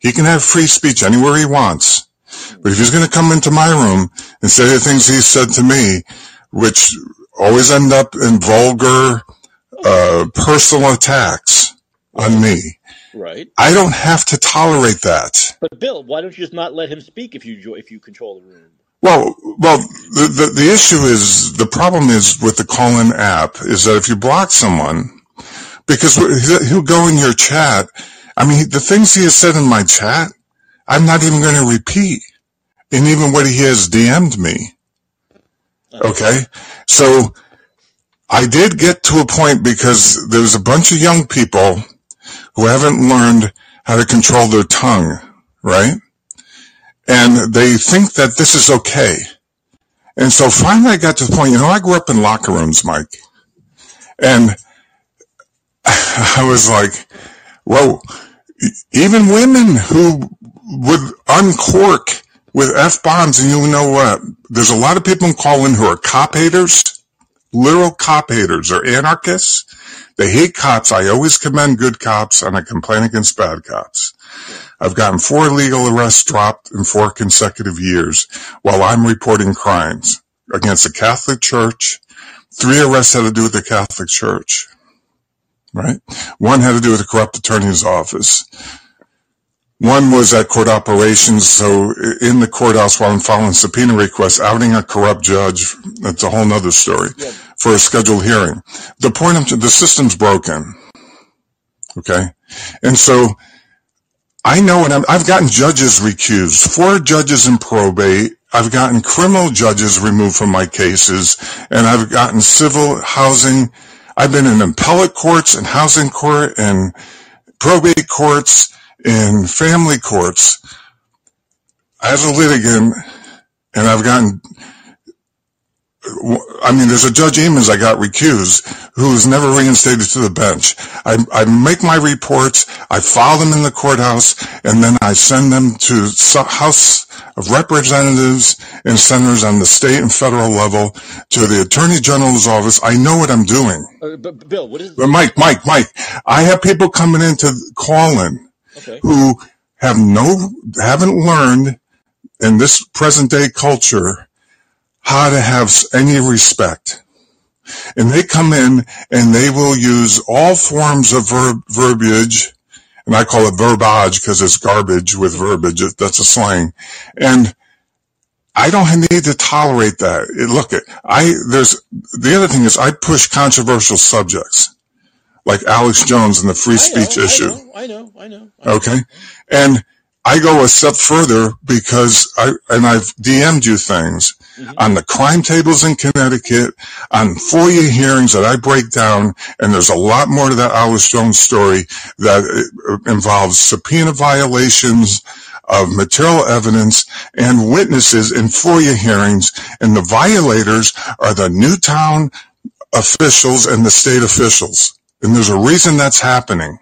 He can have free speech anywhere he wants. But if he's going to come into my room and say the things he said to me, which always end up in vulgar, uh, personal attacks on me, right. I don't have to tolerate that. But Bill, why don't you just not let him speak if you if you control the room? Well, well, the, the, the issue is, the problem is with the call-in app is that if you block someone, because he'll go in your chat, I mean, the things he has said in my chat, I'm not even going to repeat. and even what he has DM'd me. Okay. So I did get to a point because there's a bunch of young people who haven't learned how to control their tongue, right? And they think that this is okay. And so finally I got to the point, you know, I grew up in locker rooms, Mike. And I was like, whoa, even women who would uncork with F bombs, and you know what? There's a lot of people in calling who are cop haters, literal cop haters or anarchists. They hate cops. I always commend good cops and I complain against bad cops. I've gotten four legal arrests dropped in four consecutive years while I'm reporting crimes against the Catholic Church. Three arrests had to do with the Catholic Church, right? One had to do with the corrupt attorney's office. One was at court operations, so in the courthouse while I'm filing subpoena requests, outing a corrupt judge. That's a whole nother story for a scheduled hearing. The point of the system's broken. Okay. And so I know, and i have gotten judges recused, four judges in probate. I've gotten criminal judges removed from my cases, and I've gotten civil housing. I've been in appellate courts and housing court and probate courts and family courts as a litigant, and I've gotten I mean, there's a Judge Emmons I got recused who was never reinstated to the bench. I, I make my reports, I file them in the courthouse, and then I send them to House of Representatives and senators on the state and federal level to the Attorney General's office. I know what I'm doing. Uh, but Bill, what is? But Mike, Mike, Mike, I have people coming in to call in okay. who have no, haven't learned in this present day culture how to have any respect. And they come in and they will use all forms of verb, verbiage, and I call it verbage because it's garbage with verbiage. That's a slang. And I don't need to tolerate that. Look, I, there's, the other thing is I push controversial subjects like Alex Jones and the free speech know, issue. I know, I know, I know. Okay. And I go a step further because I, and I've DM'd you things mm-hmm. on the crime tables in Connecticut, on FOIA hearings that I break down. And there's a lot more to that Alex Jones story that uh, involves subpoena violations of material evidence and witnesses in FOIA hearings. And the violators are the Newtown officials and the state officials. And there's a reason that's happening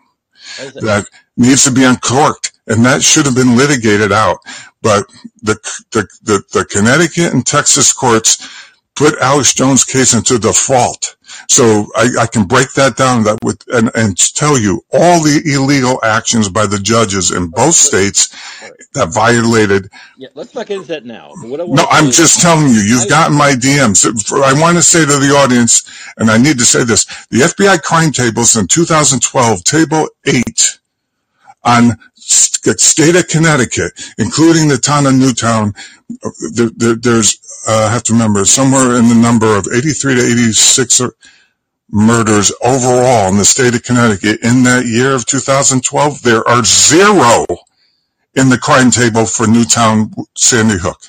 that needs to be uncorked and that should have been litigated out. But the, the, the, the Connecticut and Texas courts put Alex Jones' case into default. So I, I can break that down that with and, and tell you all the illegal actions by the judges in both states that violated. Yeah, let's not get into that now. no, I'm just telling you, you've gotten my DMs. I want to say to the audience, and I need to say this: the FBI crime tables in 2012, table eight on state of Connecticut, including the town of Newtown, there, there, there's, uh, I have to remember, somewhere in the number of 83 to 86 murders overall in the state of Connecticut in that year of 2012. There are zero in the crime table for Newtown Sandy Hook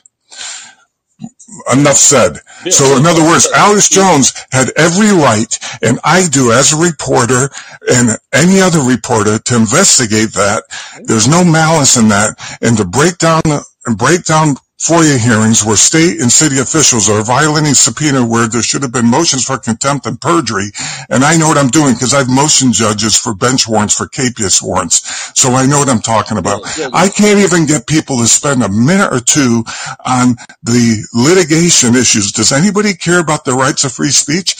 enough said. So in other words, Alex Jones had every right, and I do as a reporter and any other reporter to investigate that. There's no malice in that, and to break down and break down FOIA hearings where state and city officials are violating subpoena where there should have been motions for contempt and perjury. And I know what I'm doing because I've motioned judges for bench warrants for capias warrants. So I know what I'm talking about. I can't even get people to spend a minute or two on the litigation issues. Does anybody care about the rights of free speech?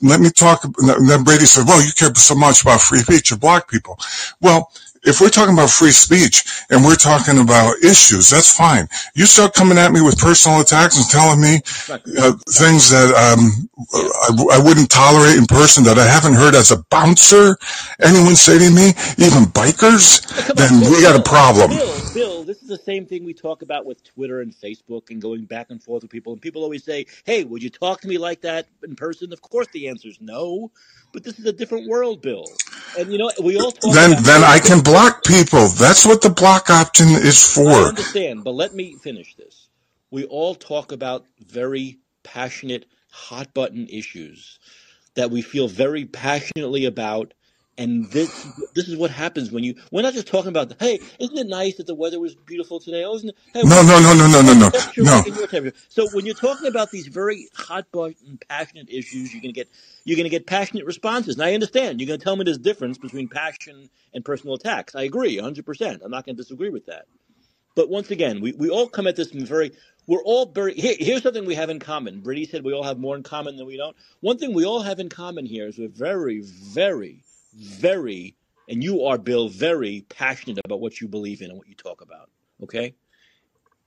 Let me talk. And then Brady said, well, you care so much about free speech of black people. Well, if we're talking about free speech and we're talking about issues, that's fine. You start coming at me with personal attacks and telling me uh, things that um, I, I, wouldn't tolerate in person that I haven't heard as a bouncer anyone say to me, even bikers, then we got a problem. Bill, Bill, this is the same thing we talk about with Twitter and Facebook and going back and forth with people. And people always say, hey, would you talk to me like that in person? Of course the answer is no. But this is a different world, Bill. And you know, we all talk. then then I can block people. That's what the block option is for. I understand, but let me finish this. we all talk about very passionate, hot button issues that we feel very passionately about. And this this is what happens when you we're not just talking about hey isn't it nice that the weather was beautiful today? Oh isn't it hey No, no, no, no, no, no, no, no. like in your temperature. So when you're talking about these very hot button passionate issues you're gonna get you're gonna get passionate responses. And I understand. You're gonna tell me there's a difference between passion and personal attacks. I agree 100 percent. I'm not gonna disagree with that. But once again, we, we all come at this from very, we're all very, here, here's something we have in common. Brittany said we all have more in common than we don't. One thing we all have in common here is we're very, very, very, and you are, Bill, very passionate about what you believe in and what you talk about. Okay?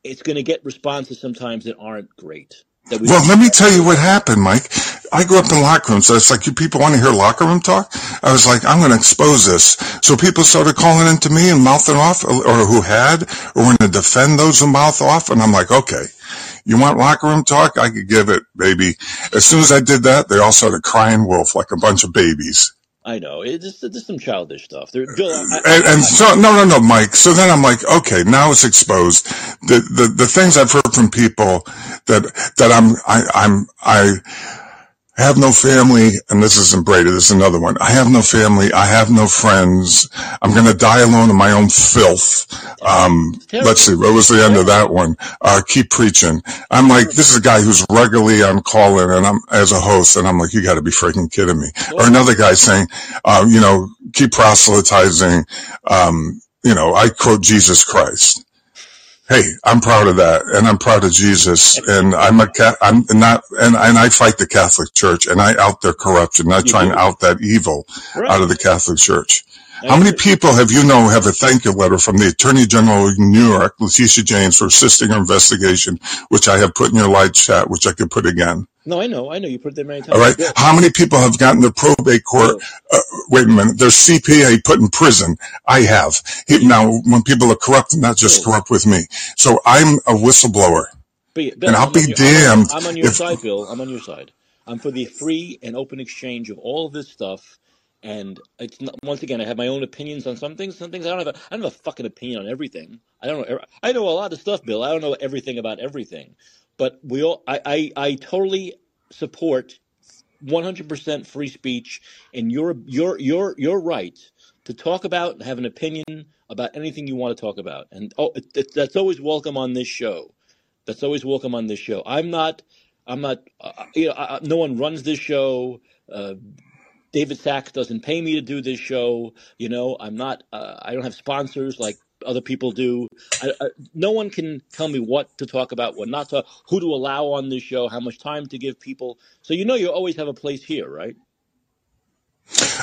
It's going to get responses sometimes that aren't great. That we Well, let me tell you what happened, Mike. I grew up in locker rooms, so it's like you people want to hear locker room talk. I was like, I'm going to expose this. So people started calling into me and mouthing off, or who had, or want to defend those who mouth off, and I'm like, okay. You want locker room talk? I could give it, baby. As soon as I did that, they all started crying wolf like a bunch of babies. I know. It's just, some childish stuff. There, Bill, I, I, And, and so, no, no, no, Mike. So then I'm like, okay, now it's exposed. The, the, the things I've heard from people that, that I'm, I, I'm, I have no family, and this isn't Brady, this is another one. I have no family, I have no friends. I'm gonna die alone in my own filth. Um, let's see, what was the end of that one? Uh, keep preaching. I'm like, this is a guy who's regularly on call in and I'm, as a host, and I'm like, you gotta be freaking kidding me. Or another guy saying, uh, you know, keep proselytizing, um, you know, I quote Jesus Christ. Hey, I'm proud of that, and I'm proud of Jesus, and I'm a cat. I'm not, and and I fight the Catholic Church, and I out their corruption. I try and out that evil out of the Catholic Church. How many people have you know have a thank you letter from the Attorney General of New York, Letitia James, for assisting our investigation, which I have put in your live chat, which I could put again. No, I know. I know. You put it there many times. right. Bill, How many people have gotten their probate court? Bill, Uh, wait a minute. Their CPA put in prison. I have. He, now, when people are corrupt, not just Bill, corrupt with me. So I'm a whistleblower, Bill, and I'll I'm be your, I'm on your, damned I'm on your if. side, Bill. I'm on your side. I'm for the free and open exchange of all of this stuff. And it's not, once again, I have my own opinions on some things. Some things I don't have. A, I don't have a fucking opinion on everything. I don't know. I know a lot of stuff, Bill. I don't know everything about everything. But we all. I. I, I totally support 100% free speech and your your your right to talk about and have an opinion about anything you want to talk about. And oh, it, it, that's always welcome on this show. That's always welcome on this show. I'm not. I'm not. Uh, you know, I- no one runs this show. Uh, David Sacks doesn't pay me to do this show. You know, I'm not. Uh, I don't have sponsors like other people do. I, I, no one can tell me what to talk about, what not to, who to allow on this show, how much time to give people. So you know, you always have a place here, right?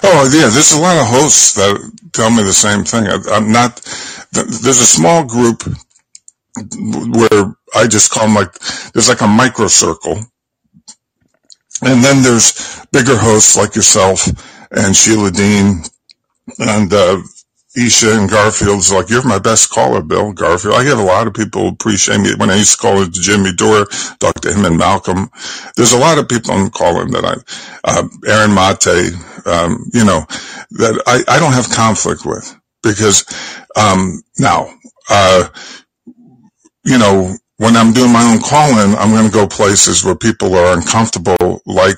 Oh yeah, there's a lot of hosts that tell me the same thing. I, I'm not. There's a small group where I just call them like there's like a micro circle, and then there's bigger hosts like yourself and Sheila Dean and uh, Isha and Garfield's like, you're my best caller, Bill Garfield. I get a lot of people who appreciate me when I used to call it Jimmy Dore, talk to him and Malcolm. There's a lot of people I'm calling that I, uh, Aaron Mate, um, you know, that I, I don't have conflict with because, um, now, uh, you know, when I'm doing my own calling, I'm going to go places where people are uncomfortable, like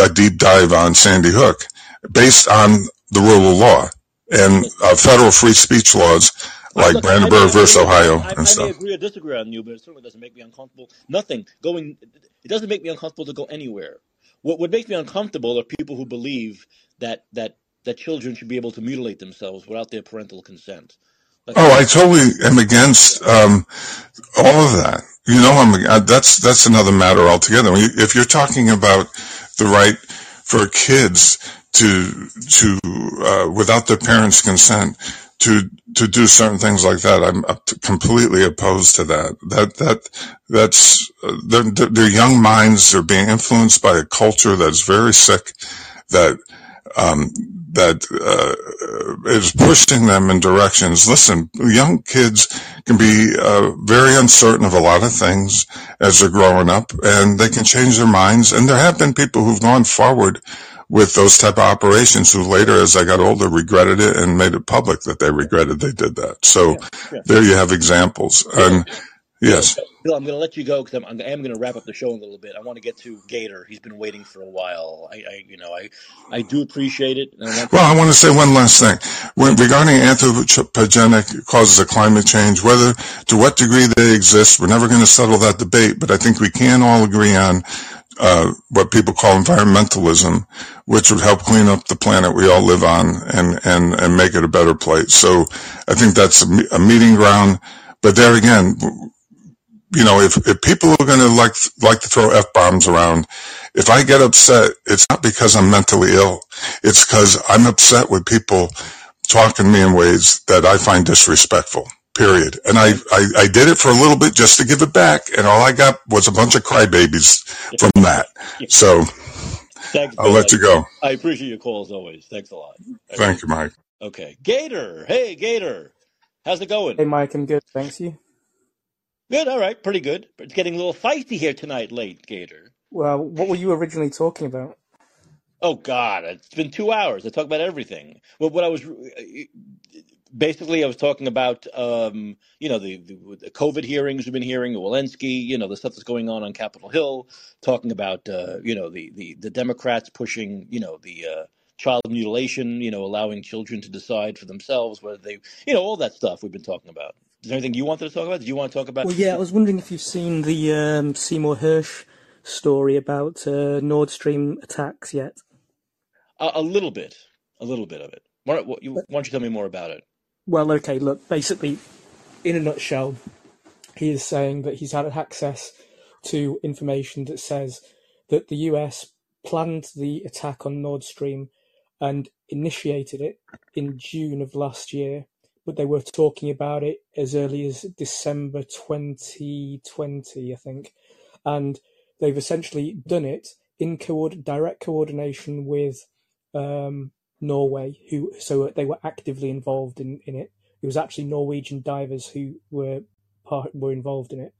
a deep dive on Sandy Hook, based on the rule of law and uh, federal free speech laws like look, Brandenburg versus agree. Ohio I, I and may stuff. agree or disagree on you, but it certainly doesn't make me uncomfortable. Nothing going. It doesn't make me uncomfortable to go anywhere. What would make me uncomfortable are people who believe that that that children should be able to mutilate themselves without their parental consent. Like Oh, I totally am against um, all of that. You know, I'm uh, that's that's another matter altogether. If you're talking about the right for kids to to uh, without their parents' consent to to do certain things like that, I'm completely opposed to that. That that that's uh, their, their young minds are being influenced by a culture that's very sick. That that uh, is pushing them in directions. Listen, young kids can be uh, very uncertain of a lot of things as they're growing up, and they can change their minds. And there have been people who've gone forward with those type of operations who later, as I got older, regretted it and made it public that they regretted they did that. So yeah, yeah. there you have examples. Bill, And Yes. Bill, I'm going to let you go because I'm, I am going to wrap up the show in a little bit. I want to get to Gator. He's been waiting for a while. I, I you know, I, I do appreciate it. I well, I want to say one last thing when, regarding anthropogenic causes of climate change. Whether to what degree they exist, we're never going to settle that debate. But I think we can all agree on uh, what people call environmentalism, which would help clean up the planet we all live on and, and, and make it a better place. So I think that's a, a meeting ground. But there again, you know, if, if people are going to like, like to throw F bombs around, if I get upset, it's not because I'm mentally ill. It's because I'm upset with people talking to me in ways that I find disrespectful period. And I, I, I, did it for a little bit just to give it back. And all I got was a bunch of crybabies from that. So Thanks, I'll let you go. I appreciate your call as always. Thanks a lot. Thank you, Mike. Okay. Gator. Hey, Gator. How's it going? Hey, Mike. I'm good. Thanks you. Good. All right. Pretty good. But it's getting a little feisty here tonight, late, Gator. Well, what were you originally talking about? Oh God, it's been two hours. I talk about everything. Well, what I was basically, I was talking about, um, you know, the, the, COVID hearings we've been hearing, Walensky, you know, the stuff that's going on on Capitol Hill, talking about, uh, you know, the, the, the Democrats pushing, you know, the uh, child mutilation, you know, allowing children to decide for themselves whether they, you know, all that stuff we've been talking about. Is there anything you wanted to talk about? Did you want to talk about? Well, yeah, I was wondering if you've seen the um, Seymour Hersh story about uh, Nord Stream attacks yet. A, a little bit, a little bit of it. Why, why don't you tell me more about it? Well, okay, look, basically, in a nutshell, he is saying that he's had access to information that says that the US planned the attack on Nord Stream and initiated it in June of last year, but they were talking about it as early as December 2020, I think. And they've essentially done it in co- direct coordination with um, Norway, who so they were actively involved in, in it. It was actually Norwegian divers who were part were involved in it,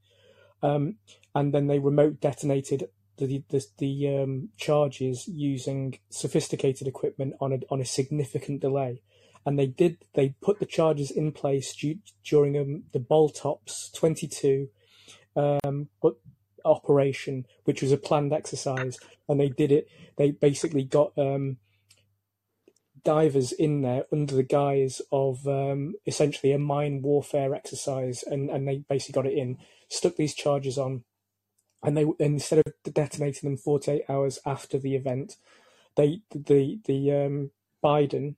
um, and then they remote detonated the the, the um, charges using sophisticated equipment on a on a significant delay, and they did they put the charges in place during um, the twenty two, um, but operation, which was a planned exercise, and they did it. They basically got um, divers in there under the guise of um, essentially a mine warfare exercise, and, and they basically got it in, stuck these charges on, and they instead of detonating them 48 hours after the event, they the the um, Biden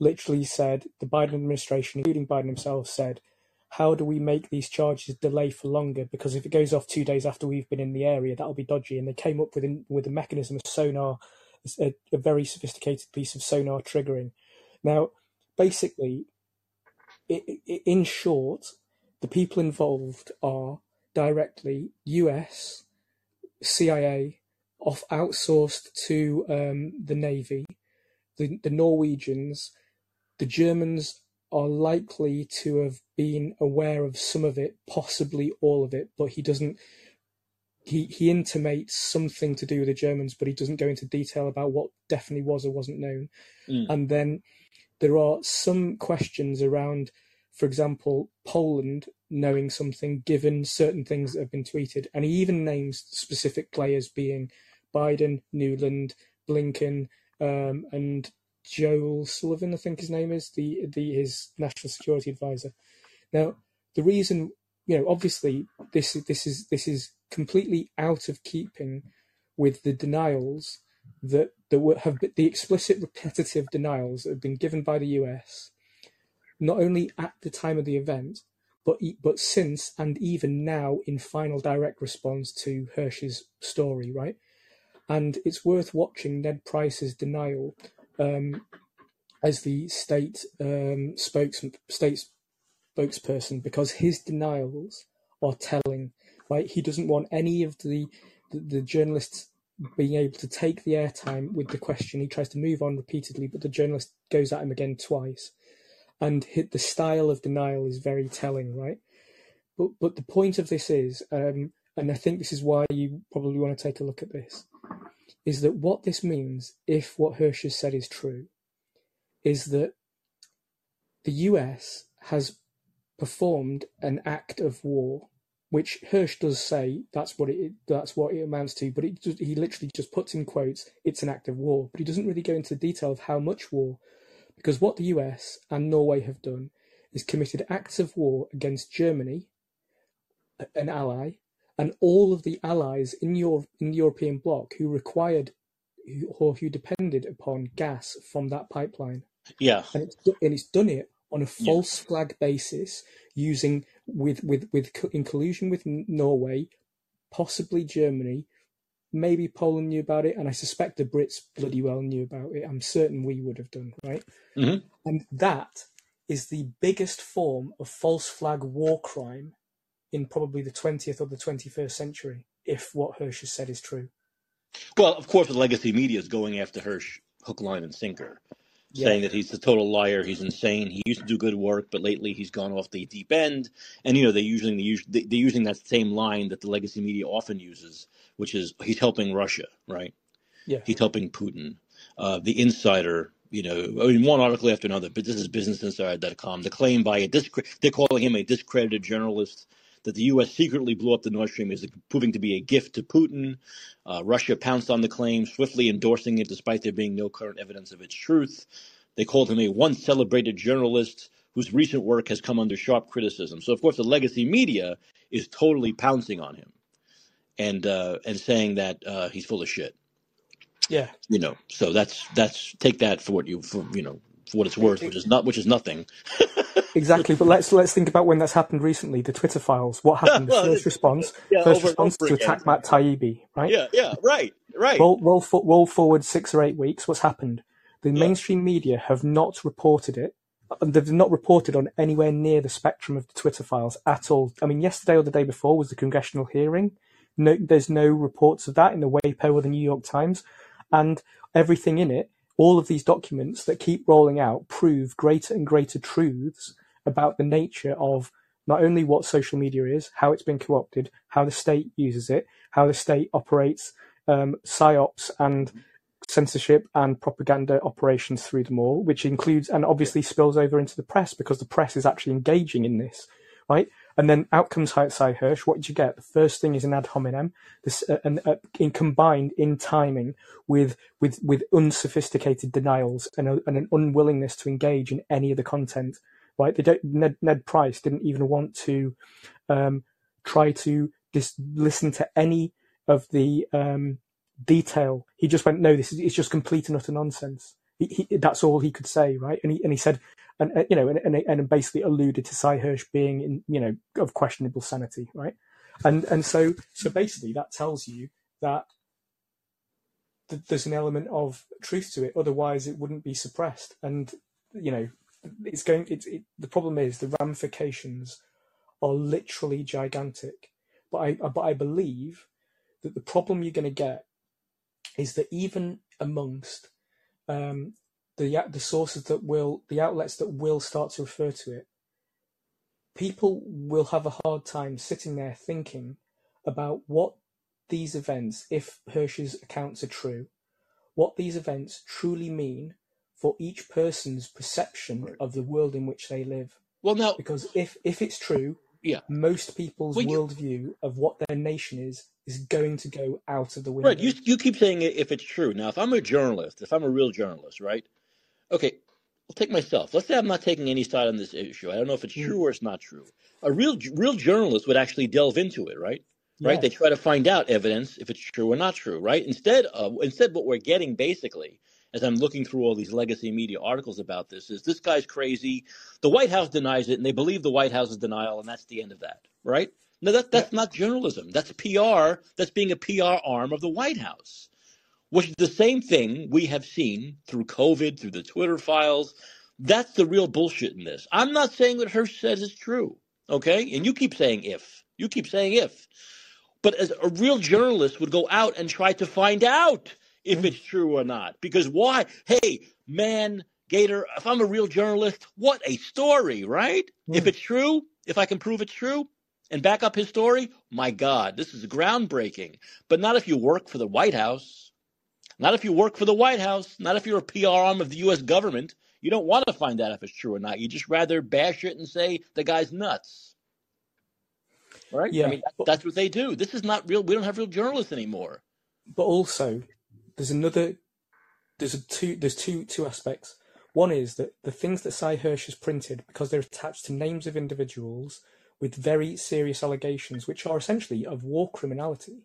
literally said the Biden administration, including Biden himself, said, "How do we make these charges delay for longer? Because if it goes off two days after we've been in the area, that'll be dodgy." And they came up with with a mechanism of sonar a, a very sophisticated piece of sonar triggering. Now, basically, in short, the people involved are directly US, CIA, off outsourced to um, the Navy, the, the Norwegians, the Germans are likely to have been aware of some of it, possibly all of it, but he doesn't he he intimates something to do with the Germans, but he doesn't go into detail about what definitely was or wasn't known. Mm. And then there are some questions around, for example, Poland knowing something given certain things that have been tweeted, and he even names specific players being Biden, Nuland, Blinken, um, and Joel Sullivan, I think his name is the the his national security advisor. Now, the reason you know, obviously, this this is this is completely out of keeping with the denials that that were, have been, the explicit repetitive denials that have been given by the US, not only at the time of the event, but but since and even now in final direct response to Hersh's story, right? And it's worth watching Ned Price's denial um, as the state um, spokesman, state spokesperson, because his denials are telling Right, he doesn't want any of the, the, the journalists being able to take the airtime with the question. He tries to move on repeatedly, but the journalist goes at him again twice. And hit, the style of denial is very telling, right? But but the point of this is, um, and I think this is why you probably want to take a look at this, is that what this means, if what Hersh has said is true, is that the US has performed an act of war which Hersh does say that's what it that's what it amounts to, but it he literally just puts in quotes it's an act of war, but he doesn't really go into the detail of how much war, because what the US and Norway have done is committed acts of war against Germany, an ally, and all of the allies in your in the European bloc who required or who depended upon gas from that pipeline. Yeah, and it's, and it's done it on a false yeah. flag basis using with with with in collusion with Norway, possibly Germany, maybe Poland knew about it, and I suspect the Brits bloody well knew about it. I'm certain we would have done right, mm-hmm. and that is the biggest form of false flag war crime in probably the 20th or the 21st century, if what Hersh has said is true. Well, of course, the legacy media is going after Hersh hook, line, and sinker yeah. saying that he's a total liar, he's insane. He used to do good work, but lately he's gone off the deep end. And you know they're using the they're using that same line that the legacy media often uses, which is he's helping Russia, right? Yeah, he's helping Putin. Uh, the Insider, you know, I mean, one article after another. But this is BusinessInsider.com. The claim by a discre- they're calling him a discredited journalist that the U.S. secretly blew up the Nord Stream is proving to be a gift to Putin. Uh, Russia pounced on the claim, swiftly endorsing it despite there being no current evidence of its truth. They called him a once celebrated journalist whose recent work has come under sharp criticism. So, of course, the legacy media is totally pouncing on him and uh, and saying that uh, he's full of shit. Yeah, you know. So that's that's take that for what you for you know for what it's worth, which is not which is nothing. exactly, but let's let's think about when that's happened recently. The Twitter files. What happened? The well, first response. Yeah, first response to attack Matt Taibbi. Right. Yeah. Yeah. Right. Right. Roll roll, roll forward six or eight weeks. What's happened? The yeah. mainstream media have not reported it. They've not reported on anywhere near the spectrum of the Twitter files at all. I mean, yesterday or the day before was the congressional hearing. No, there's no reports of that in the WAPO or the New York Times, and everything in it all of these documents that keep rolling out prove greater and greater truths about the nature of not only what social media is, how it's been co-opted, how the state uses it, how the state operates um, psyops and censorship and propaganda operations through them all, which includes and obviously spills over into the press because the press is actually engaging in this, right? And then out comes Hersh. What did you get? The first thing is an ad hominem, this, uh, and uh, in combined in timing with with with unsophisticated denials and, a, and an unwillingness to engage in any of the content. Right? They don't. Ned, Ned Price didn't even want to um, try to dis- listen to any of the um, detail. He just went, "No, this is it's just complete and utter nonsense." He, he, that's all he could say, right? And he and he said, and uh, you know, and, and, and basically alluded to Sy Hersh being in, you know, of questionable sanity, right? And and so so basically that tells you that th- there's an element of truth to it. Otherwise, it wouldn't be suppressed. And you know, it's going. It's it, the problem is the ramifications are literally gigantic. But I but I believe that the problem you're going to get is that even amongst um, the the sources that will the outlets that will start to refer to it, people will have a hard time sitting there thinking about what these events, if Hersh's accounts are true, what these events truly mean for each person's perception right. of the world in which they live. Well, now, because if if it's true, yeah, most people's well, worldview of what their nation is is going to go out of the window. Right. You you keep saying if it's true. Now, if I'm a journalist, if I'm a real journalist, right? Okay, I'll take myself. Let's say I'm not taking any side on this issue. I don't know if it's mm. true or it's not true. A real real journalist would actually delve into it, right? Right? They try to find out evidence if it's true or not true, right? Instead, of instead, what we're getting basically, as I'm looking through all these legacy media articles about this, is this guy's crazy. The White House denies it, and they believe the White House's denial, and that's the end of that, right? No, that that's yeah. not journalism. That's PR. That's being a PR arm of the White House which is the same thing we have seen through COVID, through the Twitter files. That's the real bullshit in this. I'm not saying what Hersh says is true, okay? And you keep saying if. You keep saying if. But as a real journalist would go out and try to find out if it's true or not. Because why? Hey, man, Gator, if I'm a real journalist, what a story, right? Mm. If it's true, if I can prove it's true and back up his story, my God, this is groundbreaking. But not if you work for the White House not if you work for the White House, not if you're a PR arm of the U.S. government. You don't want to find out if it's true or not. You just rather bash it and say the guy's nuts. right? Yeah, I mean, that's what they do. This is not real. We don't have real journalists anymore. But also, there's another. There's a two. There's two two aspects. One is that the things that Sy Hersh has printed, because they're attached to names of individuals with very serious allegations, which are essentially of war criminality,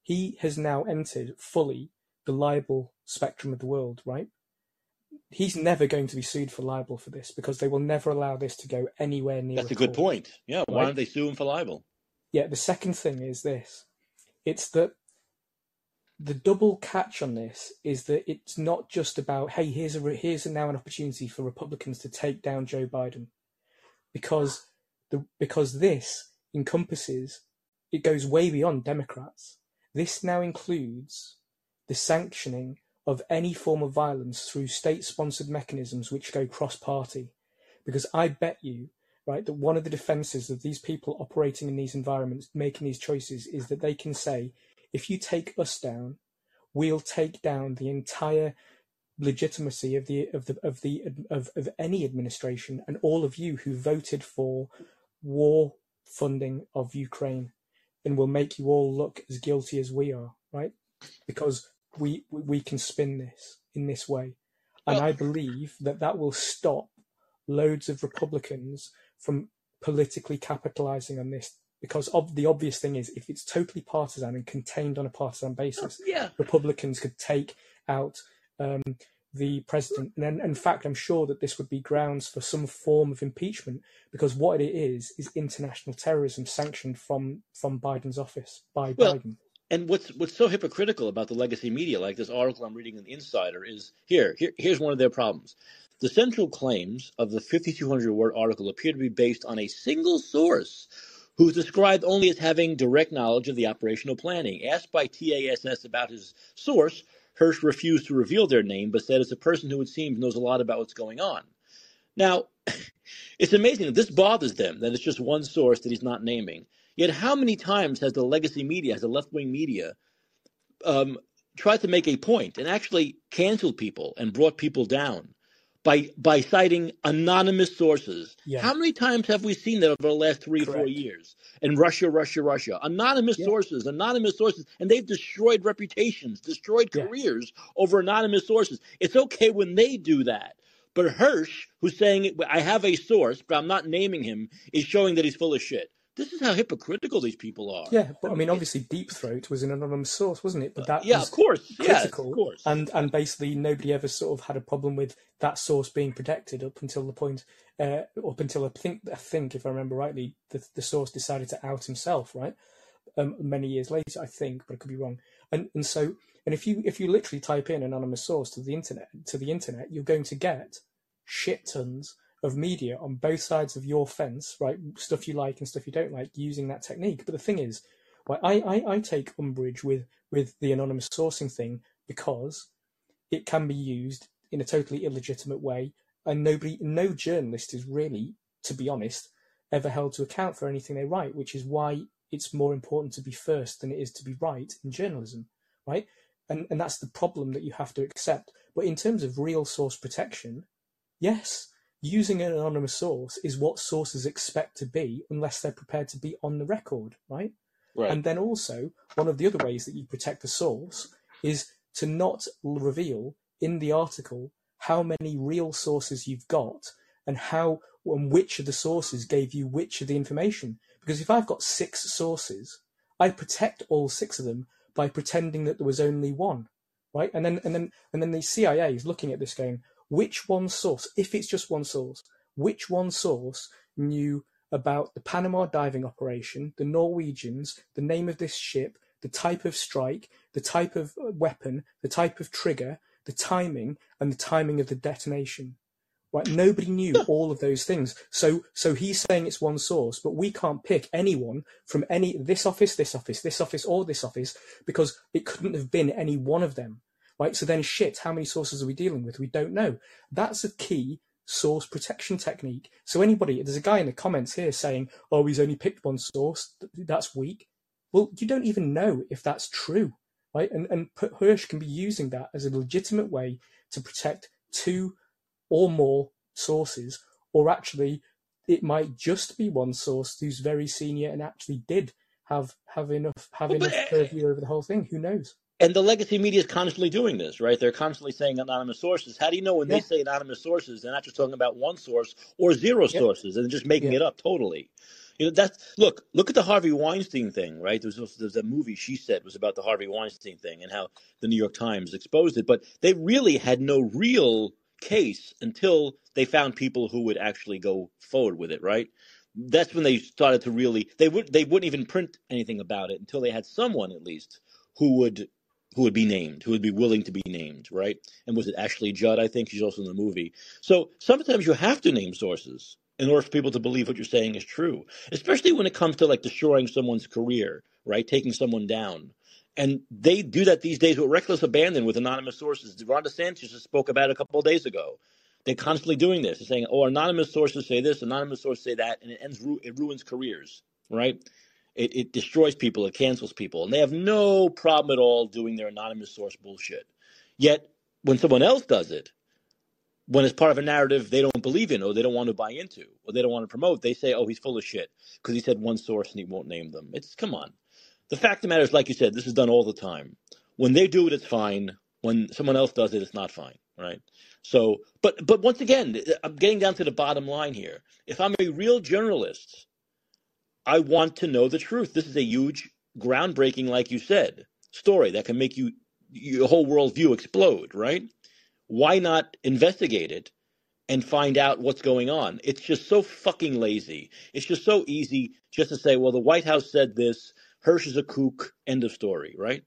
he has now entered fully the libel spectrum of the world, right? He's never going to be sued for libel for this because they will never allow this to go anywhere near. That's a, a good point. Yeah, right? why don't they sue him for libel? Yeah, the second thing is this: it's that the double catch on this is that it's not just about hey, here's a here's a now an opportunity for Republicans to take down Joe Biden, because the because this encompasses it goes way beyond Democrats. This now includes the sanctioning of any form of violence through state-sponsored mechanisms which go cross-party. Because I bet you, right, that one of the defenses of these people operating in these environments, making these choices, is that they can say, if you take us down, we'll take down the entire legitimacy of the of the of the of, of any administration and all of you who voted for war funding of Ukraine and will make you all look as guilty as we are, right? Because we we can spin this in this way, and well, I believe that that will stop loads of Republicans from politically capitalizing on this. Because of the obvious thing is, if it's totally partisan and contained on a partisan basis, yeah. Republicans could take out um, the president. And in fact, I'm sure that this would be grounds for some form of impeachment because what it is is international terrorism sanctioned from from Biden's office by well, Biden. And what's what's so hypocritical about the legacy media, like this article I'm reading in the Insider, is here, here here's one of their problems. The central claims of the 5,200 word article appear to be based on a single source who is described only as having direct knowledge of the operational planning. Asked by TASS about his source, Hersh refused to reveal their name, but said it's a person who it seems knows a lot about what's going on. Now, it's amazing that this bothers them, that it's just one source that he's not naming. Yet, how many times has the legacy media, has the left wing media, um, tried to make a point and actually canceled people and brought people down by by citing anonymous sources. Yeah. How many times have we seen that over the last three or four years? In Russia, Russia, Russia, anonymous yeah. sources, anonymous sources, and they've destroyed reputations, destroyed yeah. careers over anonymous sources. It's okay when they do that. But Hersh, who's saying I have a source, but I'm not naming him, is showing that he's full of shit. This is how hypocritical these people are. Yeah, but I mean, obviously, Deep Throat was an anonymous source, wasn't it? But that yeah, was of course, critical, of course. and and basically nobody ever sort of had a problem with that source being protected up until the point, uh, up until I think I think if I remember rightly, the the source decided to out himself, right? Um, many years later, I think, but I could be wrong. And and so and if you if you literally type in anonymous source to the internet to the internet, you're going to get shit tons of media on both sides of your fence, right? Stuff you like and stuff you don't like, using that technique. But the thing is, right, I, I, I take umbrage with with the anonymous sourcing thing because it can be used in a totally illegitimate way, and nobody, no journalist is really, to be honest, ever held to account for anything they write, which is why it's more important to be first than it is to be right in journalism, right? And and that's the problem that you have to accept. But in terms of real source protection, yes, using an anonymous source is what sources expect to be unless they're prepared to be on the record, right? Right. And then also, one of the other ways that you protect the source is to not reveal in the article how many real sources you've got and how and which of the sources gave you which of the information. Because if I've got six sources, I protect all six of them by pretending that there was only one, right? And then and then and then the CIA is looking at this going, which one source, if it's just one source, which one source knew about the Panama diving operation, the Norwegians, the name of this ship, the type of strike, the type of uh, weapon, the type of trigger, the timing, and the timing of the detonation. Right? Nobody knew all of those things. So, so he's saying it's one source, but we can't pick anyone from any this office, this office, this office, or this office because it couldn't have been any one of them right? So then, shit, how many sources are we dealing with? We don't know. That's a key source protection technique. So anybody, there's a guy in the comments here saying, "Oh, he's only picked one source. That's weak." Well, you don't even know if that's true, right? And and Hersh can be using that as a legitimate way to protect two or more sources, or actually it might just be one source who's very senior and actually did have have enough have well, enough purview over the whole thing. Who knows? And the legacy media is constantly doing this, right? They're constantly saying anonymous sources. How do you know when yeah. they say anonymous sources, they're not just talking about one source or zero sources and just making it up totally? You know, that's look, look at the Harvey Weinstein thing, right? There was, there was a movie she said was about the Harvey Weinstein thing and how the New York Times exposed it, but they really had no real case until they found people who would actually go forward with it, right? That's when they started to really they would they wouldn't even print anything about it until they had someone at least who would who would be named, who would be willing to be named, right? And was it Ashley Judd? I think she's also in the movie. So sometimes you have to name sources in order for people to believe what you're saying is true, especially when it comes to like destroying someone's career, right? Taking someone down. And they do that these days with reckless abandon with anonymous sources. Ron DeSantis just spoke about a couple of days ago. They're constantly doing this. They're saying, "Oh, anonymous sources say this, anonymous sources say that," and it ends it ruins careers, right? It, it destroys people, it cancels people, and they have no problem at all doing their anonymous source bullshit. Yet, when someone else does it, when it's part of a narrative they don't believe in or they don't want to buy into or they don't want to promote, they say, "Oh, he's full of shit because he said one source and he won't name them." It's come on. The fact of the matter is, like you said, this is done all the time. When they do it, it's fine. When someone else does it, it's not fine, right? So, but but once again, I'm getting down to the bottom line here. If I'm a real journalist, I want to know the truth. This is a huge, groundbreaking, like you said, story that can make you your whole worldview explode, right? Why not investigate it and find out what's going on? It's just so fucking lazy. It's just so easy just to say, well, the White House said this, Hersh is a kook, end of story, right?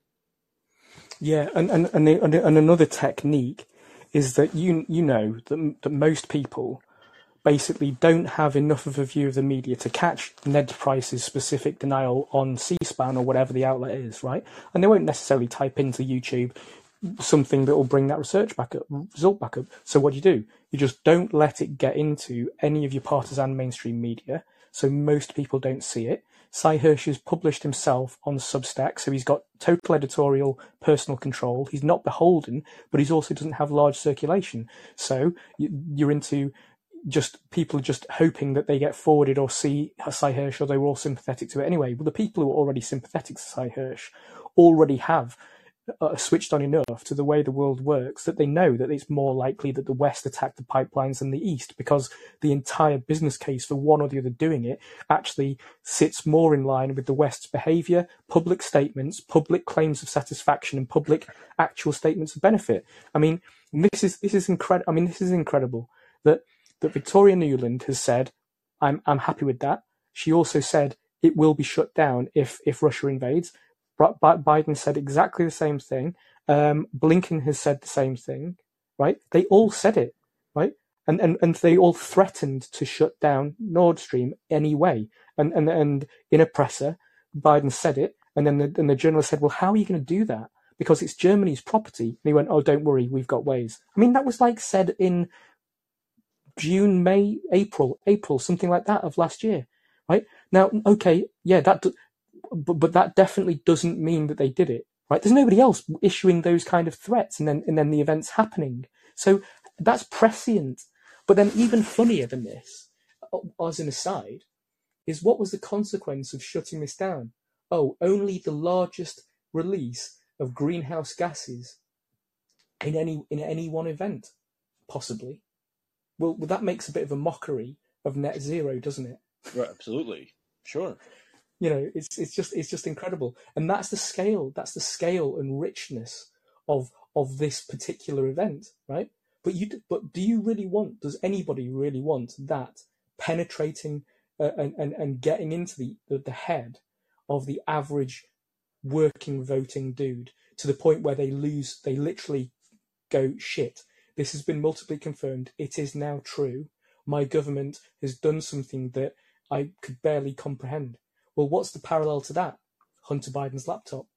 Yeah, and and and, and another technique is that you you know that, that most people basically don't have enough of a view of the media to catch Ned Price's specific denial on C-SPAN or whatever the outlet is, right? And they won't necessarily type into YouTube something that will bring that research back up, result back up. So what do you do? You just don't let it get into any of your partisan mainstream media, so most people don't see it. Sy Hersh has published himself on Substack, so he's got total editorial personal control. He's not beholden, but he also doesn't have large circulation. So you're into just people just hoping that they get forwarded or see Sy Hersh or they were all sympathetic to it anyway. Well, the people who are already sympathetic to Sy Hersh already have uh, switched on enough to the way the world works that they know that it's more likely that the West attacked the pipelines than the East because the entire business case for one or the other doing it actually sits more in line with the West's behavior, public statements, public claims of satisfaction, and public actual statements of benefit. I mean, this is this is incredible. I mean, this is incredible that that Victoria Nuland has said, "I'm I'm happy with that." She also said it will be shut down if if Russia invades. But Biden said exactly the same thing. Um, Blinken has said the same thing, right? They all said it, right? And, and, and they all threatened to shut down Nord Stream anyway. And, and, and in a presser, Biden said it. And then the, and the journalist said, well, how are you going to do that? Because it's Germany's property. And he went, oh, don't worry, we've got ways. I mean, that was like said in June, May, April, April, something like that of last year, right? Now, okay, yeah, that but, but that definitely doesn't mean that they did it, right? There's nobody else issuing those kind of threats and then, and then the events happening. So that's prescient. But then even funnier than this, uh, as an aside, is what was the consequence of shutting this down? Oh, only the largest release of greenhouse gases in any in any one event, possibly. Well, well, that makes a bit of a mockery of net zero, doesn't it? Right, absolutely, sure. You know, it's it's just it's just incredible, and that's the scale. That's the scale and richness of of this particular event, right? But you, but do you really want? Does anybody really want that penetrating uh, and, and and getting into the, the the head of the average working voting dude to the point where they lose, they literally go shit. This has been multiply confirmed. It is now true. My government has done something that I could barely comprehend. Well, what's the parallel to that? Hunter Biden's laptop.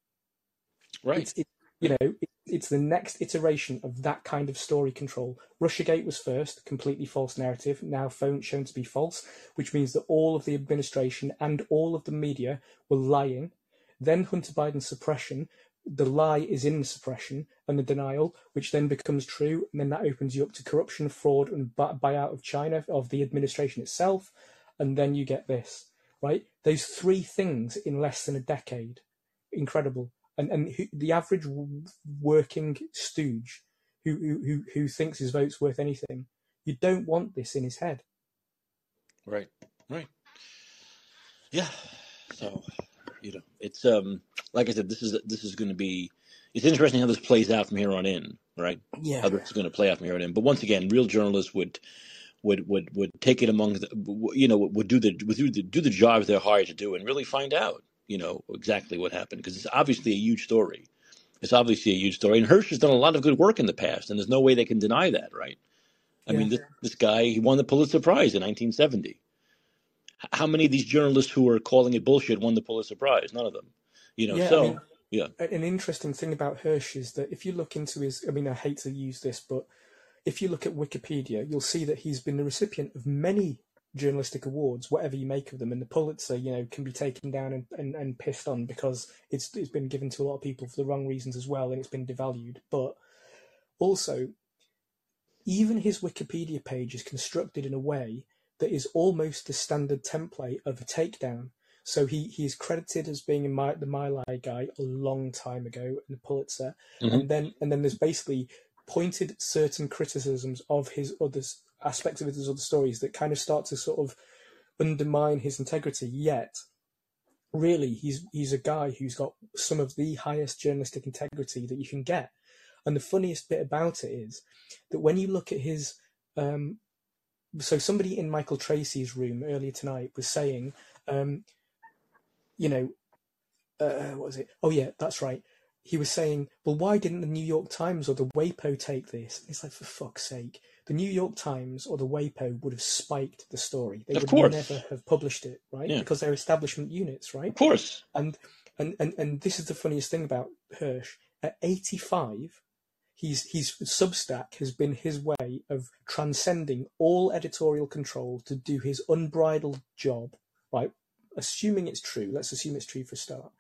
Right. It's, it, you know, it, it's the next iteration of that kind of story control. Russiagate was first, completely false narrative, now phone shown to be false, which means that all of the administration and all of the media were lying. Then Hunter Biden's suppression, the lie is in suppression and the denial, which then becomes true, and then that opens you up to corruption, fraud, and buyout of China, of the administration itself. and then you get this, right? Those three things in less than a decade, incredible. And and who, the average working stooge who, who who thinks his vote's worth anything, you don't want this in his head. Right, right. Yeah. So, you know, it's um like I said, this is this is going to be. It's interesting how this plays out from here on in, right? Yeah. How this is going to play out from here on in. But once again, real journalists would would would would take it among the, you know would do the would do the do the job they're hired to do and really find out you know exactly what happened because it's obviously a huge story. It's obviously a huge story, and Hersh has done a lot of good work in the past, and there's no way they can deny that, right? I Yeah. mean, this, this guy he won the Pulitzer Prize in 1970. How many of these journalists who are calling it bullshit won the Pulitzer Prize? None of them. You know, Yeah, I mean, yeah, an interesting thing about Hersh is that if you look into his, I mean, I hate to use this, but if you look at Wikipedia, you'll see that he's been the recipient of many journalistic awards, whatever you make of them. And the Pulitzer, you know, can be taken down and, and, and pissed on because it's it's been given to a lot of people for the wrong reasons as well, and it's been devalued. But also, even his Wikipedia page is constructed in a way that is almost the standard template of a takedown. So he, he is credited as being a My, the My guy a long time ago in the Pulitzer, Mhm. and then and then there's basically pointed certain criticisms of his other aspects of his other stories that kind of start to sort of undermine his integrity. Yet, really, he's he's a guy who's got some of the highest journalistic integrity that you can get. And the funniest bit about it is that when you look at his um, so somebody in Michael Tracey's room earlier tonight was saying, um, you know, uh, what was it? Oh yeah, that's right. He was saying, well, why didn't the New York Times or the WAPO take this? It's like, for fuck's sake, the New York Times or the WAPO would have spiked the story. They Of would course. never have published it, right? Yeah. Because they're establishment units, right? of course. And and and and this is the funniest thing about Hersh. At 85, he's he's Substack has been his way of transcending all editorial control to do his unbridled job, right? Assuming it's true, let's assume it's true for a start.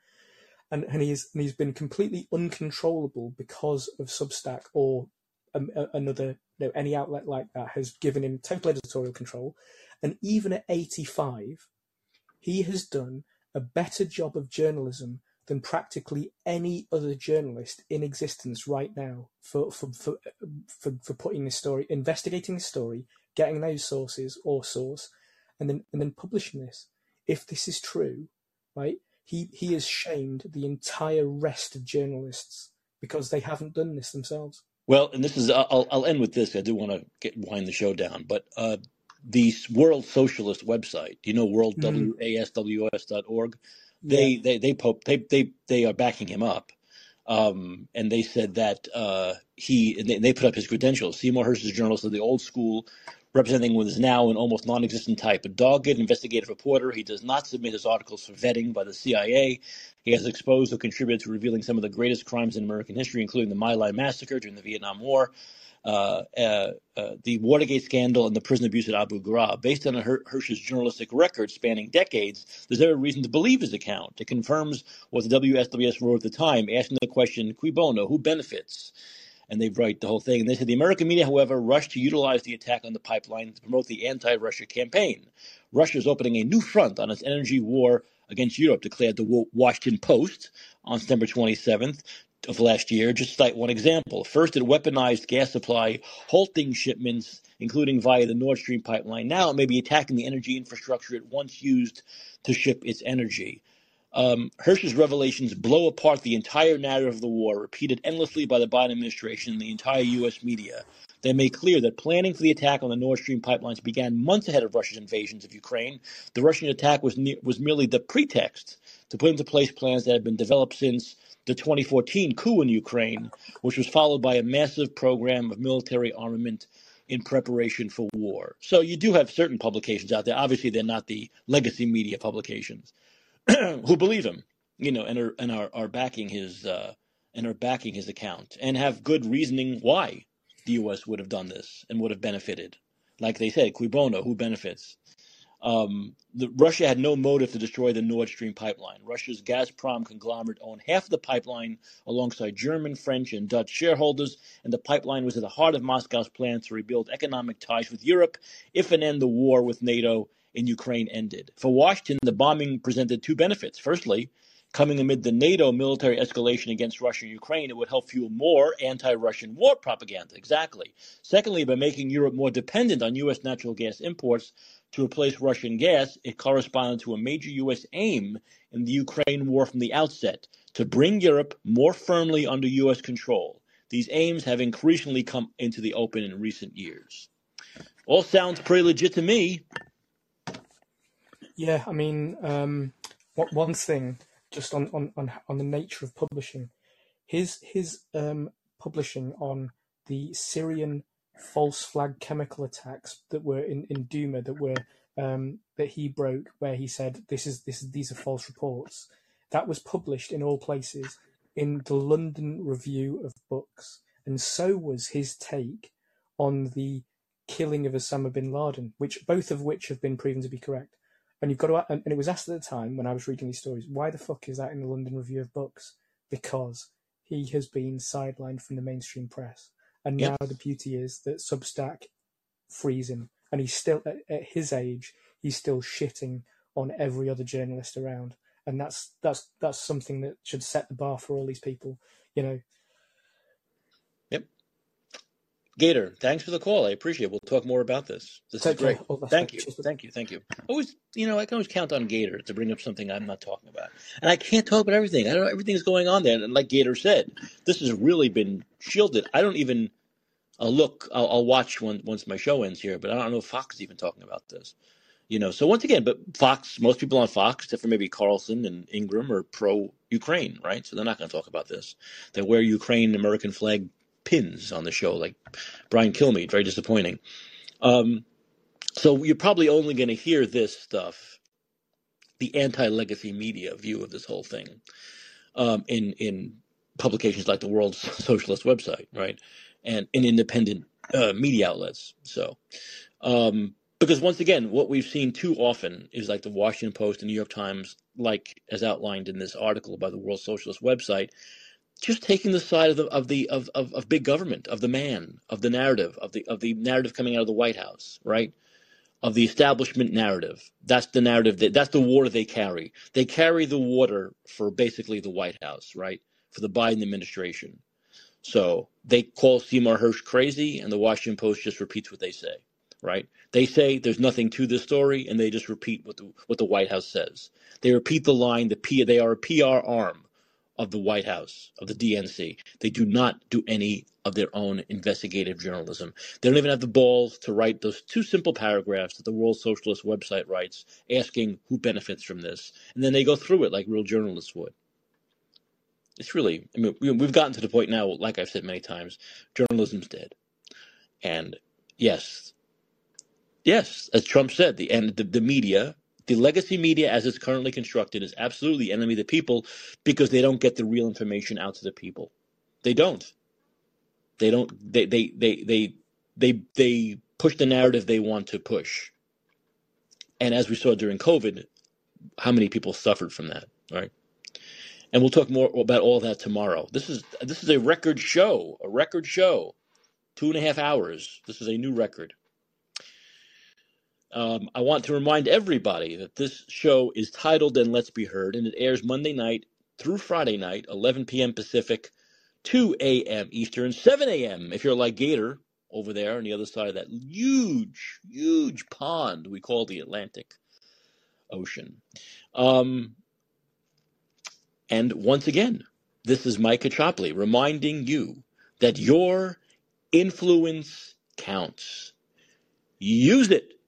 And and he's and he's been completely uncontrollable because of Substack or um, a, another you know any outlet like that has given him total editorial control. And even at 85, he has done a better job of journalism than practically any other journalist in existence right now for for for for, for putting this story, investigating this story, getting those sources or source, and then and then publishing this. If this is true, right, he he has shamed the entire rest of journalists because they haven't done this themselves. Well, and this is I'll I'll end with this. I do want to get wind the show down, but uh, the World Socialist website, do you know World Mm. WASWS org? Yeah, They they they po- they they they are backing him up, um, and they said that uh, he they, they put up his credentials. Seymour Hersh is a journalist of the old school, representing what is now an almost non-existent type. A dogged investigative reporter, he does not submit his articles for vetting by the CIA. He has exposed or contributed to revealing some of the greatest crimes in American history, including the My Lai massacre during the Vietnam War, uh, uh, uh, the Watergate scandal, and the prison abuse at Abu Ghraib. Based on Hersh's journalistic record spanning decades, there's every reason to believe his account. It confirms what the WSWS wrote at the time, asking the question, cui bono, who benefits? and they write the whole thing. And they said the American media, however, rushed to utilize the attack on the pipeline to promote the anti-Russia campaign. Russia is opening a new front on its energy war against Europe, declared the Washington Post on September 27th of last year. Just cite one example. First, it weaponized gas supply, halting shipments, including via the Nord Stream pipeline. Now it may be attacking the energy infrastructure it once used to ship its energy. Um, Hersh's revelations blow apart the entire narrative of the war, repeated endlessly by the Biden administration and the entire U.S. media. They made clear that planning for the attack on the Nord Stream pipelines began months ahead of Russia's invasions of Ukraine. The Russian attack was ne- was merely the pretext to put into place plans that had been developed since the 2014 coup in Ukraine, which was followed by a massive program of military armament in preparation for war. So you do have certain publications out there. Obviously, they're not the legacy media publications who believe him, you know, and are and are, are backing his uh, and are backing his account and have good reasoning why the U.S. would have done this and would have benefited. Like they say, cui bono, who benefits? Um, the, Russia had no motive to destroy the Nord Stream pipeline. Russia's Gazprom conglomerate owned half of the pipeline alongside German, French, and Dutch shareholders, and the pipeline was at the heart of Moscow's plan to rebuild economic ties with Europe, if and end the war with NATO, in Ukraine ended. For Washington, the bombing presented two benefits. Firstly, coming amid the NATO military escalation against Russia and Ukraine, it would help fuel more anti Russian war propaganda. Exactly. Secondly, by making Europe more dependent on U.S. natural gas imports to replace Russian gas, it corresponded to a major U.S. aim in the Ukraine war from the outset to bring Europe more firmly under U.S. control. These aims have increasingly come into the open in recent years. All sounds pretty legit to me. Yeah, I mean, um, one thing just on, on, on, on the nature of publishing, his his um, publishing on the Syrian false flag chemical attacks that were in, in Duma that were um, that he broke, where he said this is this is these are false reports. That was published in all places in the London Review of Books, and so was his take on the killing of Osama bin Laden, which both of which have been proven to be correct. And you've got to, and it was asked at the time when I was reading these stories, why the fuck is that in the London Review of Books? Because he has been sidelined from the mainstream press, and yep. now the beauty is that Substack frees him, and he's still at, at his age, he's still shitting on every other journalist around and that's that's that's something that should set the bar for all these people. You know. Gator, thanks for the call. I appreciate it. We'll talk more about this. This Take is great. Thank you. Thank you. Thank you. Always, you know, I can always count on Gator to bring up something I'm not talking about. And I can't talk about everything. I don't know everything's going on there. And like Gator said, this has really been shielded. I don't even I'll look, I'll, I'll watch when, once my show ends here, but I don't know if Fox is even talking about this. You know, so once again, but Fox, most people on Fox, except for maybe Carlson and Ingraham, are pro Ukraine, right? So they're not going to talk about this. They wear Ukraine American flag pins on the show, like Brian Kilmeade. Very disappointing. Um, so you're probably only going to hear this stuff, the anti-legacy media view of this whole thing, um, in in publications like the World Socialist website, right, and in independent uh, media outlets. So. Um, because once again, what we've seen too often is like the Washington Post and New York Times, like as outlined in this article by the World Socialist website, just taking the side of the of the of, of, of big government, of the man, of the narrative, of the of the narrative coming out of the White House, right? Of the establishment narrative. That's the narrative that that's the water they carry. They carry the water for basically the White House, right? For the Biden administration. So they call Seymour Hersh crazy, and the Washington Post just repeats what they say right? They say there's nothing to this story, and they just repeat what the what the White House says. They repeat the line. The P they are a PR arm of the White House of the DNC. They do not do any of their own investigative journalism. They don't even have the balls to write those two simple paragraphs that the World Socialist website writes, asking who benefits from this, and then they go through it like real journalists would. It's really, I mean, we've gotten to the point now, like I've said many times, journalism's dead. And yes, Yes, as Trump said, the and the, the media, the legacy media as it's currently constructed, is absolutely enemy of the people because they don't get the real information out to the people. They don't. They don't. They they they they they they push the narrative they want to push. And as we saw during COVID, how many people suffered from that, right? And we'll talk more about all that tomorrow. This is this is a record show, a record show, two and a half hours. This is a new record. Um, I want to remind everybody that this show is titled and Let's Be Heard, and it airs Monday night through Friday night, 11 p.m. Pacific, 2 a.m. Eastern, 7 a.m. if you're like Gator over there on the other side of that huge, huge pond we call the Atlantic Ocean. Um, and once again, this is Mike Caccioppoli reminding you that your influence counts. Use it